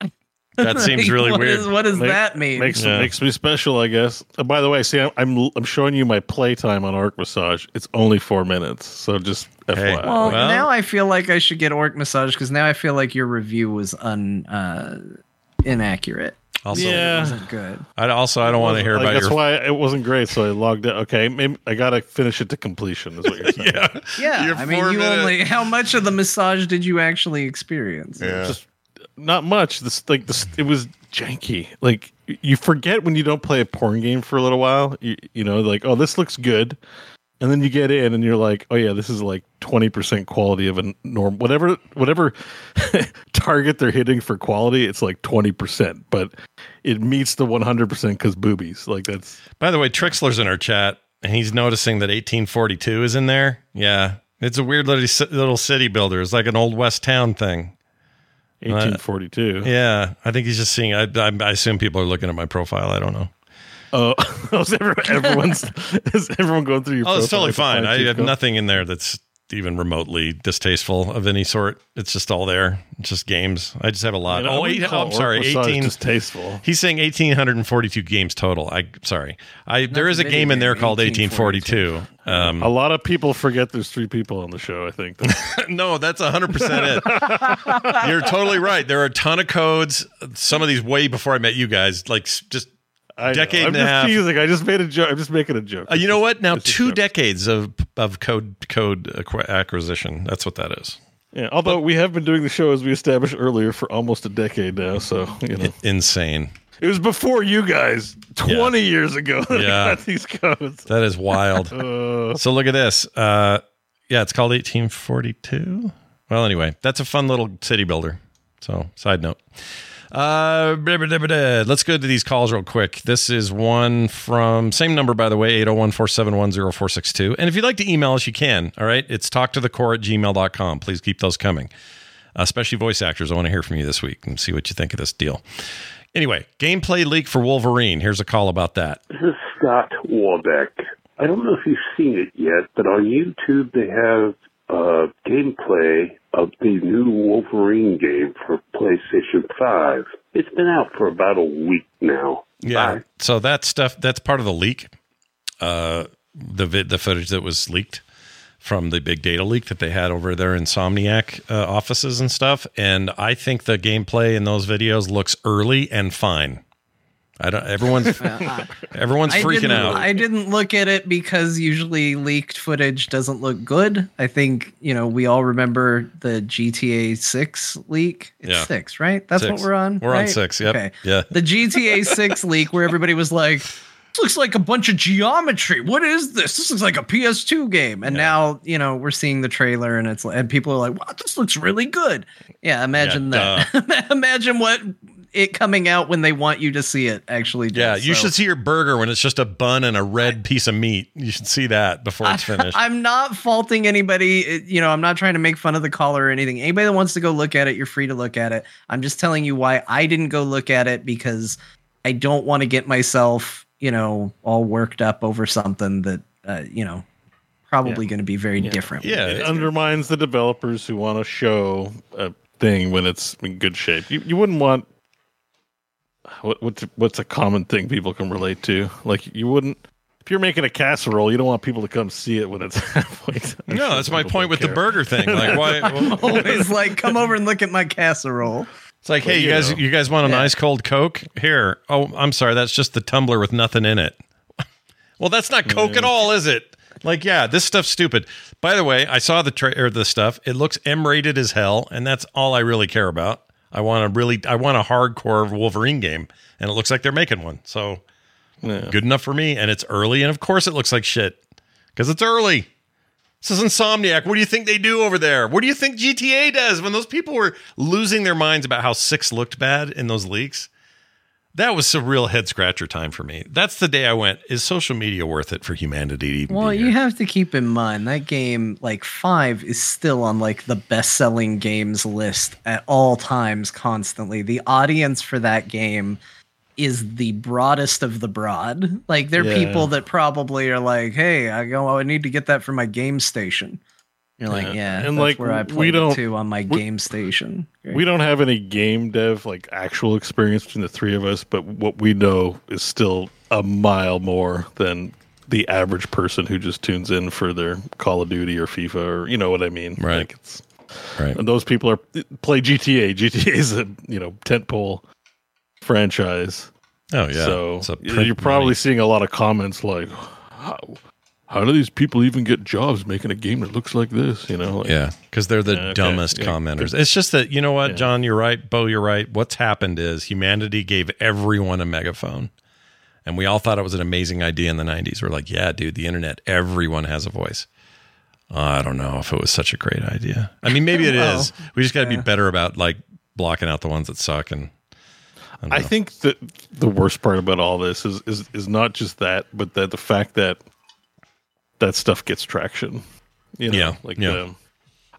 Speaker 1: (laughs) That seems really
Speaker 5: What
Speaker 1: weird.
Speaker 5: is- what does
Speaker 4: Make-
Speaker 5: that mean?
Speaker 4: Makes
Speaker 1: Yeah.
Speaker 4: makes me special, I guess. Uh, by the way, see, I'm, I'm I'm showing you my playtime on Orc Massage. It's only four minutes, so just FYI.
Speaker 5: Well,
Speaker 1: Well-
Speaker 5: now I feel like I should get Orc Massage because now I feel like your review was un uh, inaccurate.
Speaker 1: Also,
Speaker 5: It
Speaker 4: Yeah.
Speaker 5: wasn't good.
Speaker 1: I also I don't want to hear
Speaker 4: Like,
Speaker 1: about
Speaker 4: that's
Speaker 1: your.
Speaker 4: why it wasn't great. So I logged out. Okay, maybe I gotta finish it to completion. Is what you're saying?
Speaker 1: yeah, (laughs)
Speaker 5: Yeah,
Speaker 1: Your
Speaker 5: I mean, you
Speaker 1: minute-
Speaker 5: only how much of the massage did you actually experience?
Speaker 1: Yeah.
Speaker 4: Just not much. This like this. It was janky. Like you forget when you don't play a porn game for a little while. You, you know, like oh, this looks good, and then you get in and you're like, oh yeah, this is like twenty percent quality of a norm. Whatever whatever (laughs) target they're hitting for quality, it's like twenty percent, but it meets the one hundred percent because boobies. Like that's
Speaker 1: By the way, Trixler's in our chat, and he's noticing that 1842 is in there. Yeah, it's a weird little, little city builder. It's like an old west town thing.
Speaker 4: eighteen forty two.
Speaker 1: Yeah, I think he's just seeing. I, I, I assume people are looking at my profile. I don't know.
Speaker 4: Oh, (laughs) everyone, (laughs) everyone's is everyone going through your?
Speaker 1: Oh, it's totally fine. I have nothing in there that's even remotely distasteful of any sort. It's just all there. It's just games. I just have a lot.
Speaker 4: You know,
Speaker 1: oh, eight, oh, I'm sorry, 18.
Speaker 4: distasteful.
Speaker 1: He's saying 1842 games total. I sorry. I there is a game in there called 1842. Um,
Speaker 4: A lot of people forget there's three people on the show. I think. (laughs)
Speaker 1: no, that's 100% it. You're totally right. There are a ton of codes. Some of these way before I met you guys, like just
Speaker 4: I
Speaker 1: decade
Speaker 4: I'm
Speaker 1: and a
Speaker 4: just
Speaker 1: half.
Speaker 4: teasing. I just made a joke. I'm just making a joke.
Speaker 1: Uh, you know what? Now
Speaker 4: It's
Speaker 1: two decades of of code code acquisition. That's what that is.
Speaker 4: Yeah, although we have been doing the show as we established earlier for almost a decade now, so you know
Speaker 1: Insane.
Speaker 4: it was before you guys, twenty years ago. (laughs) that
Speaker 1: Yeah.
Speaker 4: got these codes.
Speaker 1: That is wild. (laughs)
Speaker 4: Uh,
Speaker 1: so look at this. Uh, yeah, it's called 1842. Well, anyway, that's a fun little city builder. So, side note. Uh, let's go to these calls real quick. This is one from same number, by the way, 801 471 0462. And if you'd like to email us, you can. All right. It's talktothecore at gmail.com. Please keep those coming, especially voice actors. I want to hear from you this week and see what you think of this deal. Anyway, gameplay leak for Wolverine. Here's a call about that.
Speaker 9: This is Scott Warbeck. I don't know if you've seen it yet, but on YouTube they have uh, gameplay of the new Wolverine game for PlayStation 5. It's been out for about a week now.
Speaker 1: Yeah. So that stuff that's part of the leak. Uh the vid, the footage that was leaked from the big data leak that they had over their Insomniac uh, offices and stuff and I think the gameplay in those videos looks early and fine. I don't. Everyone's (laughs) everyone's
Speaker 5: I
Speaker 1: freaking out.
Speaker 5: I didn't look at it because usually leaked footage doesn't look good. I think you know we all remember the GTA Six leak. It's
Speaker 1: Yeah.
Speaker 5: six, right? That's
Speaker 1: Six.
Speaker 5: what we're on.
Speaker 1: We're on six, yep.
Speaker 5: Okay.
Speaker 1: Yeah.
Speaker 5: The GTA (laughs) Six leak where everybody was like. "This Looks like a bunch of geometry. What is this? This looks like a PS2 game. And now, you know, we're seeing the trailer and it's and people are like, "Wow, this looks really good." Yeah, imagine
Speaker 1: Yeah,
Speaker 5: that. (laughs) imagine what it coming out when they want you to see it actually.
Speaker 1: yeah,
Speaker 5: does.
Speaker 1: you
Speaker 5: So-
Speaker 1: should see your burger when it's just a bun and a red piece of meat. You should see that before it's finished. (laughs)
Speaker 5: I'm not faulting anybody. You know, I'm not trying to make fun of the caller or anything. Anybody that wants to go look at it, you're free to look at it. I'm just telling you why I didn't go look at it because I don't want to get myself, you know, all worked up over something that, uh, you know, probably going to be very different.
Speaker 4: Yeah, it undermines the developers who want to show a thing when it's in good shape. You, you wouldn't want what what's what's a common thing people can relate to? Like you wouldn't if you're making a casserole, you don't want people to come see it when it's (laughs) halfway. done.
Speaker 1: no, that's my point with the burger thing. (laughs) Like, why?
Speaker 5: Always like, come over and look at my casserole.
Speaker 1: It's like,
Speaker 5: But,
Speaker 1: hey, you
Speaker 5: you
Speaker 1: guys,
Speaker 5: know.
Speaker 1: you guys want an
Speaker 5: Yeah.
Speaker 1: ice cold Coke? Here. Oh, I'm sorry, that's just the tumbler with nothing in it. (laughs) well, that's not Coke at all, is it? Like, yeah, this stuff's stupid. By the way, I saw the tra- or the stuff. It looks M-rated as hell, and that's all I really care about. I want a really, I want a hardcore Wolverine game, and it looks like they're making one. So, good enough for me. And it's early, and of course, it looks like shit because it's early. This is Insomniac. What do you think they do over there? What do you think GTA does when those people were losing their minds about how six looked bad in those leaks? That was a real head scratcher time for me. That's the day I went, is social media worth it for humanity
Speaker 5: Well, you have to keep in mind that game, like five, is still on like the best-selling games list at all times, constantly. The audience for that game is the broadest of the broad. Like, there are
Speaker 4: Yeah.
Speaker 5: people that probably are like, "Hey, I go, I need to get that for my game station." You're like,
Speaker 4: Yeah.
Speaker 5: "Yeah,
Speaker 4: And,
Speaker 5: and
Speaker 4: like,
Speaker 5: like where I
Speaker 4: we don't-
Speaker 5: it too on my
Speaker 4: we-
Speaker 5: game station."
Speaker 4: We don't have any game dev like actual experience between the three of us, but what we know is still a mile more than the average person who just tunes in for their Call of Duty or FIFA or you know what I mean.
Speaker 1: Right.
Speaker 4: Like it's,
Speaker 1: right.
Speaker 4: And those people are play GTA. GTA (laughs) is a you know tentpole franchise.
Speaker 1: Oh, yeah.
Speaker 4: So you're probably
Speaker 1: money.
Speaker 4: seeing a lot of comments like, how, how do these people even get jobs making a game that looks like this? You know, like,
Speaker 1: Yeah, because they're the
Speaker 4: Yeah, okay.
Speaker 1: dumbest
Speaker 4: Yeah,
Speaker 1: commenters. It's just that you know what,
Speaker 4: Yeah.
Speaker 1: Jon, you're right. Beau, you're right. What's happened is humanity gave everyone a megaphone, and we all thought it was an amazing idea in the '90s. We're like, yeah, dude, the internet, everyone has a voice. Uh, I don't know if it was such a great idea. I mean, maybe it (laughs) is.
Speaker 5: Well,
Speaker 1: We just got to
Speaker 5: yeah.
Speaker 1: be better about like blocking out the ones that suck. And I,
Speaker 4: I think that the worst part about all this is is is not just that, but that the fact that that stuff gets traction. You know,
Speaker 1: Yeah,
Speaker 4: like
Speaker 1: yeah.
Speaker 4: um,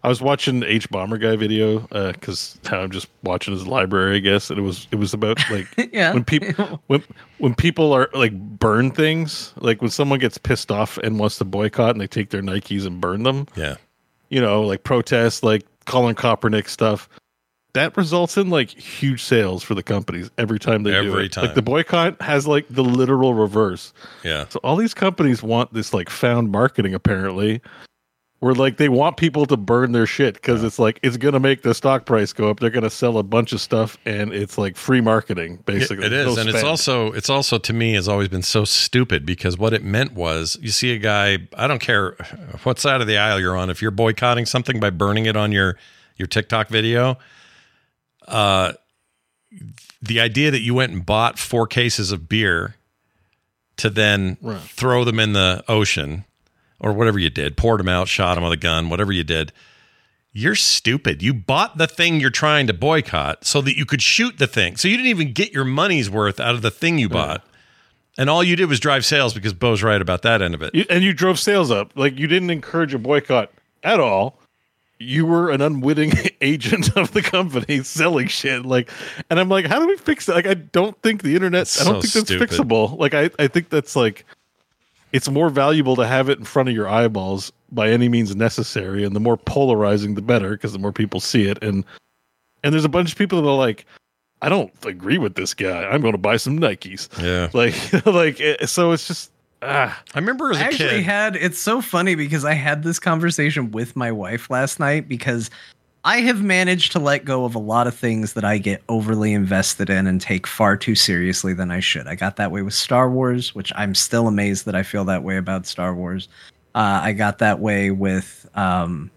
Speaker 4: I was watching HBomberguy video because I'm just watching his library, I guess, and it was it was about like (laughs)
Speaker 5: Yeah.
Speaker 4: when people when when people are like burn things, like when someone gets pissed off and wants to boycott and they take their Nikes and burn them.
Speaker 1: yeah,
Speaker 4: you know, like protests, like Colin Kaepernick stuff. That results in like huge sales for the companies every time they do it.
Speaker 1: time.
Speaker 4: Like the boycott has like the literal reverse.
Speaker 1: yeah.
Speaker 4: So all these companies want this like found marketing apparently, where like they want people to burn their shit because it's like it's gonna make the stock price go up. They're gonna sell a bunch of stuff and it's like free marketing basically.
Speaker 1: It is,
Speaker 4: No
Speaker 1: and it's also it's also to me has always been so stupid because what it meant was you see a guy. I don't care what side of the aisle you're on. If you're boycotting something by burning it on your your TikTok video, uh, the idea that you went and bought four cases of beer to then
Speaker 4: Right.
Speaker 1: throw them in the ocean or whatever you did, poured them out, shot them with a gun, whatever you did. You're stupid. You bought the thing you're trying to boycott so that you could shoot the thing. So you didn't even get your money's worth out of the thing you bought. And all you did was drive sales because Beau's right about that end of it.
Speaker 4: You, and you drove sales up. Like you didn't encourage a boycott at all. You were an unwitting (laughs) agent of the company (laughs) selling shit. Like, and I'm like, how do we fix it? Like, I don't think the internet. I don't
Speaker 1: so
Speaker 4: think that's
Speaker 1: stupid.
Speaker 4: fixable. Like, I I think that's like, it's more valuable to have it in front of your eyeballs by any means necessary, and the more polarizing, the better, because the more people see it. And and there's a bunch of people that are like, I don't agree with this guy. I'm going to buy some Nikes.
Speaker 1: Yeah. (laughs)
Speaker 4: Like, like, eh, so it's just ah.
Speaker 1: I remember as
Speaker 5: I
Speaker 1: a
Speaker 5: actually
Speaker 1: kid.
Speaker 5: had it's so funny because I had this conversation with my wife last night because I have managed to let go of a lot of things that I get overly invested in and take far too seriously than I should. I got that way with Star Wars, which I'm still amazed that I feel that way about Star Wars. Uh, I got that way with um,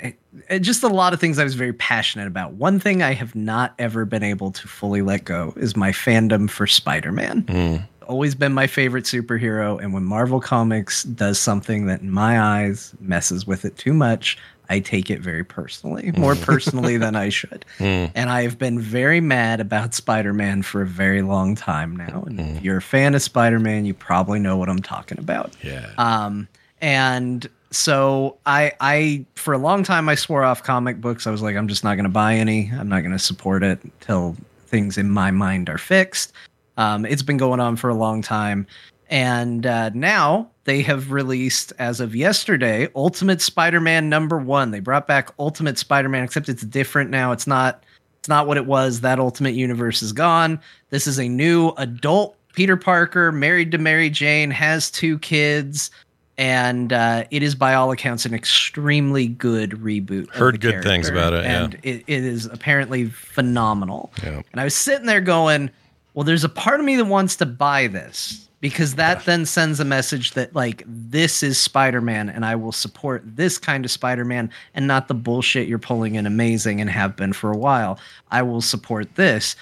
Speaker 5: it- (sighs) it- just a lot of things I was very passionate about. One thing I have not ever been able to fully let go is my fandom for Spider Man always been my favorite superhero and when marvel comics does something that in my eyes messes with it too much i take it very personally mm. more personally than i (laughs) should hmm. and i've been very mad about spider-man for a very long time now and hmm. if you're a fan of spider-man you probably know what i'm talking about
Speaker 1: Yeah.
Speaker 5: um, and so I, I for a long time I swore off comic books. I was like, I'm just not going to buy any. I'm not going to support it until things in my mind are fixed. Um, it's been going on for a long time, and uh, now they have released, as of yesterday, Ultimate Spider-Man number one. They brought back Ultimate Spider-Man, except it's different now. It's not. It's not what it was. That Ultimate Universe is gone. This is a new adult Peter Parker, married to Mary Jane, has two kids and uh, it is by all accounts an extremely good reboot.
Speaker 1: Heard good things about it, yeah.
Speaker 5: and it, it is apparently phenomenal.
Speaker 1: Yeah.
Speaker 5: And I was sitting there going, "Well, there's a part of me that wants to buy this because that then sends a message that like this is Spider-Man, and I will support this kind of Spider-Man, and not the bullshit you're pulling in Amazing and have been for a while. I will support this."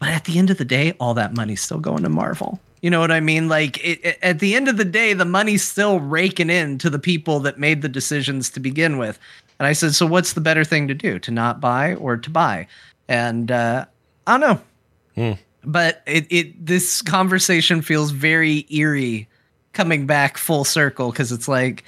Speaker 5: But at the end of the day, all that money's still going to Marvel. You know what I mean? Like it, it- at the end of the day, the money's still raking in to the people that made the decisions to begin with. And I said, so what's the better thing to do? To not buy or to buy? And uh, I don't know. But it, it this conversation feels very eerie coming back full circle because it's like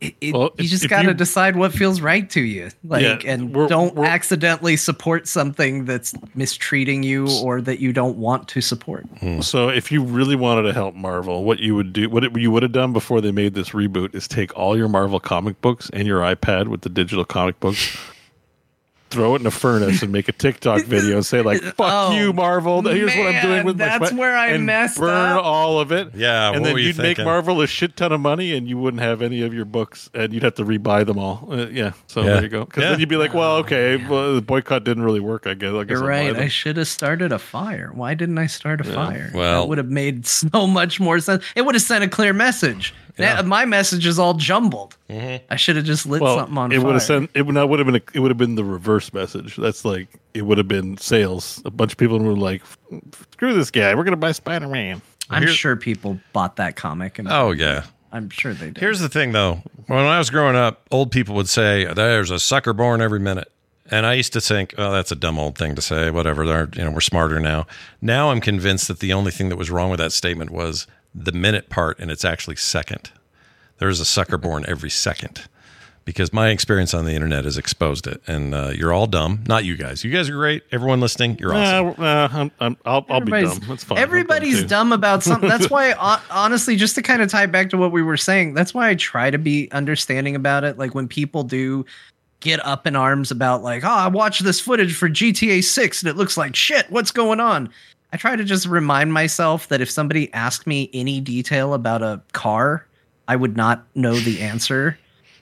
Speaker 5: it, it-
Speaker 4: Well,
Speaker 5: you
Speaker 4: if-
Speaker 5: just got to decide what feels right to you like
Speaker 4: Yeah,
Speaker 5: and
Speaker 4: we're-
Speaker 5: don't
Speaker 4: we're-
Speaker 5: accidentally support something that's mistreating you or that you don't want to support. Hmm.
Speaker 4: So, if you really wanted to help Marvel, what you would do, what it, you would have done before they made this reboot, is take all your Marvel comic books and your iPad with the digital comic books, throw it in a furnace, and make a TikTok video and say like, "Fuck
Speaker 5: Oh,
Speaker 4: you, Marvel! (laughs) Here's what I'm doing
Speaker 5: man,
Speaker 4: with my
Speaker 5: that's
Speaker 4: sweat,"
Speaker 5: where I
Speaker 4: and
Speaker 5: messed
Speaker 4: burn
Speaker 5: up.
Speaker 4: all of it.
Speaker 1: Yeah,
Speaker 4: and
Speaker 1: what
Speaker 4: then
Speaker 1: were you
Speaker 4: you'd make
Speaker 1: thinking?
Speaker 4: Marvel a shit ton of money, and you wouldn't have any of your books, and you'd have to rebuy them all. Uh, yeah, so
Speaker 1: Yeah.
Speaker 4: there you go. Because
Speaker 1: Yeah.
Speaker 4: then you'd be like, "Well, okay, well, the boycott didn't really work. I guess. I guess
Speaker 5: you're right i should have started a fire why didn't i start a fire
Speaker 1: well-
Speaker 5: that would have made (laughs) so much more sense it would have sent a clear message now, my message is all jumbled mm-hmm. i should have just lit
Speaker 4: well,
Speaker 5: something on
Speaker 4: it
Speaker 5: fire
Speaker 4: would have sent it would not would have been a, it would have been the reverse message. That's like it would have been sales. A bunch of people were like, "Screw this guy, we're gonna buy Spider Man."
Speaker 5: i'm
Speaker 1: Here-
Speaker 5: sure people bought that comic and
Speaker 1: Oh yeah.
Speaker 5: i'm sure they did
Speaker 1: Here's the thing, though. When I was growing up, old people would say, "There's a sucker born every minute," and I used to think, "Oh, that's a dumb old thing to say." Whatever. They're, you know, we're smarter now. Now I'm convinced that the only thing that was wrong with that statement was the minute part, and it's actually second. There's a sucker born every second. Because my experience on the internet has exposed it, and uh, you're all dumb. Not you guys. You guys are great. Everyone listening, you're awesome.
Speaker 4: Nah, nah, I'm, I'm, I'll, I'll be dumb. That's fine.
Speaker 5: Everybody's
Speaker 4: dumb,
Speaker 5: dumb about something. That's (laughs) why, honestly, just to kind of tie back to what we were saying, that's why I try to be understanding about it. Like when people do get up in arms about, like, oh, I watched this footage for GTA 6 and it looks like shit. What's going on? I try to just remind myself that if somebody asked me any detail about a car, I would not know the answer.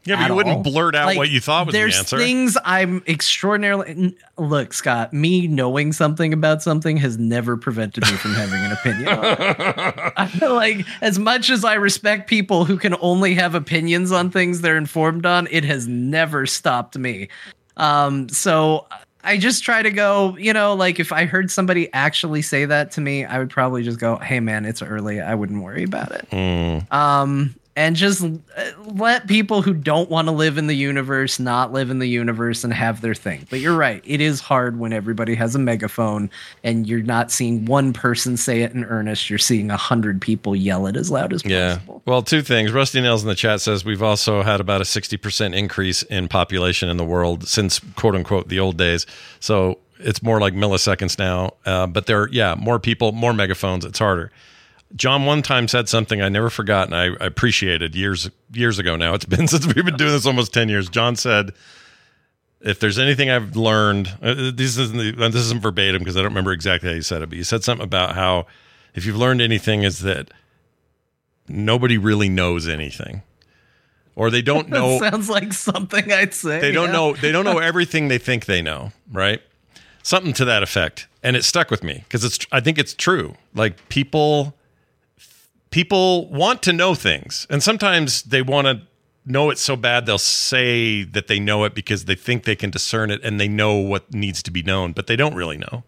Speaker 1: Yeah, but you wouldn't
Speaker 5: all.
Speaker 1: blurt out
Speaker 5: Like,
Speaker 1: what you thought was the answer.
Speaker 5: there's things I'm extraordinarily. Look, Scott, me knowing something about something has never prevented me from having an opinion. I feel (laughs) (laughs) like as much as I respect people who can only have opinions on things they're informed on, it has never stopped me. Um, so I just try to go, you know, like if I heard somebody actually say that to me, I would probably just go, "Hey, man, it's early. I wouldn't worry about it."
Speaker 1: Hmm.
Speaker 5: um and just uh, let people who don't want to live in the universe not live in the universe and have their thing but you're right it is hard when everybody has a megaphone and you're not seeing one person say it in earnest you're seeing a hundred people yell it as loud as possible.
Speaker 1: Yeah.
Speaker 5: possible
Speaker 1: Well, two things. Rusty Nails in the chat says we've also had about a 60% increase in population in the world since quote unquote the old days. So it's more like milliseconds now. Uh, but there, yeah, more people, more megaphones. It's harder. Jon one time said something I never forgot and I, I appreciated years years ago now. It's been (laughs) since we've been doing this almost 10 years. Jon said, if there's anything I've learned, uh, this isn't the, this isn't verbatim because I don't remember exactly how he said it, but he said something about how if you've learned anything is that nobody really knows anything. or they don't (laughs) know
Speaker 5: Sounds like something I'd say.
Speaker 1: they don't
Speaker 5: yeah.
Speaker 1: know they don't know (laughs) everything they think they know right something to that effect and it stuck with me because it's i think it's true like people people want to know things and sometimes they want to know it so bad they'll say that they know it because they think they can discern it and they know what needs to be known but they don't really know.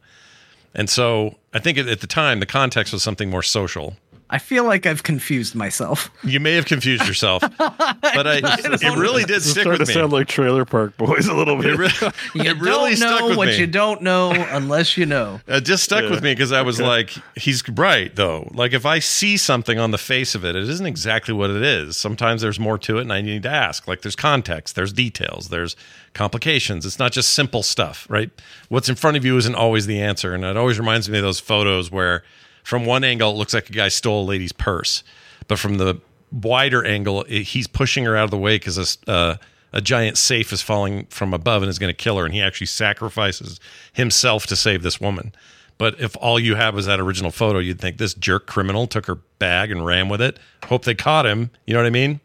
Speaker 1: And so i think at the time the context was something more social
Speaker 5: I feel like I've confused myself.
Speaker 1: you may have confused yourself (laughs) but I, it really did
Speaker 4: It's
Speaker 1: stick
Speaker 4: starting
Speaker 1: with
Speaker 4: to
Speaker 1: me
Speaker 4: sound like Trailer Park Boys a little
Speaker 1: it,
Speaker 4: bit.
Speaker 1: re- (laughs)
Speaker 5: You
Speaker 1: it really
Speaker 5: don't
Speaker 1: stuck
Speaker 5: know
Speaker 1: with
Speaker 5: what
Speaker 1: me
Speaker 5: you don't know unless you know. (laughs)
Speaker 1: It just stuck
Speaker 4: Yeah.
Speaker 1: with me because I was
Speaker 4: Okay.
Speaker 1: like, he's right though. Like if I see something on the face of it, it isn't exactly what it is. Sometimes there's more to it, and I need to ask. Like there's context, there's details, there's complications. It's not just simple stuff, right? What's in front of you isn't always the answer, and it always reminds me of those photos where, from one angle, it looks like a guy stole a lady's purse, but from the wider angle, it, he's pushing her out of the way because a, uh, a giant safe is falling from above and is going to kill her, and he actually sacrifices himself to save this woman. But if all you have is that original photo, you'd think this jerk criminal took her bag and ran with it. Hope they caught him. You know what I mean?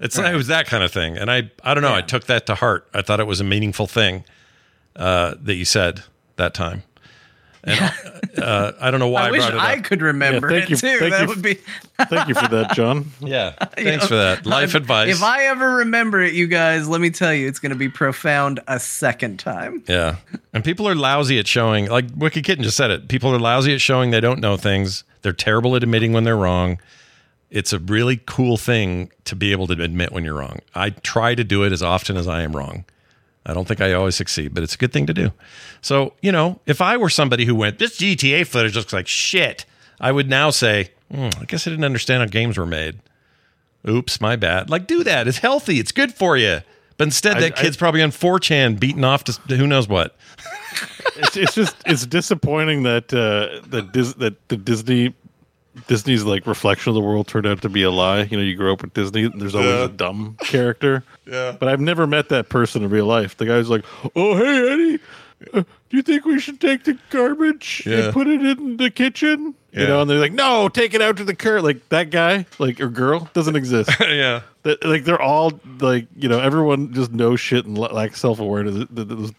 Speaker 1: It's it was that kind of thing, and I I don't know. I took that to heart. I thought it was a meaningful thing uh, that you said that time. And uh, I don't know (laughs) why I,
Speaker 5: I wish
Speaker 1: brought it up.
Speaker 5: I could remember
Speaker 4: Yeah, thank
Speaker 5: it
Speaker 4: you-
Speaker 5: too.
Speaker 4: thank
Speaker 5: That
Speaker 4: you.
Speaker 5: would be
Speaker 4: Thank you for that, Jon. (laughs)
Speaker 1: yeah,
Speaker 5: You
Speaker 1: thanks
Speaker 5: know,
Speaker 1: for that life advice.
Speaker 5: If I ever remember it, you guys, let me tell you, it's going to be profound a second time.
Speaker 1: Yeah. And people are lousy at showing, like Wicked Kitten just said it. People are lousy at showing they don't know things. They're terrible at admitting when they're wrong. It's a really cool thing to be able to admit when you're wrong. I try to do it as often as I am wrong. I don't think I always succeed, but it's a good thing to do. So, you know, if I were somebody who went, this GTA footage looks like shit, I would now say, "Hmm, I guess I didn't understand how games were made. Oops, my bad. Like, do that. It's healthy. It's good for you. But instead,
Speaker 4: I-
Speaker 1: that kid's probably on 4chan beating off to who knows what.
Speaker 4: it's, it's just it's disappointing that uh, that Dis- that the Disney Disney's like reflection of the world turned out to be a lie. You know, you grow up with Disney, and there's always
Speaker 1: Yeah.
Speaker 4: a dumb character.
Speaker 1: Yeah.
Speaker 4: But I've never met that person in real life. The guy's like, "Oh, hey Eddie, uh, do you think we should take the garbage
Speaker 1: Yeah.
Speaker 4: and put it in the kitchen?"
Speaker 1: Yeah.
Speaker 4: You know, and they're like, "No, take it out to the curb." Like that guy, like or girl, doesn't exist. (laughs)
Speaker 1: yeah.
Speaker 4: that, like they're all like you know everyone just knows shit and la- lacks self awareness. That,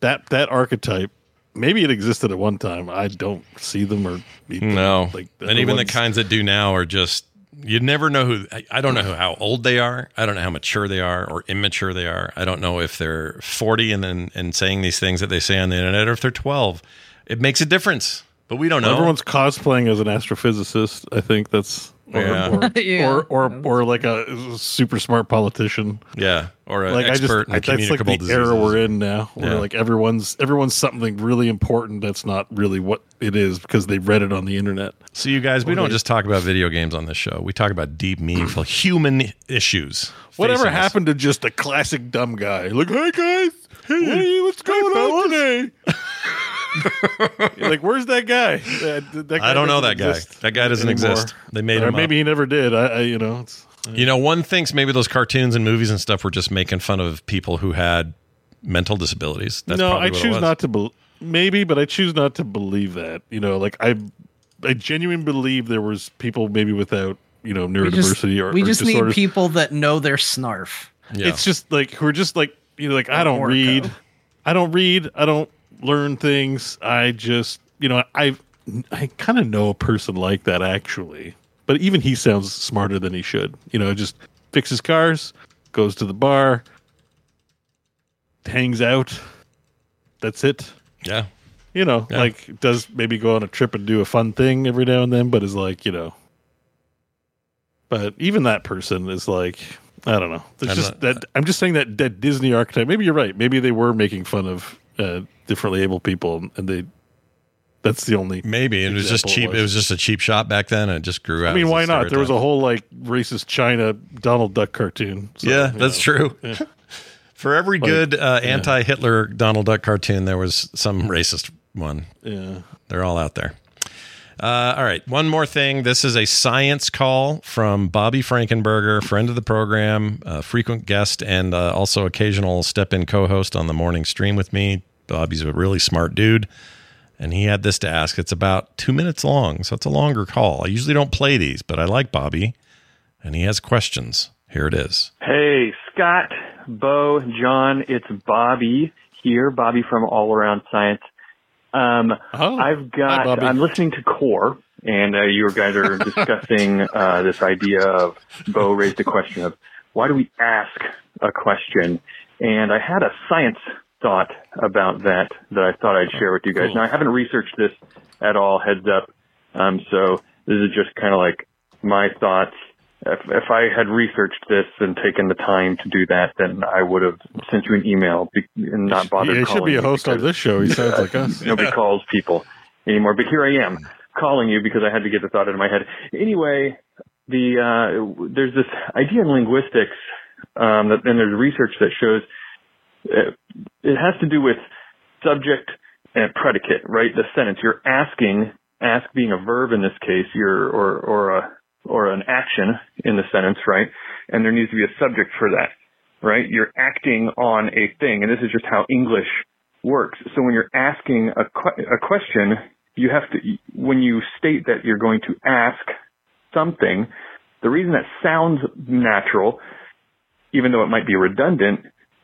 Speaker 4: that that archetype, maybe it existed at one time. I don't see them or them.
Speaker 1: No.
Speaker 4: Like
Speaker 1: and even the kinds that do now are just, you never know who, I, I don't know who, how old they are. I don't know how mature they are or immature they are. I don't know if they're 40 and then and saying these things that they say on the internet or if they're 12. It makes a difference, but we don't know.
Speaker 4: Everyone's cosplaying as an astrophysicist. I think that's or
Speaker 1: Yeah.
Speaker 4: or, (laughs)
Speaker 5: Yeah.
Speaker 4: or, or or like a super smart politician.
Speaker 1: yeah. Or an
Speaker 4: Like I just
Speaker 1: expert
Speaker 4: I, that's like
Speaker 1: communicable
Speaker 4: the
Speaker 1: diseases.
Speaker 4: era we're in now, where
Speaker 1: Yeah.
Speaker 4: like everyone's everyone's something really important that's not really what it is because they read it on the internet.
Speaker 1: So you guys, we
Speaker 4: Or
Speaker 1: don't just talk about video games on this show. We talk about deep, meaningful (clears throat) human issues.
Speaker 4: Whatever
Speaker 1: facing us.
Speaker 4: happened to just a classic dumb guy? Like, hey guys, what are you, what's going on today? (laughs) like, where's that guy? That, that
Speaker 1: I don't know that guy. That guy doesn't
Speaker 4: anymore.
Speaker 1: exist. They made
Speaker 4: Or
Speaker 1: him
Speaker 4: maybe
Speaker 1: up.
Speaker 4: he never did. I, I you know, it's,
Speaker 1: You know, one thinks maybe those cartoons and movies and stuff were just making fun of people who had mental disabilities. That's
Speaker 4: no,
Speaker 1: probably
Speaker 4: I
Speaker 1: what it
Speaker 4: choose
Speaker 1: was.
Speaker 4: not to. Be- maybe, but I choose not to believe that. You know, like I, I genuinely believe there was people maybe without you know
Speaker 5: We just,
Speaker 4: neurodiversity or
Speaker 5: we
Speaker 4: or
Speaker 5: just need people that know their snarf.
Speaker 1: Yeah.
Speaker 4: It's just like who are just like you know, like I don't
Speaker 5: Orko.
Speaker 4: read, I don't read, I don't learn things. I just you know, I I kind of know a person like that actually, but even he sounds smarter than he should. You know, just fixes cars, goes to the bar, hangs out. That's it.
Speaker 1: yeah.
Speaker 4: You know,
Speaker 1: Yeah.
Speaker 4: like does maybe go on a trip and do a fun thing every now and then, but is like you know. But even that person is like I don't know.
Speaker 1: I'm
Speaker 4: just
Speaker 1: not-
Speaker 4: that I'm just saying that that Disney archetype. Maybe you're right. Maybe they were making fun of uh, differently able people, and they. That's the only.
Speaker 1: Maybe it was just cheap. It was just a cheap shot back then, and it just grew out.
Speaker 4: I mean, why not? There was a whole like racist China Donald Duck cartoon. So,
Speaker 1: yeah, that's
Speaker 4: know.
Speaker 1: true.
Speaker 4: Yeah. (laughs)
Speaker 1: For every
Speaker 4: Like,
Speaker 1: good uh,
Speaker 4: yeah.
Speaker 1: anti-Hitler Donald Duck cartoon, there was some racist one.
Speaker 4: Yeah.
Speaker 1: They're all out there. Uh, all right, one more thing. This is a science call from Bobby Frankenberger, friend of the program, frequent guest, and uh, also occasional step-in co-host on the morning stream with me. Bobby's a really smart dude, and he had this to ask. It's about two minutes long, so it's a longer call. I usually don't play these, but I like Bobby, and he has questions. Here it is.
Speaker 10: Hey, Scott, Beau, Jon, it's Bobby here. Bobby from All Around Science. Um, I've got,
Speaker 4: Bobby.
Speaker 10: I'm listening to Core, and uh, you guys are (laughs) discussing uh, this idea of, Beau raised a question of, why do we ask a question? And I had a science thought about that that I thought I'd share with you guys.
Speaker 4: Cool.
Speaker 10: Now, I haven't researched this at all, heads up. Um, so this is just kind of like my thoughts. If, if I had researched this and taken the time to do that, then I would have sent you an email be- and not bothered
Speaker 4: Yeah, he should be a host on this show. He sounds like us. (laughs)
Speaker 10: Nobody calls people anymore. But here I am calling you because I had to get the thought out of my head. Anyway, the uh, there's this idea in linguistics, um, that, and there's research that shows Uh, it has to do with subject and predicate, right? The sentence you're asking, ask being a verb in this case, you're or or a or an action in the sentence, right? And there needs to be a subject for that, right? You're acting on a thing, and this is just how English works. So when you're asking a, que- a question, you have to, when you state that you're going to ask something, the reason that sounds natural, even though it might be redundant,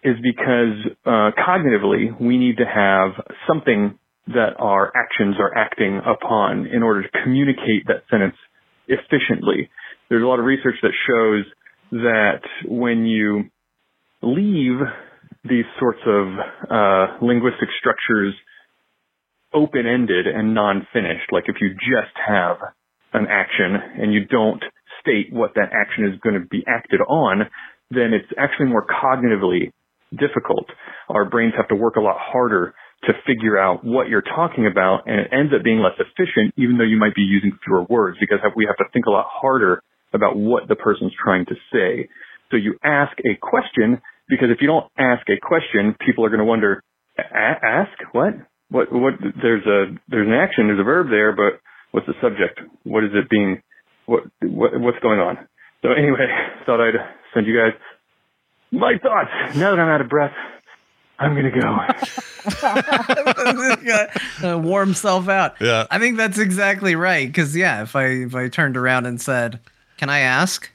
Speaker 10: is because uh, cognitively we need to have something that our actions are acting upon in order to communicate that sentence efficiently. There's a lot of research that shows that when you leave these sorts of uh, linguistic structures open-ended and non-finished, like if you just have an action and you don't state what that action is going to be acted on, then it's actually more cognitively difficult. Our brains have to work a lot harder to figure out what you're talking about and it ends up being less efficient even though you might be using fewer words because we have to think a lot harder about what the person's trying to say. So you ask a question because if you don't ask a question, people are going to wonder, "A- ask what? What, what, there's a, there's an action, there's a verb there, but what's the subject? What is it being, what, what what's going on? So anyway, (laughs) thought I'd send you guys my thoughts. Now that I'm out of breath, I'm going to go. (laughs) (laughs)
Speaker 5: uh, warm self out.
Speaker 1: Yeah.
Speaker 5: I think that's exactly right. Because yeah, if I if I turned around and said, "Can I ask?"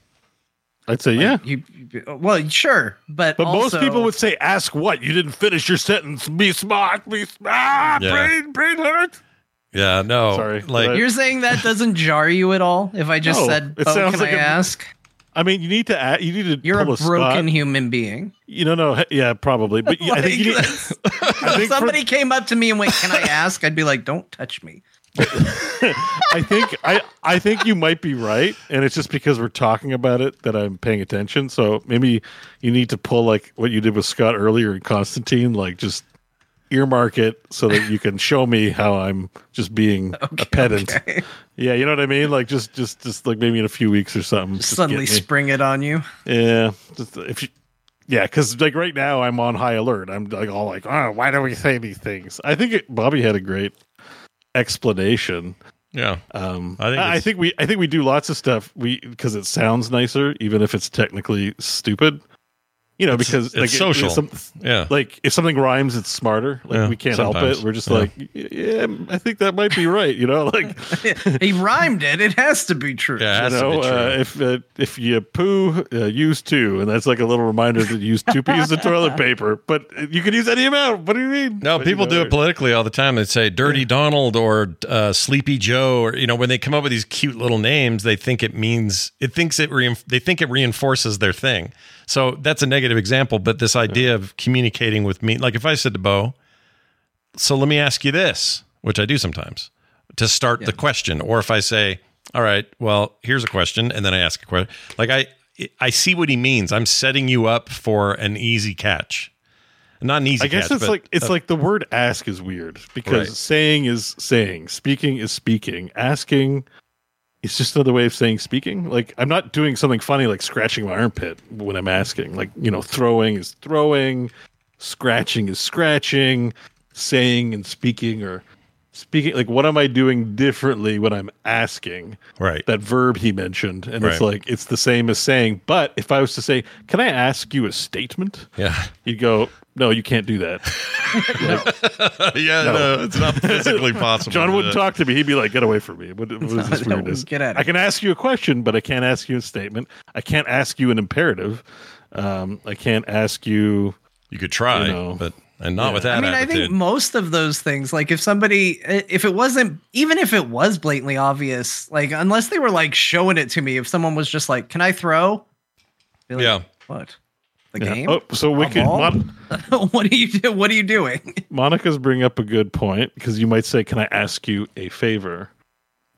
Speaker 4: I'd say yeah.
Speaker 5: You, you- well, sure, but
Speaker 4: But most people would say, "Ask what? You didn't finish your sentence. Be smart. Be smart.
Speaker 1: Yeah.
Speaker 4: Brain, brain hurt."
Speaker 1: Yeah, no.
Speaker 4: Sorry.
Speaker 1: Like
Speaker 5: You're saying that doesn't jar you at all? If I just
Speaker 4: No,
Speaker 5: said,
Speaker 4: it
Speaker 5: "Oh,
Speaker 4: sounds
Speaker 5: can
Speaker 4: like
Speaker 5: I
Speaker 4: a-
Speaker 5: ask?"
Speaker 4: I mean, you need to. Add, you need to.
Speaker 5: You're a broken
Speaker 4: spot.
Speaker 5: human being.
Speaker 4: You don't know. Yeah, probably. But I think you need.
Speaker 5: Like, (laughs) (laughs)
Speaker 4: I think for-
Speaker 5: somebody came up to me and went, "Can I ask?" I'd be like, "Don't touch me." (laughs)
Speaker 4: I think I I think you might be right, and it's just because we're talking about it that I'm paying attention. So maybe you need to pull like what you did with Scott earlier in Constantine, like just earmark it so that you can show me how I'm just being (laughs) a pedant. (laughs) Yeah, you know what I mean? Like just just just like maybe in a few weeks or something. just
Speaker 5: Suddenly spring it on you.
Speaker 4: Yeah, just if you. Yeah, because like right now I'm on high alert. I'm like all like, oh, why don't we say these things? I think it, Bobby had a great explanation.
Speaker 1: Yeah,
Speaker 4: um,
Speaker 1: I think
Speaker 4: I, I think we I think we do lots of stuff we because it sounds nicer, even if it's technically stupid. You know,
Speaker 1: It's-
Speaker 4: because
Speaker 1: it's
Speaker 4: like it-
Speaker 1: social.
Speaker 4: some-
Speaker 1: Yeah.
Speaker 4: like if something rhymes, it's smarter. Like
Speaker 1: Yeah,
Speaker 4: we can't help it. We're just
Speaker 1: Yeah.
Speaker 4: like, yeah, I think that might be right. You know, like (laughs)
Speaker 5: he rhymed it. It has to be true.
Speaker 1: Yeah, it has
Speaker 4: you
Speaker 1: to be
Speaker 4: know,
Speaker 1: true.
Speaker 4: uh, if uh, if you poo, uh, use two, and that's like a little reminder to use two pieces of toilet paper. But you can use any amount. What do you mean?
Speaker 1: No,
Speaker 4: But,
Speaker 1: people
Speaker 4: you know,
Speaker 1: do it politically all the time. They say "Dirty Donald" or uh, "Sleepy Joe," or you know, when they come up with these cute little names, they think it means it thinks it reinf- they think it reinforces their thing. So that's a negative example. But this idea of communicating with me, like if I said to Beau, "So let me ask you this," which I do sometimes to start the question, or if I say, "All right, well, here's a question," and then I ask a question, like I I see what he means. I'm setting you up for an easy catch. Not an easy
Speaker 4: I guess
Speaker 1: catch,
Speaker 4: it's
Speaker 1: but
Speaker 4: like it's
Speaker 1: a-
Speaker 4: like the word ask is weird because
Speaker 1: Right.
Speaker 4: saying is saying, speaking is speaking, asking is just another way of saying speaking. Like I'm not doing something funny like scratching my armpit when I'm asking. Like, you know, throwing is throwing, scratching is scratching, saying and speaking or speaking like what am I doing differently when I'm asking?
Speaker 1: Right.
Speaker 4: That verb he mentioned. And it's like it's the same as saying, but if I was to say, Can I ask you a statement?
Speaker 1: Yeah.
Speaker 4: You'd go, no, you can't do that. (laughs)
Speaker 1: yeah, no. it's not physically possible. Jon
Speaker 4: wouldn't talk to me. He'd be like, "Get away from me! What, what is this weirdness?
Speaker 5: get out
Speaker 4: I can ask you a question, but I can't ask you a statement. I can't ask you an imperative. Um, I can't ask you.
Speaker 1: You could try,
Speaker 4: you know,
Speaker 1: but and not
Speaker 4: Yeah.
Speaker 1: with that
Speaker 5: I mean, I think most of those things, like if somebody, if it wasn't, even if it was blatantly obvious, like unless they were like showing it to me, if someone was just like, "Can I throw?" Like,
Speaker 1: yeah.
Speaker 5: What? The
Speaker 4: Yeah.
Speaker 5: game?
Speaker 4: Oh, so we
Speaker 5: A
Speaker 4: could. Mon- (laughs)
Speaker 5: what are you do? What are you doing? (laughs)
Speaker 4: Monica's bring up a good point because you might say, "Can I ask you a favor?"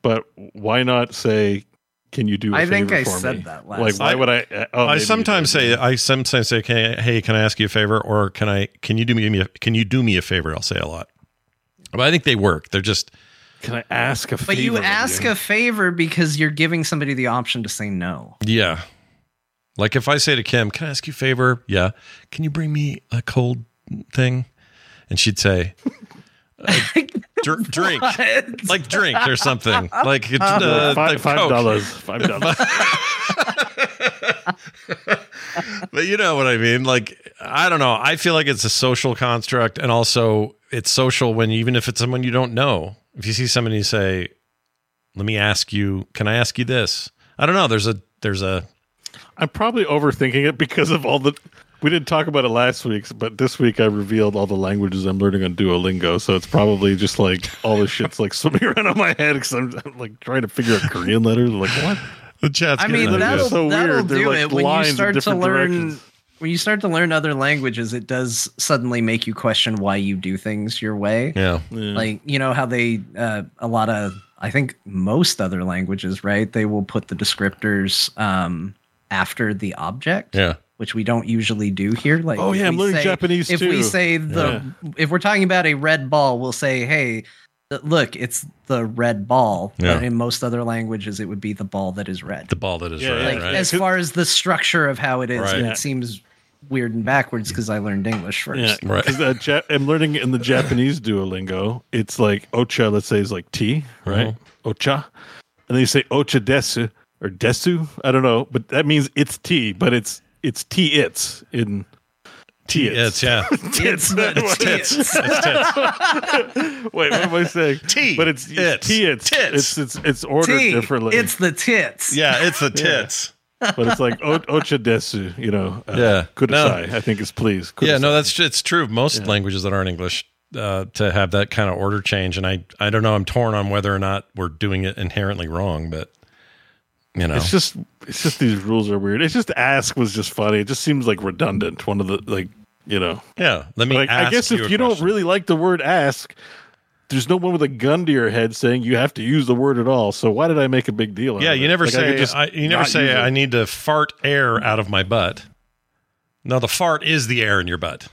Speaker 4: But why not say, "Can you do?" I
Speaker 5: I think
Speaker 4: favor
Speaker 5: I
Speaker 4: for
Speaker 5: said
Speaker 4: me?
Speaker 5: that last
Speaker 4: Like, why would I? uh, oh,
Speaker 1: I sometimes say I sometimes say, "Can I, hey, can I ask you a favor?" Or can I? Can you do me? a- Can you do me a favor? I'll say a lot, but I think they work. They're just
Speaker 4: Can I ask a favor?
Speaker 5: But you
Speaker 4: of
Speaker 5: ask a favor because you're giving somebody the option to say no.
Speaker 1: yeah. Like if I say to Kim, "Can I ask you a favor?" Yeah. Can you bring me a cold thing? And she'd say, uh, (laughs) dr- "Drink,
Speaker 5: What?
Speaker 1: like drink or something, (laughs) like uh, the
Speaker 4: five, five dollars. Five dollars. (laughs)
Speaker 1: but you know what I mean. Like I don't know. I feel like it's a social construct, and also it's social when even if it's someone you don't know. If you see somebody and say, "Let me ask you, can I ask you this?" I don't know. There's a there's a
Speaker 4: I'm probably overthinking it because of all the. We didn't talk about it last week, but this week I revealed all the languages I'm learning on Duolingo. So it's probably just like all the shit's like (laughs) swimming around on my head because I'm, I'm, like trying to figure out Korean letters. Like what?
Speaker 1: the chat's.
Speaker 5: I mean,
Speaker 1: that
Speaker 5: that'll,
Speaker 1: good.
Speaker 4: so
Speaker 5: that'll
Speaker 4: weird.
Speaker 5: Do
Speaker 4: like
Speaker 5: it when you start to learn.
Speaker 4: directions.
Speaker 5: When you start to learn other languages, it does suddenly make you question why you do things your way.
Speaker 1: yeah.
Speaker 5: Like you know how they uh, a lot of I think most other languages, right? They will put the descriptors um, after the object.
Speaker 1: Yeah.
Speaker 5: Which we don't usually do here. Like,
Speaker 4: Oh,
Speaker 5: if
Speaker 4: yeah, I'm
Speaker 5: we
Speaker 4: learning
Speaker 5: say-
Speaker 4: Japanese
Speaker 5: If
Speaker 4: too.
Speaker 5: we say the, if we're talking about a red ball, we'll say, "Hey, look, it's the red ball."
Speaker 1: Yeah.
Speaker 5: But in most other languages, it would be the ball that is red
Speaker 1: The ball that is
Speaker 4: Yeah,
Speaker 1: right.
Speaker 5: like
Speaker 1: right?
Speaker 5: as far as the structure of how it is
Speaker 1: Right.
Speaker 5: and
Speaker 4: Yeah.
Speaker 5: it seems weird and backwards because i learned english first
Speaker 4: Yeah,
Speaker 1: Right.
Speaker 4: Uh, ja- I'm learning in the Japanese Duolingo. It's like ocha. Let's say is like tea, right?
Speaker 1: Uh-huh.
Speaker 4: Ocha, and then you say ocha desu or desu. I don't know, but that means it's tea, but it's it's tea. (laughs) It's in tea.
Speaker 1: it's yeah.
Speaker 5: it's the
Speaker 1: It's tits. It's tits.
Speaker 4: Wait, what am I saying?
Speaker 1: Tea.
Speaker 4: But it's,
Speaker 1: It's.
Speaker 4: it's tea. It's
Speaker 1: Tits.
Speaker 4: It's it's it's ordered
Speaker 5: T.
Speaker 4: differently.
Speaker 5: it's the tits
Speaker 1: Yeah, it's the tits.
Speaker 4: but it's like o- ocha desu. You know. Uh,
Speaker 1: Yeah.
Speaker 4: Kudasai. I think is please.
Speaker 1: Yeah, no, that's it's true. of Most languages that aren't English uh, to have that kind of order change, and I I don't know. I'm torn on whether or not we're doing it inherently wrong, but you know,
Speaker 4: It's just it's just these rules are weird. It's just ask was just funny. It just seems like redundant. One of the like you know.
Speaker 1: yeah. Let me.
Speaker 4: Like I guess
Speaker 1: you
Speaker 4: if you don't really like the word ask, there's no one with a gun to your head saying you have to use the word at all. So why did I make a big deal?
Speaker 1: yeah,
Speaker 4: of
Speaker 1: you
Speaker 4: it?
Speaker 1: never
Speaker 4: Like,
Speaker 1: say
Speaker 4: just
Speaker 1: I, you never say
Speaker 4: use it.
Speaker 1: I need to fart air out of my butt. No, the fart is the air in your butt,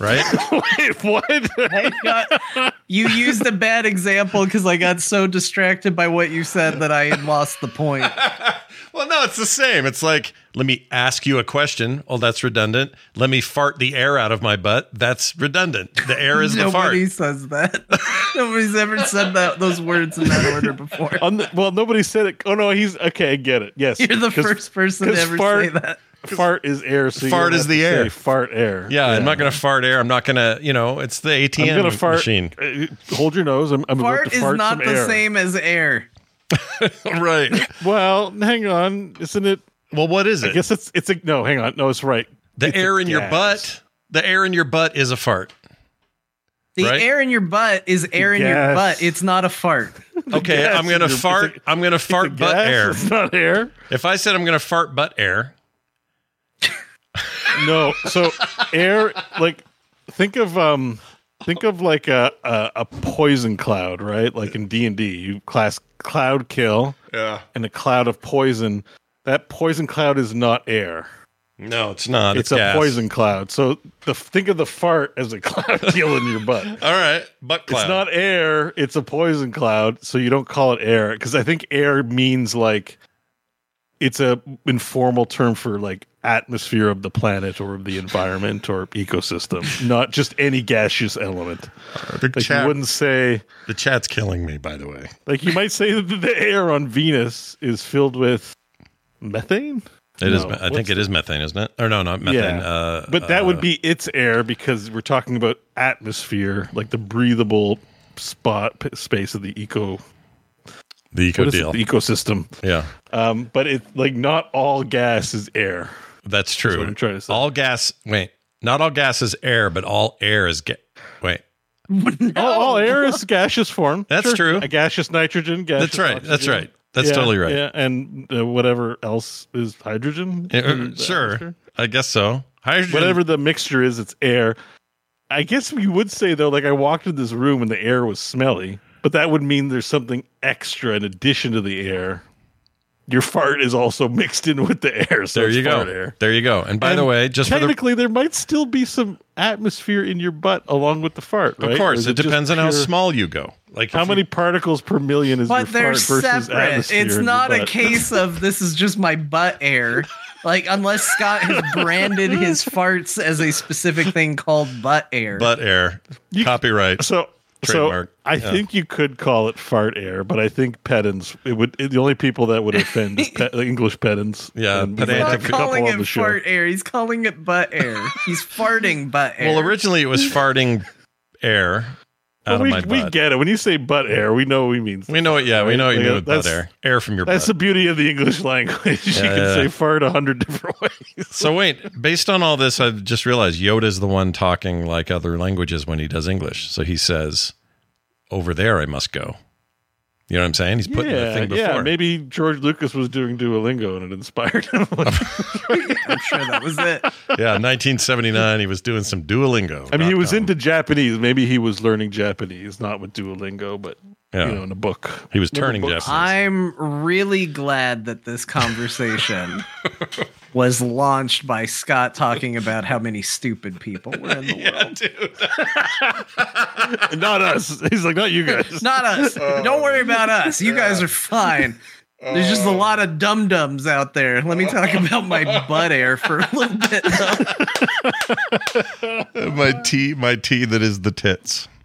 Speaker 1: right? (laughs)
Speaker 4: Wait, what?
Speaker 5: you used a bad example because i got so distracted by what you said that i lost the point (laughs)
Speaker 1: well, no, it's the same. It's like let me ask you a question. Oh, that's redundant. Let me fart the air out of my butt. That's redundant. The air is the fart.
Speaker 5: nobody says that (laughs) nobody's ever said that those words in that order before
Speaker 4: On the, well, nobody said it. Oh no, he's okay. I get it. Yes,
Speaker 5: you're the first person to ever
Speaker 4: fart,
Speaker 5: say that
Speaker 4: Fart is air. So
Speaker 1: Fart is the air.
Speaker 4: Fart air.
Speaker 1: Yeah, I'm not going to fart air. I'm not going to, you know, it's the ATM
Speaker 4: I'm gonna fart.
Speaker 1: machine.
Speaker 4: uh, Hold your nose. I'm, I'm about
Speaker 5: fart
Speaker 4: to
Speaker 5: is not
Speaker 4: some
Speaker 5: the
Speaker 4: air.
Speaker 5: same as air (laughs)
Speaker 1: right.
Speaker 4: Well, hang on. Isn't it?
Speaker 1: Well, what is it?
Speaker 4: I guess it's it's a no. Hang on. No, it's right.
Speaker 1: The
Speaker 4: It's
Speaker 1: air in your butt. The air in your butt is a fart.
Speaker 5: the
Speaker 1: Right?
Speaker 5: air in your butt is air in your butt it's not a fart (laughs)
Speaker 1: Okay,
Speaker 4: gas
Speaker 1: I'm going to
Speaker 4: your-
Speaker 1: fart.
Speaker 4: it's a-
Speaker 1: I'm going to fart butt
Speaker 4: gas,
Speaker 1: air.
Speaker 4: It's not air.
Speaker 1: If I said I'm going to fart butt air,
Speaker 4: No. So air, like, think of um, think of like a a, a poison cloud, right? Like in D and D, you class Cloudkill,
Speaker 1: yeah.
Speaker 4: and a cloud of poison. That poison cloud is not air.
Speaker 1: No, it's not.
Speaker 4: It's,
Speaker 1: It's,
Speaker 4: a
Speaker 1: gas.
Speaker 4: poison cloud. So the think of the fart as a (laughs) cloud kill in your butt.
Speaker 1: All right, butt cloud.
Speaker 4: It's not air. It's a poison cloud. So you don't call it air because I think air means like it's a informal term for like atmosphere of the planet or of the environment or ecosystem, not just any gaseous element.
Speaker 1: the,
Speaker 4: Like
Speaker 1: chat,
Speaker 4: you wouldn't say
Speaker 1: the chat's killing me, by the way.
Speaker 4: like you might say that the air on Venus is filled with methane.
Speaker 1: It is.
Speaker 4: No,
Speaker 1: me- I think it is methane, isn't it? Or no, not methane.
Speaker 4: Yeah.
Speaker 1: Uh,
Speaker 4: but that
Speaker 1: uh,
Speaker 4: would be its air because we're talking about atmosphere, like the breathable spot p- space of the eco
Speaker 1: the eco
Speaker 4: what is it?
Speaker 1: deal.
Speaker 4: the ecosystem.
Speaker 1: yeah,
Speaker 4: Um, but it's like not all gas is air.
Speaker 1: that's true.
Speaker 4: what I'm trying to say.
Speaker 1: All gas. Wait, not all gas is air, but all air is ga- Wait, (laughs)
Speaker 4: All, all air is gaseous form.
Speaker 1: That's true.
Speaker 4: A gaseous nitrogen. Gaseous
Speaker 1: That's right. That's right. That's
Speaker 4: Yeah,
Speaker 1: totally right.
Speaker 4: Yeah, and uh, whatever else is hydrogen.
Speaker 1: Uh, sure,
Speaker 4: atmosphere?
Speaker 1: I guess so. Hydrogen.
Speaker 4: Whatever the mixture is, it's air. I guess we would say though, like I walked in this room and the air was smelly, but that would mean there's something extra in addition to the air. Your fart is also mixed in with the air. So
Speaker 1: There you go.
Speaker 4: Air.
Speaker 1: There you go. And by the way, just for the
Speaker 4: technically, there might still be some atmosphere in your butt along with the fart. Right?
Speaker 1: Of course,
Speaker 4: is
Speaker 1: it depends on how small you go. Like
Speaker 4: how
Speaker 1: if
Speaker 4: many particles per million is your
Speaker 5: But they're
Speaker 4: fart versus
Speaker 5: separate.
Speaker 4: atmosphere
Speaker 5: It's
Speaker 4: in your
Speaker 5: not a case of this is just my butt air. Like unless Scott has branded his farts as a specific thing called butt air.
Speaker 1: butt air copyright.
Speaker 4: So,
Speaker 1: Trademark.
Speaker 4: so I
Speaker 1: Yeah.
Speaker 4: think you could call it fart air, but I think pedants it would it, the only people that would offend is pe- (laughs) the English pedants.
Speaker 1: Yeah,
Speaker 4: and
Speaker 1: pedantic.
Speaker 5: He's not calling
Speaker 4: on
Speaker 5: it
Speaker 4: the show.
Speaker 5: fart air. He's calling it butt air. He's farting butt air.
Speaker 1: Well, originally it was farting air (laughs)
Speaker 4: But
Speaker 1: out
Speaker 4: we, we get it when you say butt air. We know what we mean.
Speaker 1: We know it. Yeah, we know what you
Speaker 4: Like,
Speaker 1: mean with butt
Speaker 4: that's-
Speaker 1: air. Air from your
Speaker 4: That's
Speaker 1: butt.
Speaker 4: the beauty of the English language. (laughs) you
Speaker 1: Yeah,
Speaker 4: can
Speaker 1: yeah.
Speaker 4: say fart a hundred different ways.
Speaker 1: So wait, based on all this, I've just realized Yoda's the one talking like other languages when he does English. So he says, "Over there, I must go." You know what I'm saying? He's putting the thing before.
Speaker 4: yeah. Maybe George Lucas was doing Duolingo and it inspired him. (laughs) (laughs)
Speaker 5: I'm sure that was it. (laughs)
Speaker 1: yeah, 1979, he was doing some Duolingo.
Speaker 4: I mean, he was into Japanese. Maybe he was learning Japanese, not with Duolingo, but
Speaker 1: Yeah.
Speaker 4: you know, in a book.
Speaker 1: He was turning
Speaker 4: books?
Speaker 1: Japanese.
Speaker 5: I'm really glad that this conversation (laughs) was launched by Scott talking about how many stupid people were in the (laughs) world.
Speaker 4: not us. He's like, not you guys.
Speaker 5: Not us. Uh, Don't worry about us. You guys are fine. There's just a lot of dum dums out there. Let me talk about my butt air for a little bit. (laughs)
Speaker 1: my tea, my tea that is the tits. (laughs)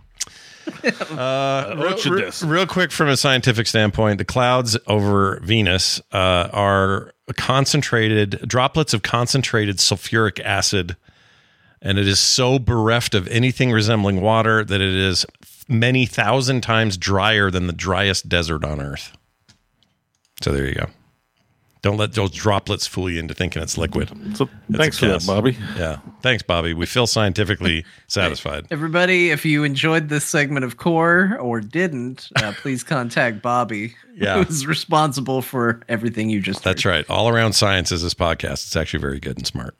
Speaker 1: Uh, real,
Speaker 4: Roach
Speaker 1: real- real quick, from a scientific standpoint, the clouds over Venus uh, are concentrated droplets of concentrated sulfuric acid, and it is so bereft of anything resembling water that it is many thousand times drier than the driest desert on Earth. So there you go. Don't let those droplets fool you into thinking it's liquid.
Speaker 4: So
Speaker 1: It's
Speaker 4: thanks for that. Bobby.
Speaker 1: Yeah. Thanks, Bobby. We feel scientifically (laughs) satisfied.
Speaker 5: Everybody, if you enjoyed this segment of Core or didn't, uh, (laughs) please contact Bobby,
Speaker 1: Yeah.
Speaker 5: who's responsible for everything you just
Speaker 1: That's right. All around science is this podcast. It's actually very good and smart.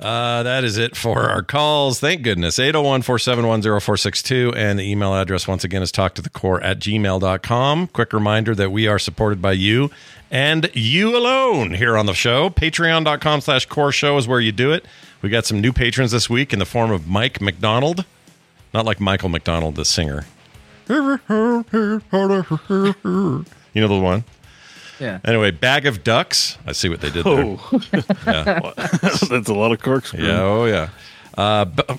Speaker 1: Uh, that is it for our calls. Thank goodness. 801 471 0462. And the email address, once again, is talktothecore at gmail.com. Quick reminder that we are supported by you and you alone here on the show. Patreon.com slash core show is where you do it. We got some new patrons this week in the form of Mike McDonald. Not like Michael McDonald, the singer. (laughs) You know the one?
Speaker 5: Yeah.
Speaker 1: Anyway, bag of ducks. I see what they did there.
Speaker 4: Oh, (laughs)
Speaker 1: Yeah. (laughs)
Speaker 4: that's a lot of corkscrew.
Speaker 1: Yeah. Oh, yeah. Uh, bu- (laughs)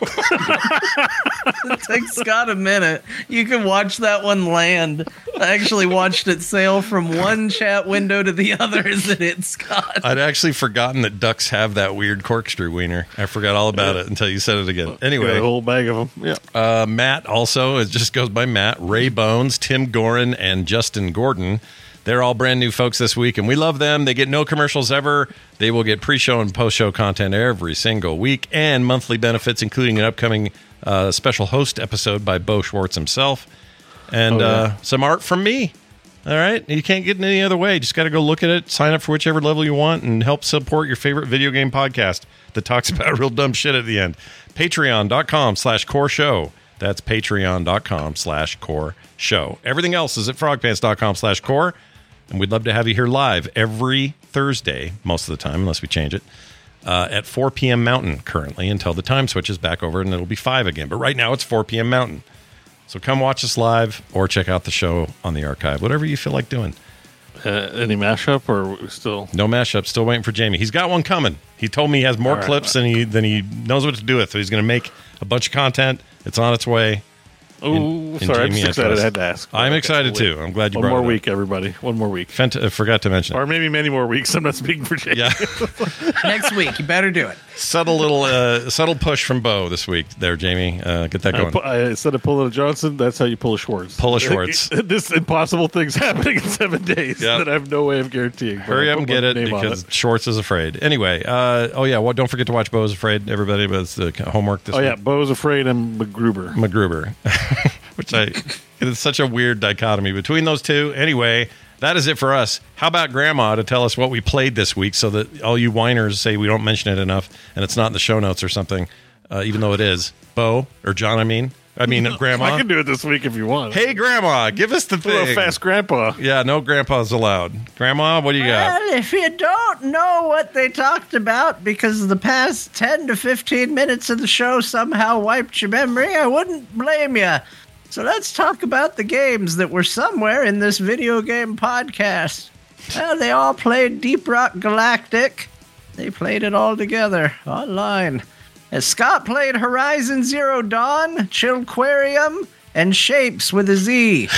Speaker 5: it takes Scott a minute. You can watch that one land. I actually watched it sail from one chat window to the other as it hit Scott.
Speaker 1: I'd actually forgotten that ducks have that weird corkscrew wiener. I forgot all about it until you said it again.
Speaker 4: Got
Speaker 1: Anyway,
Speaker 4: a whole bag of them. Yeah.
Speaker 1: Uh, Matt also, it just goes by Matt, Ray Bones, Tim Gorin, and Justin Gordon. They're all brand new folks this week, and we love them. They get no commercials ever. They will get pre show and post show content every single week and monthly benefits, including an upcoming uh, special host episode by Beau Schwartz himself and
Speaker 4: Oh, yeah.
Speaker 1: uh, some art from me. All right. You can't get it any other way. Just got to go look at it, sign up for whichever level you want, and help support your favorite video game podcast that talks (laughs) about real dumb shit at the end. Patreon.com slash core show. That's patreon.com slash core show. Everything else is at frogpants.com slash core. And we'd love to have you here live every Thursday, most of the time, unless we change it, uh, at 4 p.m. Mountain currently until the time switches back over and it'll be 5 again. But right now it's 4 p.m. Mountain. So come watch us live or check out the show on the archive, whatever you feel like doing.
Speaker 4: Uh, any mashup or still?
Speaker 1: No mashup. Still waiting for Jamie. He's got one coming. He told me he has more
Speaker 4: right.
Speaker 1: clips than he than he knows what to do with. So he's going to make a bunch of content. It's on its way.
Speaker 4: Oh, sorry, I'm just excited.
Speaker 1: Antois.
Speaker 4: I had to ask.
Speaker 1: I'm
Speaker 4: Okay,
Speaker 1: excited too. I'm glad you
Speaker 4: One
Speaker 1: brought
Speaker 4: more
Speaker 1: it up.
Speaker 4: week, everybody. One more week.
Speaker 1: Fent- I forgot to mention it.
Speaker 4: Or maybe many more weeks. I'm not speaking for Jake.
Speaker 1: Yeah. (laughs)
Speaker 5: Next week, you better do it.
Speaker 1: subtle little uh, subtle push from Beau this week there, Jamie. Uh, get that
Speaker 4: I
Speaker 1: going.
Speaker 4: pu- I, instead of pulling a Johnson, that's how you pull a Schwartz.
Speaker 1: Pull a (laughs) Schwartz.
Speaker 4: this impossible thing's (laughs) happening in seven days
Speaker 1: Yep.
Speaker 4: that I have no way of guaranteeing.
Speaker 1: Hurry up and get it
Speaker 4: name on
Speaker 1: because Schwartz is afraid. Anyway, uh, oh yeah, well, don't forget to watch Beau's Afraid, everybody. But it's the homework this
Speaker 4: Oh yeah. Beau's afraid and McGruber.
Speaker 1: MacGruber, (laughs) which I it is such a weird dichotomy between those two. Anyway, that is it for us. How about Grandma to tell us what we played this week, so that all you whiners say we don't mention it enough and it's not in the show notes or something, uh, even though it is. Beau or Jon, I mean, I mean (laughs) Grandma.
Speaker 4: I can do it this week if you want.
Speaker 1: Hey, Grandma, give us the
Speaker 4: A
Speaker 1: thing.
Speaker 4: fast grandpa.
Speaker 1: Yeah, no grandpas allowed. Grandma, what do you got?
Speaker 5: Well, if you don't know what they talked about because the past 10 to 15 minutes of the show somehow wiped your memory, I wouldn't blame you. So let's talk about the games that were somewhere in this video game podcast. Well, they all played Deep Rock Galactic. They played it all together online. As Scott played Horizon Zero Dawn, Chillquarium, and Shapes with a Z.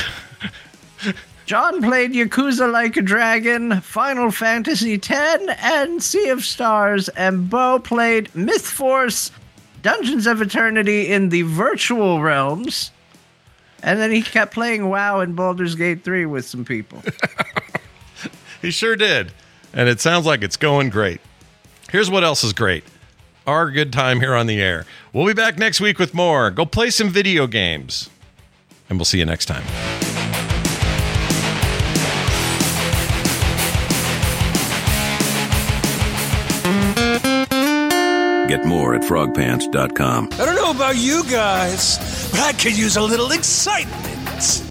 Speaker 5: Jon played Yakuza Like a Dragon, Final Fantasy X, and Sea of Stars, and Beau played MythForce, Dungeons of Eternity in the virtual realms. And then he kept playing WoW and Baldur's Gate 3 with some people. (laughs)
Speaker 1: He sure did. And it sounds like it's going great. Here's what else is great our good time here on the air. We'll be back next week with more. Go play some video games. And we'll see you next time.
Speaker 6: Get more at frogpants.com.
Speaker 3: I don't know about you guys, but I could use a little excitement.